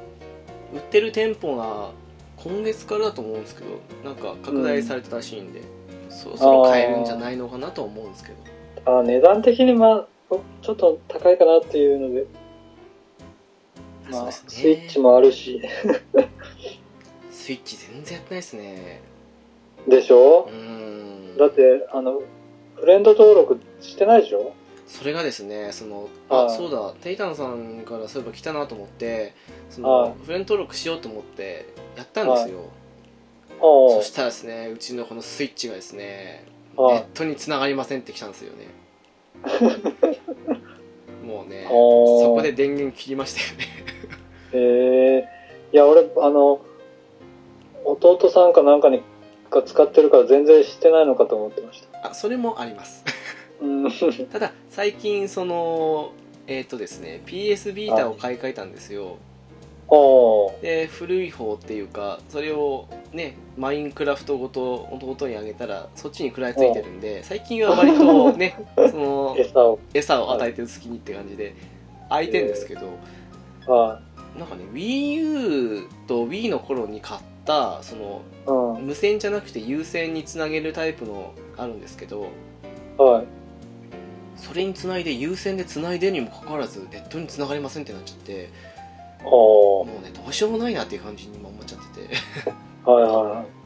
売ってる店舗が今月からだと思うんですけどなんか拡大されてたらしいんで、そろそろ買えるんじゃないのかなと思うんですけど。あ、ああ値段的にまあ、ちょっと高いかなっていうので、まあ、ねスイッチもあるし。スイッチ全然やってないですねでしょ？うーん。だって、あの、フレンド登録してないでしょ？それがですねそのあそうだ。テイタンさんからそういえば来たなと思ってそあのフレンド登録しようと思ってやったんですよ。あそしたらですねうちのこのスイッチがですねネはいットに繋がりませんって来たんですよね。もうねあ。そこで電源切りましたよね。へえ。いや、俺、あの、弟さんかなんかにが使ってるから全然してないのかと思ってました。あそれもありますうん。ただ最近そのえっ、とですね PS ビータを買い替えたんですよで古い方っていうかそれをねマインクラフトごと弟にあげたらそっちに食らいついてるんで最近は割とね その餌を。餌を与えてる好きにって感じで空いてんですけどはなんかね WiiU と Wii の頃に買ったそのうん。無線じゃなくて有線につなげるタイプのあるんですけどはい。それにつないで有線でつないでるにもかかわらずネットにつながりませんってなっちゃっておもうねどうしようもないなっていう感じに今思っちゃってて はいはい。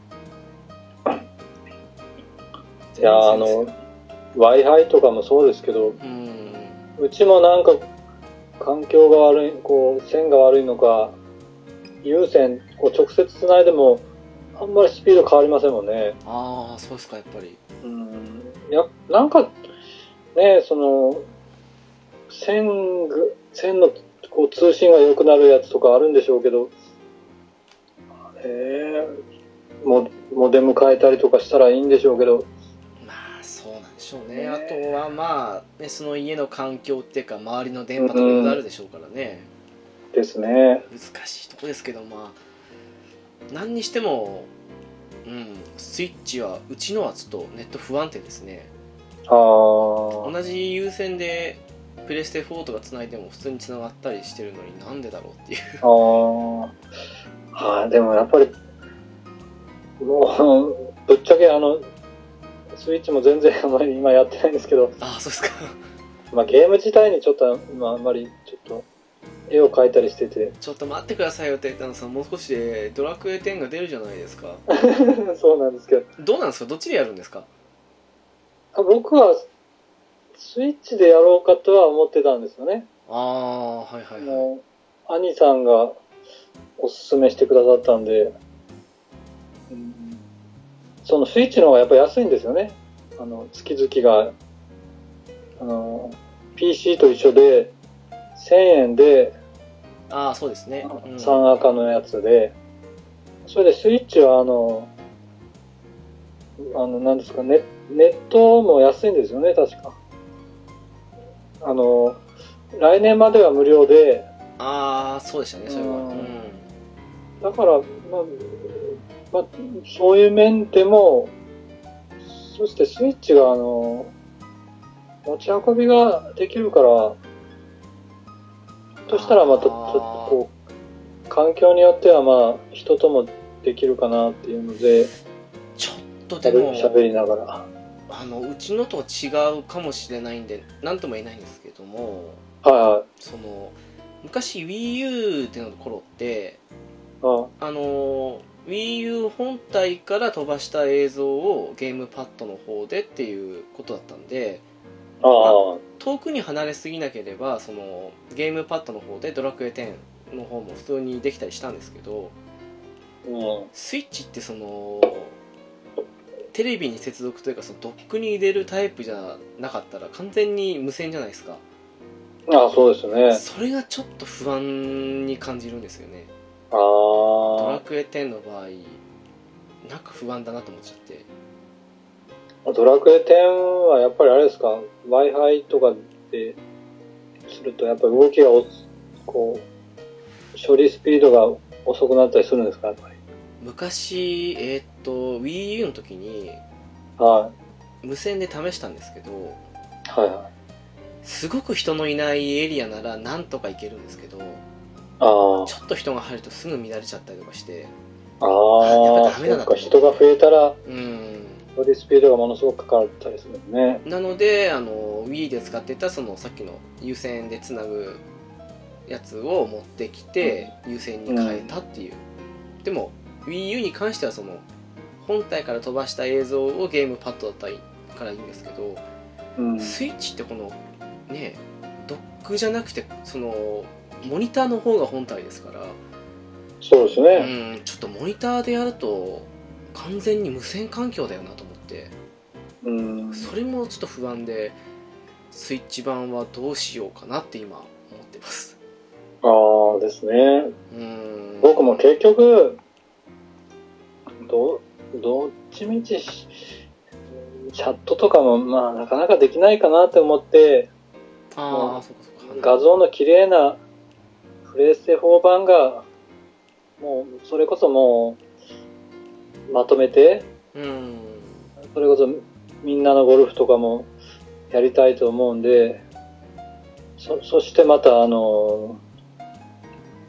いや、あの、Wi-Fi とかもそうですけど、うんうちもなんか、環境が悪い、こう、線が悪いのか、有線、こう、直接繋いでも、あんまりスピード変わりませんもんね。ああそうですかやっぱりうん。いや、なんか、ね、その、線が、線の、こう、通信が良くなるやつとかあるんでしょうけど、ええモモデム変えたりとかしたらいいんでしょうけど、まあそうなんでしょうねねあとはまあ、ね、その家の環境っていうか周りの電波とかいろいろあるでしょうからね、ですね。難しいとこですけどまあ何にしてもうんスイッチはうちのはちょっとネット不安定ですねああ。同じ有線でプレステ4とかつないでも普通につながったりしてるのになんでだろうっていうああ。はい、でもやっぱり、もう、ぶっちゃけあの、スイッチも全然あまり今やってないんですけど、ああそうですかまあゲーム自体にちょっと今あんまりちょっと絵を描いたりしてて、ちょっと待ってくださいよって言ったのさんもう少しでドラクエ10が出るじゃないですか。そうなんですけど、どうなんですか？どっちでやるんですか？あ僕はスイッチでやろうかとは思ってたんですよね。ああはいはいはい。兄さんがおすすめしてくださったんで、うんそのスイッチの方がやっぱ安いんですよね。あの、月々が、あの、PC と一緒で、1000円でああそうですね、うん。3赤のやつで、それでスイッチはあの、あの、なんですか、ネネットも安いんですよね、確か。あの、来年までは無料で、ああそうでしたねそれは。うんうん。だから、まあ、まあ、そういう面でも、そしてスイッチが、あの、持ち運びができるから、としたらまた、ちょっとこう、環境によってはまあ、人ともできるかなっていうので、ちょっとでも喋喋りながら。あのうちのとは違うかもしれないんで何とも言えないんですけどもはいはい。その昔 WiiU での頃ってああの WiiU 本体から飛ばした映像をゲームパッドの方でっていうことだったんでああ、遠くに離れすぎなければそのゲームパッドの方でドラクエ10の方も普通にできたりしたんですけどうん。スイッチってそのテレビに接続というかそのドックに入れるタイプじゃなかったら完全に無線じゃないですかああ、そうですね。それがちょっと不安に感じるんですよねああ。ドラクエ10の場合なんか不安だなと思っちゃってドラクエ10はやっぱりあれですか？?Wi-Fi とかでするとやっぱり動きがおこう、処理スピードが遅くなったりするんですか。昔えーっと WiiU の時には無線で試したんですけどい。はいはい。すごく人のいないエリアならなんとか行けるんですけどあちょっと人が入るとすぐ乱れちゃったりとかしてあ。ああ。やっぱダメなんだそっか、人が増えたら、うんスピードがものすごくかかったりすね。なのであの Wii で使ってたそのさっきの有線でつなぐやつを持ってきて有線に変えたっていう、でも WiiU に関してはその本体から飛ばした映像をゲームパッドだったからいいんですけど、うん。スイッチってこのねドックじゃなくてそのモニターの方が本体ですから、そうですうね。ん、ちょっとモニターでやると完全に無線環境だよなと思って。うん。それもちょっと不安でスイッチ版はどうしようかなって今思ってます。ああですね。うん。僕も結局、ど、どっちみちし、チャットとかもまあなかなかできないかなって思って、ああそそ画像の綺麗なプレステ4版が、もう、それこそもう、まとめて、うんそれこそみんなのゴルフとかもやりたいと思うんで、そ、そしてまたあの、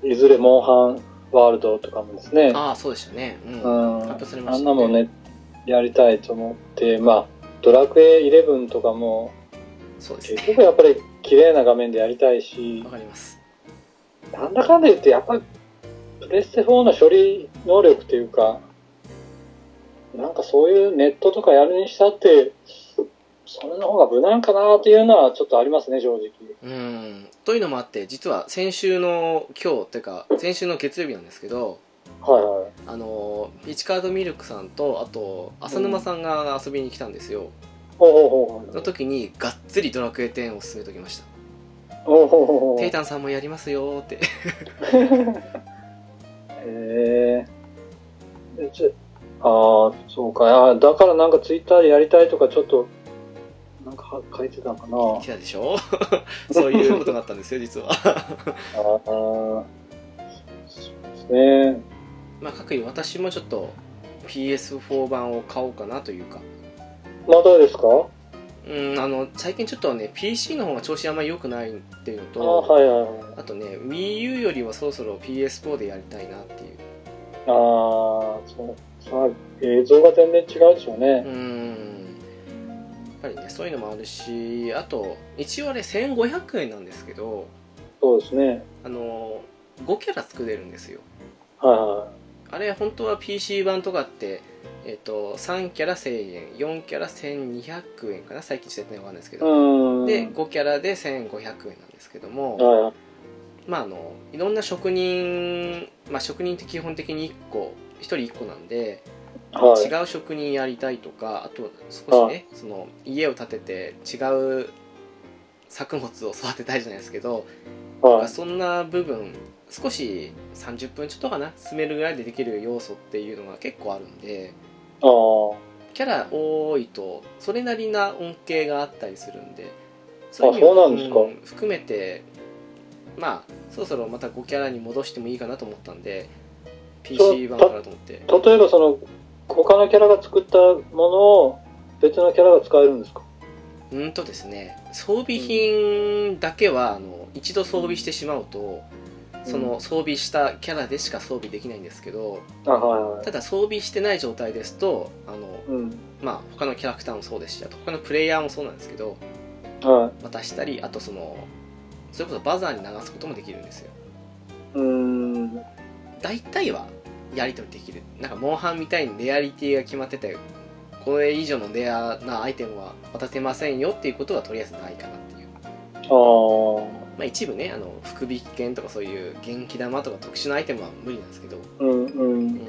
いずれモンハンワールドとかもですね。ああそうでしたね。うん、うん。あんなもんね、やりたいと思って、まあ、ドラクエ11とかも、結そうですね。局やっぱり綺麗な画面でやりたいしわ、かります。なんだかんだ言って、やっぱり、プレステ4の処理能力っていうか、なんかそういうネットとかやるにしたって、それの方が無難かなっていうのはちょっとありますね、正直。うん。というのもあって実は先週の今日っていうか先週の月曜日なんですけどはいはい。あのピーチカードミルクさんとあと浅沼さんが遊びに来たんですよ、ほうほうほうの時にがっつりドラクエ10を進めときました。ほうほうほうほうテイタンさんもやりますよーって。へえ。えちょああ、そうか。あーだからなんかツイッターでやりたいとかちょっと、なんかは書いてたかな。来たでしょ？そういうことがあったんですよ実はああ、そうですね。まあ各位私もちょっと PS4 版を買おうかなというかまだですか？うんあの最近ちょっとね PC の方が調子あんまり良くないっていうのあとあ、はいはいはい。あとね WiiU よりはそろそろ PS4 でやりたいなっていうああ、そう。さあ、映像が全然違うでしょううね。んやっぱりねそういうのもあるしあと一応あれ1500円なんですけどそうですね。あの5キャラ作れるんですよはいはあれ本当は PC 版とかってえっと3キャラ1000円4キャラ1200円かな？最近ちょっとやってないかんないですけい。ど、うん。で5キャラで1500円なんですけども、はいはい。まああのいろんな職人まあ職人って基本的に1個1人1個なんで、はい。違う職人やりたいとかあと少しねその家を建てて違う作物を育てたいじゃないですけど、はい。そんな部分少し30分ちょっとかな進めるぐらいでできる要素っていうのが結構あるんで。キャラ多いとそれなりな恩恵があったりするんでそうなんですかうん含めてまあそろそろまた5キャラに戻してもいいかなと思ったんで PC 版からと思って例えばその、他のキャラが作ったものを別のキャラが使えるんですか？うんとですね装備品だけはあの一度装備してしまうとその装備したキャラでしか装備できないんですけどあ、はいはい。ただ装備してない状態ですとあのうん。まあ他のキャラクターもそうですしあと他のプレイヤーもそうなんですけどは渡したりあとそのそれこそバザーに流すこともできるんですよい。うーん。大体はやり取りできるなんかモンハンみたいにレアリティが決まっててこれ以上のレアなアイテムは渡せませんよっていうことはとりあえずないかなっていうああ。まあ、一部ねあの福引券とかそういう元気玉とか特殊なアイテムは無理なんですけど、うんう。うんん、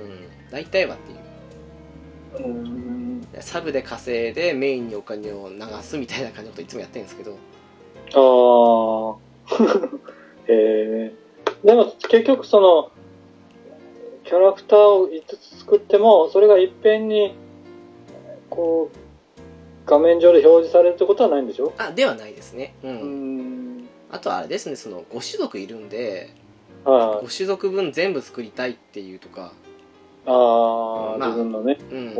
大体はっていううん。サブで稼いでメインにお金を流すみたいな感じのこといつもやってるんですけどああ。へえ。でも結局その、キャラクターを5つ作っても、それがいっぺんに、こう、画面上で表示されるってことはないんでしょ？あではないですね、うんうん。あとはあれですねその5種族いるんではい。5種族分全部作りたいっていうとか、ああ、まあ自分のね。うん、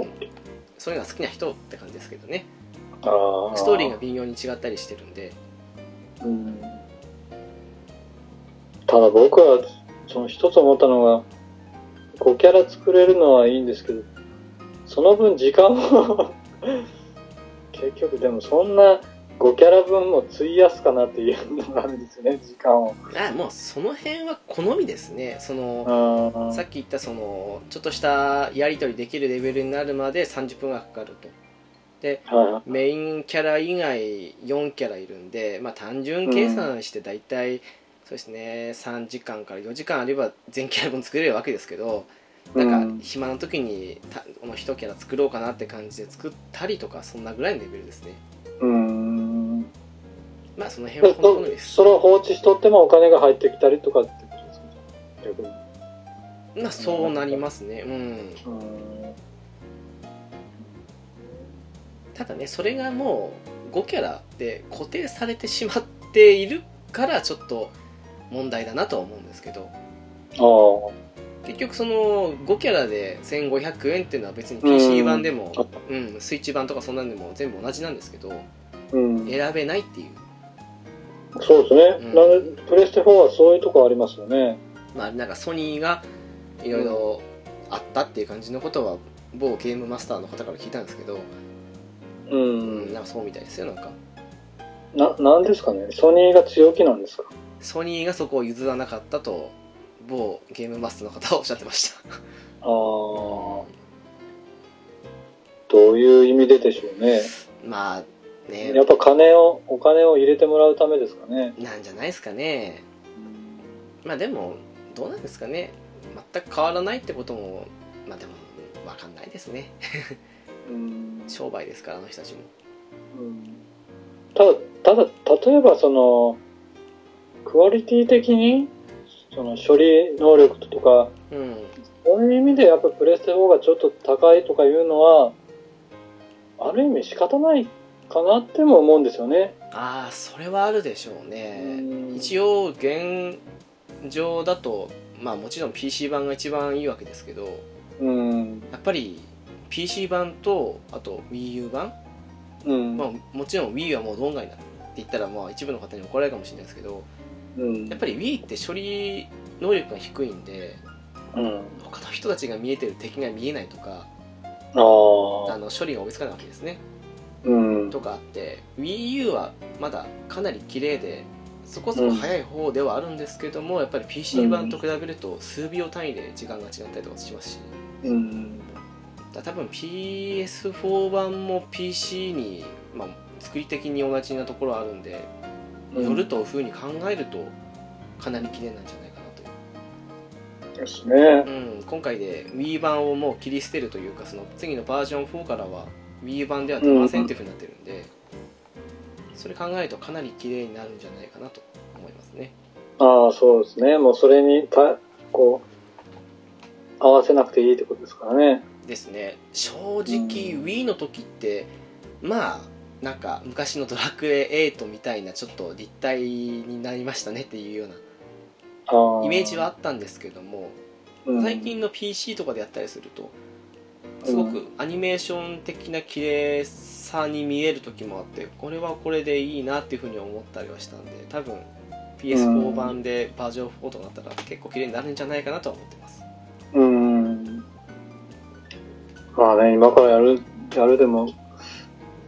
そういうのが好きな人って感じですけどねああ。ストーリーが微妙に違ったりしてるんでうん。ただ僕は、その一つ思ったのが、5キャラ作れるのはいいんですけど、その分時間を、結局でもそんな5キャラ分も費やすかなっていうのがあるんですよね、時間を。あもうその辺は好みですね。そのあさっき言ったそのちょっとしたやり取りできるレベルになるまで30分がかかると。ではメインキャラ以外4キャラいるんで、まあ、単純計算して大体、そうですね3時間から4時間あれば全キャラ分作れるわけですけどなんうんか暇な時にたこの1キャラ作ろうかなって感じで作ったりとかそんなぐらいのレベルですねい。うん。まあその辺はで本当にですそれを放置しとってもお金が入ってきたりとかってことですね。逆に。まあそうなりますねうんうん。ただねそれがもう5キャラで固定されてしまっているからちょっと問題だなとは思うんですけどああ。結局その5キャラで1500円っていうのは別に PC 版でも、うんスイッチ版とかそんなんでも全部同じなんですけどうん。選べないっていう、そうですね。うんプレステ4はそういうとこありますよね。まあ、なんかソニーがいろいろあったっていう感じのことは某ゲームマスターの方から聞いたんですけど、ううん、ん。なんかそうみたいですよなんかな、なんですかね。ソニーが強気なんですかソニーがそこを譲らなかったと某ゲームマスターの方はおっしゃってました。ああ、どういう意味ででしょうね。まあね。やっぱ金を、お金を入れてもらうためですかね。なんじゃないですかね。まあでもどうなんですかね。全く変わらないってこともまあでも分かんないですね。うん。商売ですからあの人たちも。うん。ただ、ただ、例えばその、クオリティ的に、その処理能力とか、うんそういう意味でやっぱプレステ4がちょっと高いとかいうのは、ある意味仕方ないかなっても思うんですよね。ああそれはあるでしょうねうん一応現状だとまあもちろん PC 版が一番いいわけですけどうん。やっぱり PC 版とあと WiiU 版、うん。まあ、もちろん Wii はもう論外だって言ったらまあ一部の方に怒られるかもしれないですけどうん。やっぱり Wii って処理能力が低いんでうん。他の人たちが見えてる敵が見えないとかあ。の処理が追いつかないわけですねうん。とかあって WiiU はまだかなり綺麗でそこそこ速い方ではあるんですけども、やっぱり PC 版と比べると数秒単位で時間が違ったりとかしますしうん。だ多分 PS4 版も PC に、まあ、作り的に同じなところあるんで、よるというふうに考えるとかなり綺麗なんじゃないかなとですね。うん、今回で Wii 版をもう切り捨てるというかその次のバージョン4からは Wii 版では出ませんっていうふうになってるんで、それ考えるとかなり綺麗になるんじゃないかなと思いますねああ、そうですね。もうそれにた、こう、合わせなくていいってことですからね。ですね正直 Wii の時ってまあなんか昔のドラクエ8みたいなちょっと立体になりましたねっていうような。イメージはあったんですけどもうん、最近の PC とかでやったりするとすごくアニメーション的な綺麗さに見える時もあってこれはこれでいいなっていうふうに思ったりはしたんで多分 PS4 版でバージョン4とかなったら結構綺麗になるんじゃないかなとは思ってますうん。まあね、今からやる、やるでも、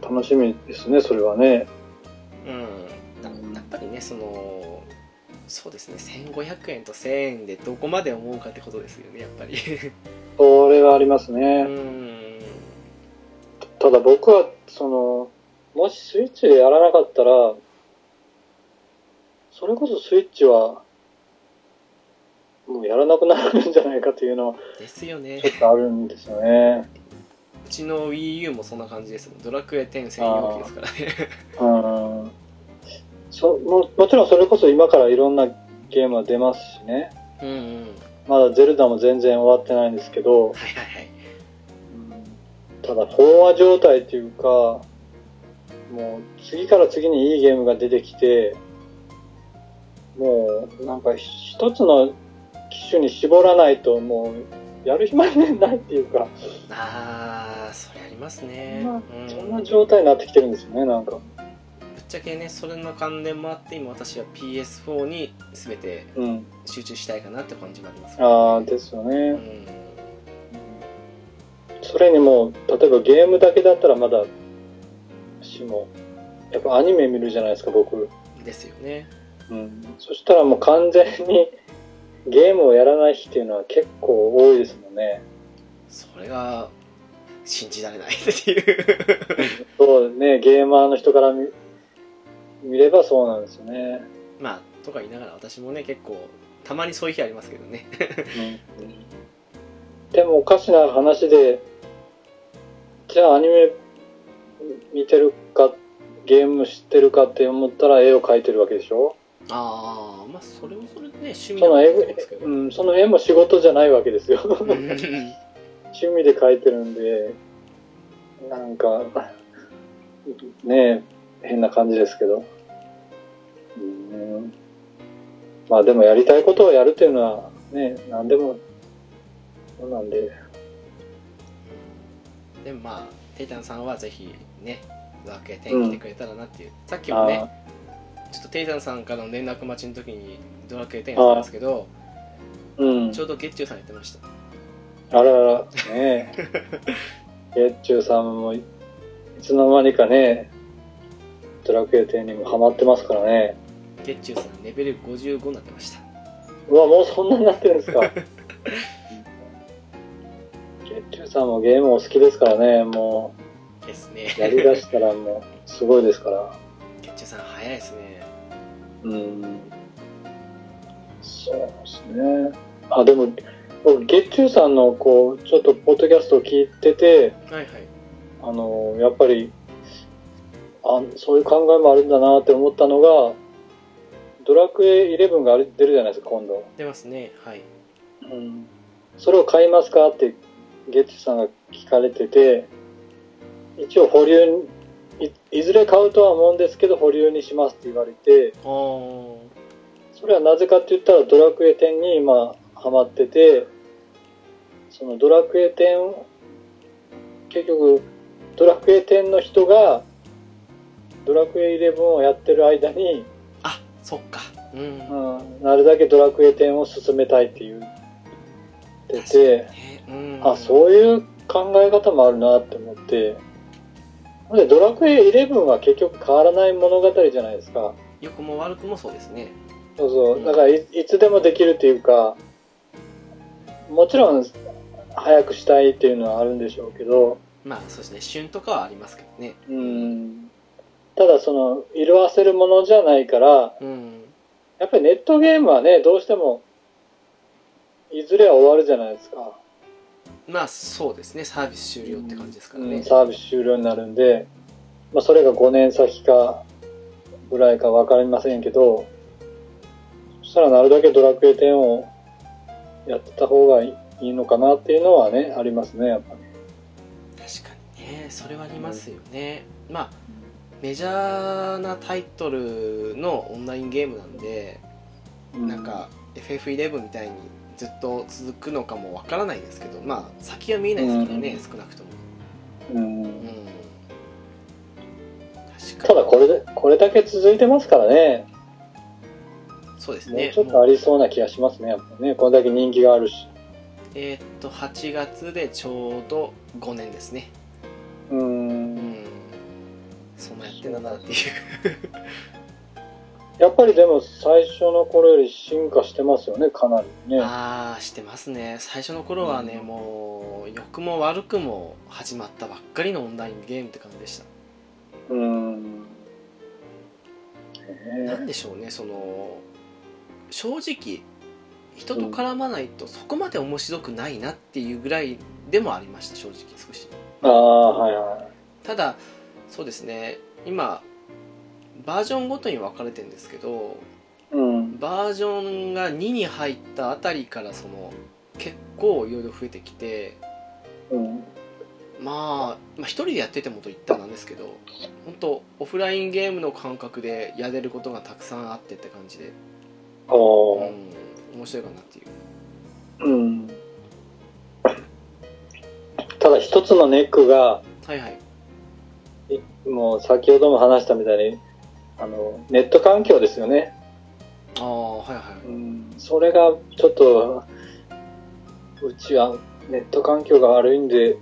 楽しみですね、それはね。うんやっぱりねそのそうですね1500円と1000円でどこまで思うかってことですよねやっぱりそれはありますうね。んただ僕は、その、もしスイッチでやらなかったら、それこそスイッチは、もうやらなくなるんじゃないかというのは、ですよねちょっとあるんですよね。うちの WiiU もそんな感じですもんドラクエ10専用機ですからね。うん。そももちろんそれこそ今からいろんなゲームは出ますしね。うんうん。まだゼルダも全然終わってないんですけど、はいはいはい。ただ飽和状態っていうか、もう次から次にいいゲームが出てきて、もうなんか一つの機種に絞らないともうやる暇ないっていうか、ああそれありますねそんなうんそんな状態になってきてるんですよね、なんか。ぶっちゃけねそれの関連もあって今私は PS4 に全てうん。集中したいかなって感じもありますああ、ですようね。んそれにもう、例えばゲームだけだったらまだしも、やっぱアニメ見るじゃないですか、僕。ですよねうん。そしたらもう完全にゲームをやらない日っていうのは結構多いですもんね。それが信じられないっていう。そうね、ゲーマーの人から見見ればそうなんですよね。まあとか言いながら私もね結構たまにそういう日ありますけどね。でもおかしな話で、じゃあアニメ見てるか、ゲーム知ってるかって思ったら絵を描いてるわけでしょ？ああまあそれもそれでね趣味そのなん絵ですけど、うん、その絵も仕事じゃないわけですよ。う ん趣味で描いてるんで、なんか、ねえ、変な感じですけど。うん。まあでもやりたいことをやるっていうのはね、何でも、そうなんで、でもまあテイタンさんはぜひねドラクエ10来てくれたらなっていう、さっきもねちょっとテイタンさんからの連絡待ちの時にドラクエ10やったんですけどうん。ちょうど月中さんやってましたあらら、ねえ。月中さんもい、いつの間にかね、ドラクエ10にもハマってますからね。月中さんレベル55になってましたうわ、もうそんなになってるんですか。月中さんもゲームお好きですからね、もですねう、やりだしたらもう、すごいですから。月中さん早いですねうん。そうですね。あ、でも、僕、月中さんの、こう、ちょっと、ポッドキャストを聞いてて、はいはいあの、やっぱり、あ、そういう考えもあるんだなって思ったのが、ドラクエ11が出るじゃないですか、今度。出ますねはいうん。それを買いますかって、ゲッチュさんが聞かれてて、一応保留に、いいずれ買うとは思うんですけど、保留にしますって言われて、あーそれはなぜかって言ったら、ドラクエ10に今、ハマってて、そのドラクエ10、結局、ドラクエ10の人が、ドラクエ11をやってる間に、あそっか。うん。うん、なるだけドラクエ10を進めたいって言ってて、ね。うん。あ、そういう考え方もあるなって思って、でドラクエ11は結局変わらない物語じゃないですか。良くも悪くもそうですねそうそう。だからいいつでもできるっていうか、もちろん早くしたいっていうのはあるんでしょうけど、まあそうですね旬とかはありますけどねうん。ただその、色あせるものじゃないから、うんやっぱりネットゲームはね、どうしても、いずれは終わるじゃないですか。まあそうですねサービス終了って感じですからね、うんサービス終了になるんで、まあ、それが5年先かぐらいか分かりませんけど、そしたらなるだけドラクエ10をやってた方がいいのかなっていうのはね、ありますね、やっぱり。確かにねそれはありますよね、まあメジャーなタイトルのオンラインゲームなんで、なんか FF11 みたいにずっと続くのかもわからないですけどまあ先は見えないですけどね、うん。少なくとも。うん、うん。ただこれで、これだけ続いてますからね、そうですねちょっとありそうな気がしますね、やっぱね。これだけ人気があるし。えーっと8月でちょうど5年ですねう。うんんそんなやってんだなっていう やっぱりでも最初の頃より進化してますよね、かなりね。ああしてますね最初の頃はね、うんもう良くも悪くも始まったばっかりのオンラインゲームって感じでしたうん。なんでしょうねその正直人と絡まないとそこまで面白くないなっていうぐらいでもありました正直少しああ、はいはい。ただそうですね今バージョンごとに分かれてるんですけどうん。バージョンが2に入ったあたりからその結構いろいろ増えてきてうん。まあ、まあ一人でやっててもと言ったらなんですけど本当オフラインゲームの感覚でやれることがたくさんあってって感じで、あうあ。ん、面白いかなっていううん。ただ一つのネックが、はいはいいもう先ほども話したみたいに、あの、ネット環境ですよね。ああはいはいうん。それがちょっと、うちはネット環境が悪いんで、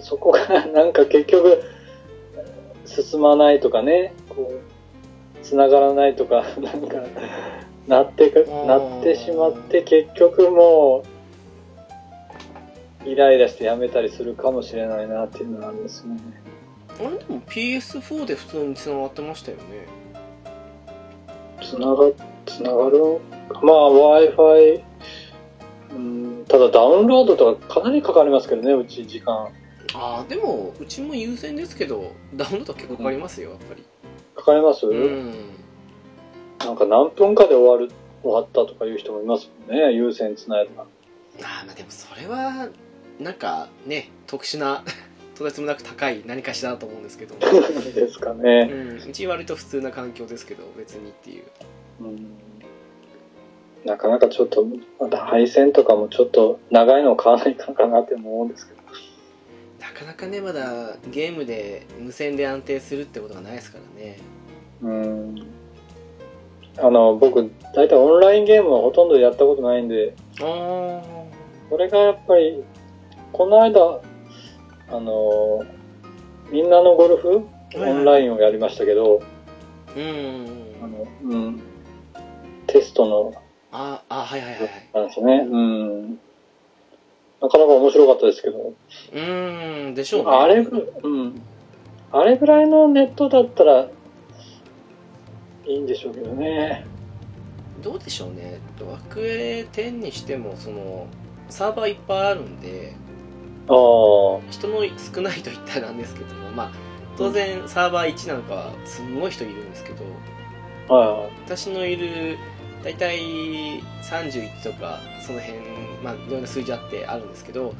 そこがなんか結局、進まないとかね、こう、繋がらないとか、なんか、なってか、ーなってしまって、結局もう、イライラしてやめたりするかもしれないなっていうのがあるんですよね。あれでも PS4 で普通に繋がってましたよね。つなが、つながるまあ、Wi-Fi、うん、ただダウンロードとかかなりかかりますけどね、うち時間。ああでもうちも優先ですけどダウンロード結構かかりますよやっぱり。かかります、うんなんか何分かで終わる、終わったとかいう人もいますもんね、優先つないだ。ああまあでもそれはなんかね特殊な とてつもなく高い何かしらだと思うんですけど、ですかうね。ん、うち割と普通な環境ですけど別にっていううんなかなかちょっと、また配線とかもちょっと長いのを買わないかんかなって思うんですけど。なかなかねまだゲームで無線で安定するってことがないですからねうん。あの、僕、大体オンラインゲームはほとんどやったことないんで、これがやっぱり、この間、あの、みんなのゴルフオンラインをやりましたけど、うん。あの、うん、テストの、ああはいはいはいはい。なんですね。うん。なかなか面白かったですけど、うーんでしょうね。あれぐ、うん。あれぐらいのネットだったら、いいんでしょうけどね。どうでしょうねドラクエ10にしてもそのサーバーいっぱいあるんでああ、人の少ないと言ったらなんですけどもまあ当然サーバー1なんかはすんごい人いるんですけどは私のいる大体31とかその辺まあいろんな数字あってあるんですけど、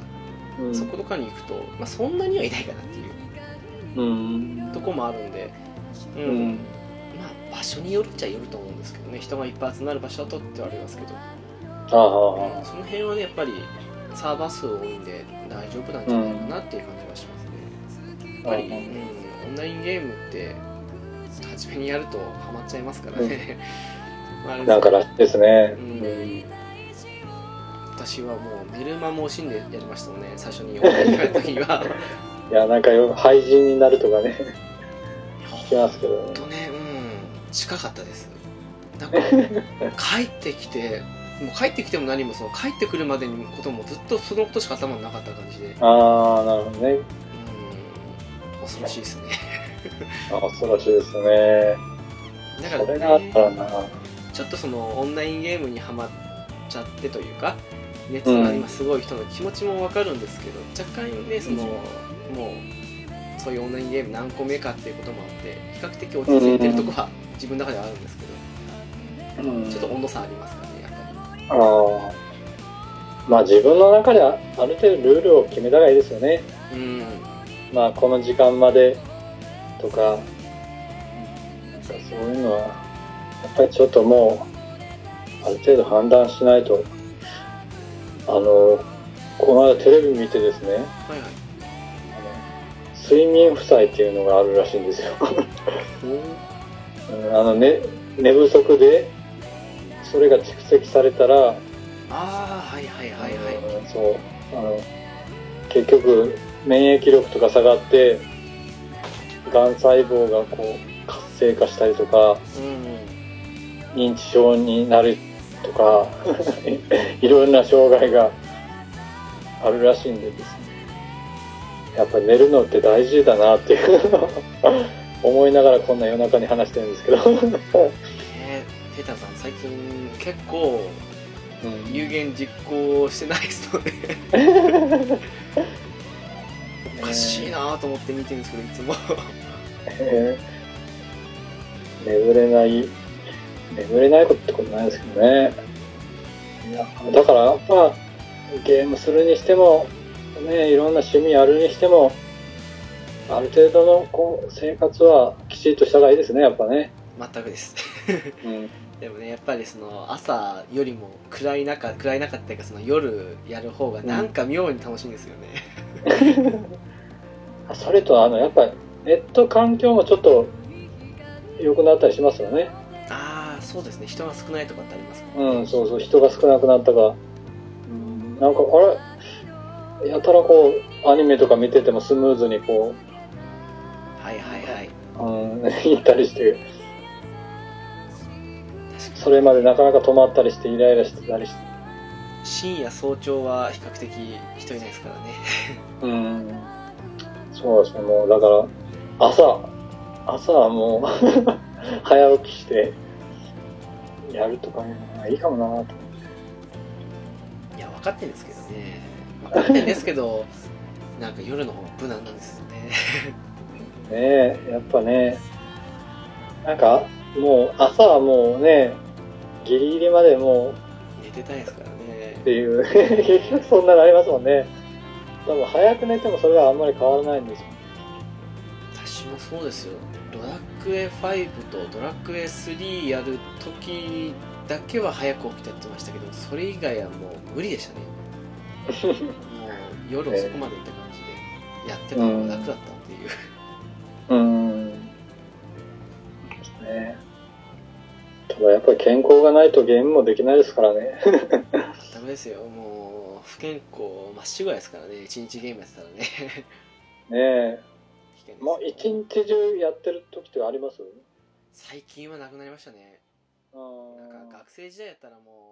い。うんそことかに行くと、まあ、そんなにはいないかなっていううん。とこもあるんで、うんうんまあ場所によるっちゃよると思うんですけどね。人がいっぱい集まる場所だとって言われますけど、ああ、その辺はねやっぱりサーバー数多いんで大丈夫なんじゃないかなっていう感じはしますね、やっぱり、うん。うん、オンラインゲームって初めにやるとハマっちゃいますからね、まああれですなんからですね。うん。私はもう寝る間も惜しんでやりましたもんね。最初にオンラインやった時には。いや、なんかよ、廃人になるとかね、聞きますけどね。うん近かったですなんか帰ってきてもう帰ってきても何もその帰ってくるまでのこともずっとそのことしか頭になかった感じでああ、なるほどね。うん恐ろしいですねあ 恐ろしいですね。だからそれがあっねたらな。ちょっとそのオンラインゲームにはまっちゃってというか熱が今すごい人の気持ちもわかるんですけど、若干ねその、もうそういうオンラインゲーム何個目かっていうこともあって比較的落ち着いてるとこは自分の中ではあるんですけど、うん。ちょっと温度差ありますからねやっぱり。ああ。まあ自分の中であある程度ルールを決めた方がいいですよね。うん。まあこの時間までとか、そういうのは、やっぱりちょっともう、ある程度判断しないと、あの、この間テレビ見てですね、はいはい。睡眠負債っていうのがあるらしいんですよ。うんあの、ね、寝不足で、それが蓄積されたら、ああはいはいはいはいうんそう、あの、結局、免疫力とか下がって、がん細胞がこう、活性化したりとか、うん認知症になるとか、いろんな障害があるらしいんでですね。やっぱ寝るのって大事だなっていう思いながらこんな夜中に話してるんですけど。えー、テータさん最近結構うん有言実行してないですよね おかしいなと思って見てるんですけどいつもえー 眠れない、眠れないことってことないですけどね。いやだからやっぱゲームするにしても、ね、いろんな趣味あるにしても、ある程度のこう生活はきちっとした方がいいですね、やっぱね。全くですうん。でもねやっぱりその朝よりも暗い中暗い中っていうかその夜やる方がなんか妙に楽しいんですよね、あそれと、あの、やっぱりネット環境もちょっと良くなったりしますよね。ああそうですね人が少ないとかってありますかうん、そうそう、人が少なくなったか。うん、なんか、あれ？やたらこう、アニメとか見ててもスムーズにこはいはいはい。う、うん、行ったりして、それまでなかなか止まったりして、イライラしてたりして。に深夜早朝は比較的人いないですからね。うん。そうですね、もう、だから、朝、朝はもう、早起きして、やるとかいうのがいいかもなと。いや分かってるんですけどね。分かってるんですけどなんか夜の方が無難なんですよねねえ、やっぱね、なんか、もう、朝はもうね、ギリギリまでもう、寝てたいですからねっていう、結 局そんなのありますもんね。多分早く寝てもそれはあんまり変わらないんですよ。私もそうですよドラクエ5とドラクエ3やる時だけは早く起きてやってましたけどそれ以外はもう無理でしたね もう夜遅くまで行った感じでやってた方が楽だったう、ん。ですね。ただやっぱり健康がないとゲームもできないですからね。ダメですよもう不健康まっしぐらいですからね一日ゲームやってたらね ねえ。もう一日中やってる時ってあります？最近はなくなりましたねうんなんか学生時代やったらもう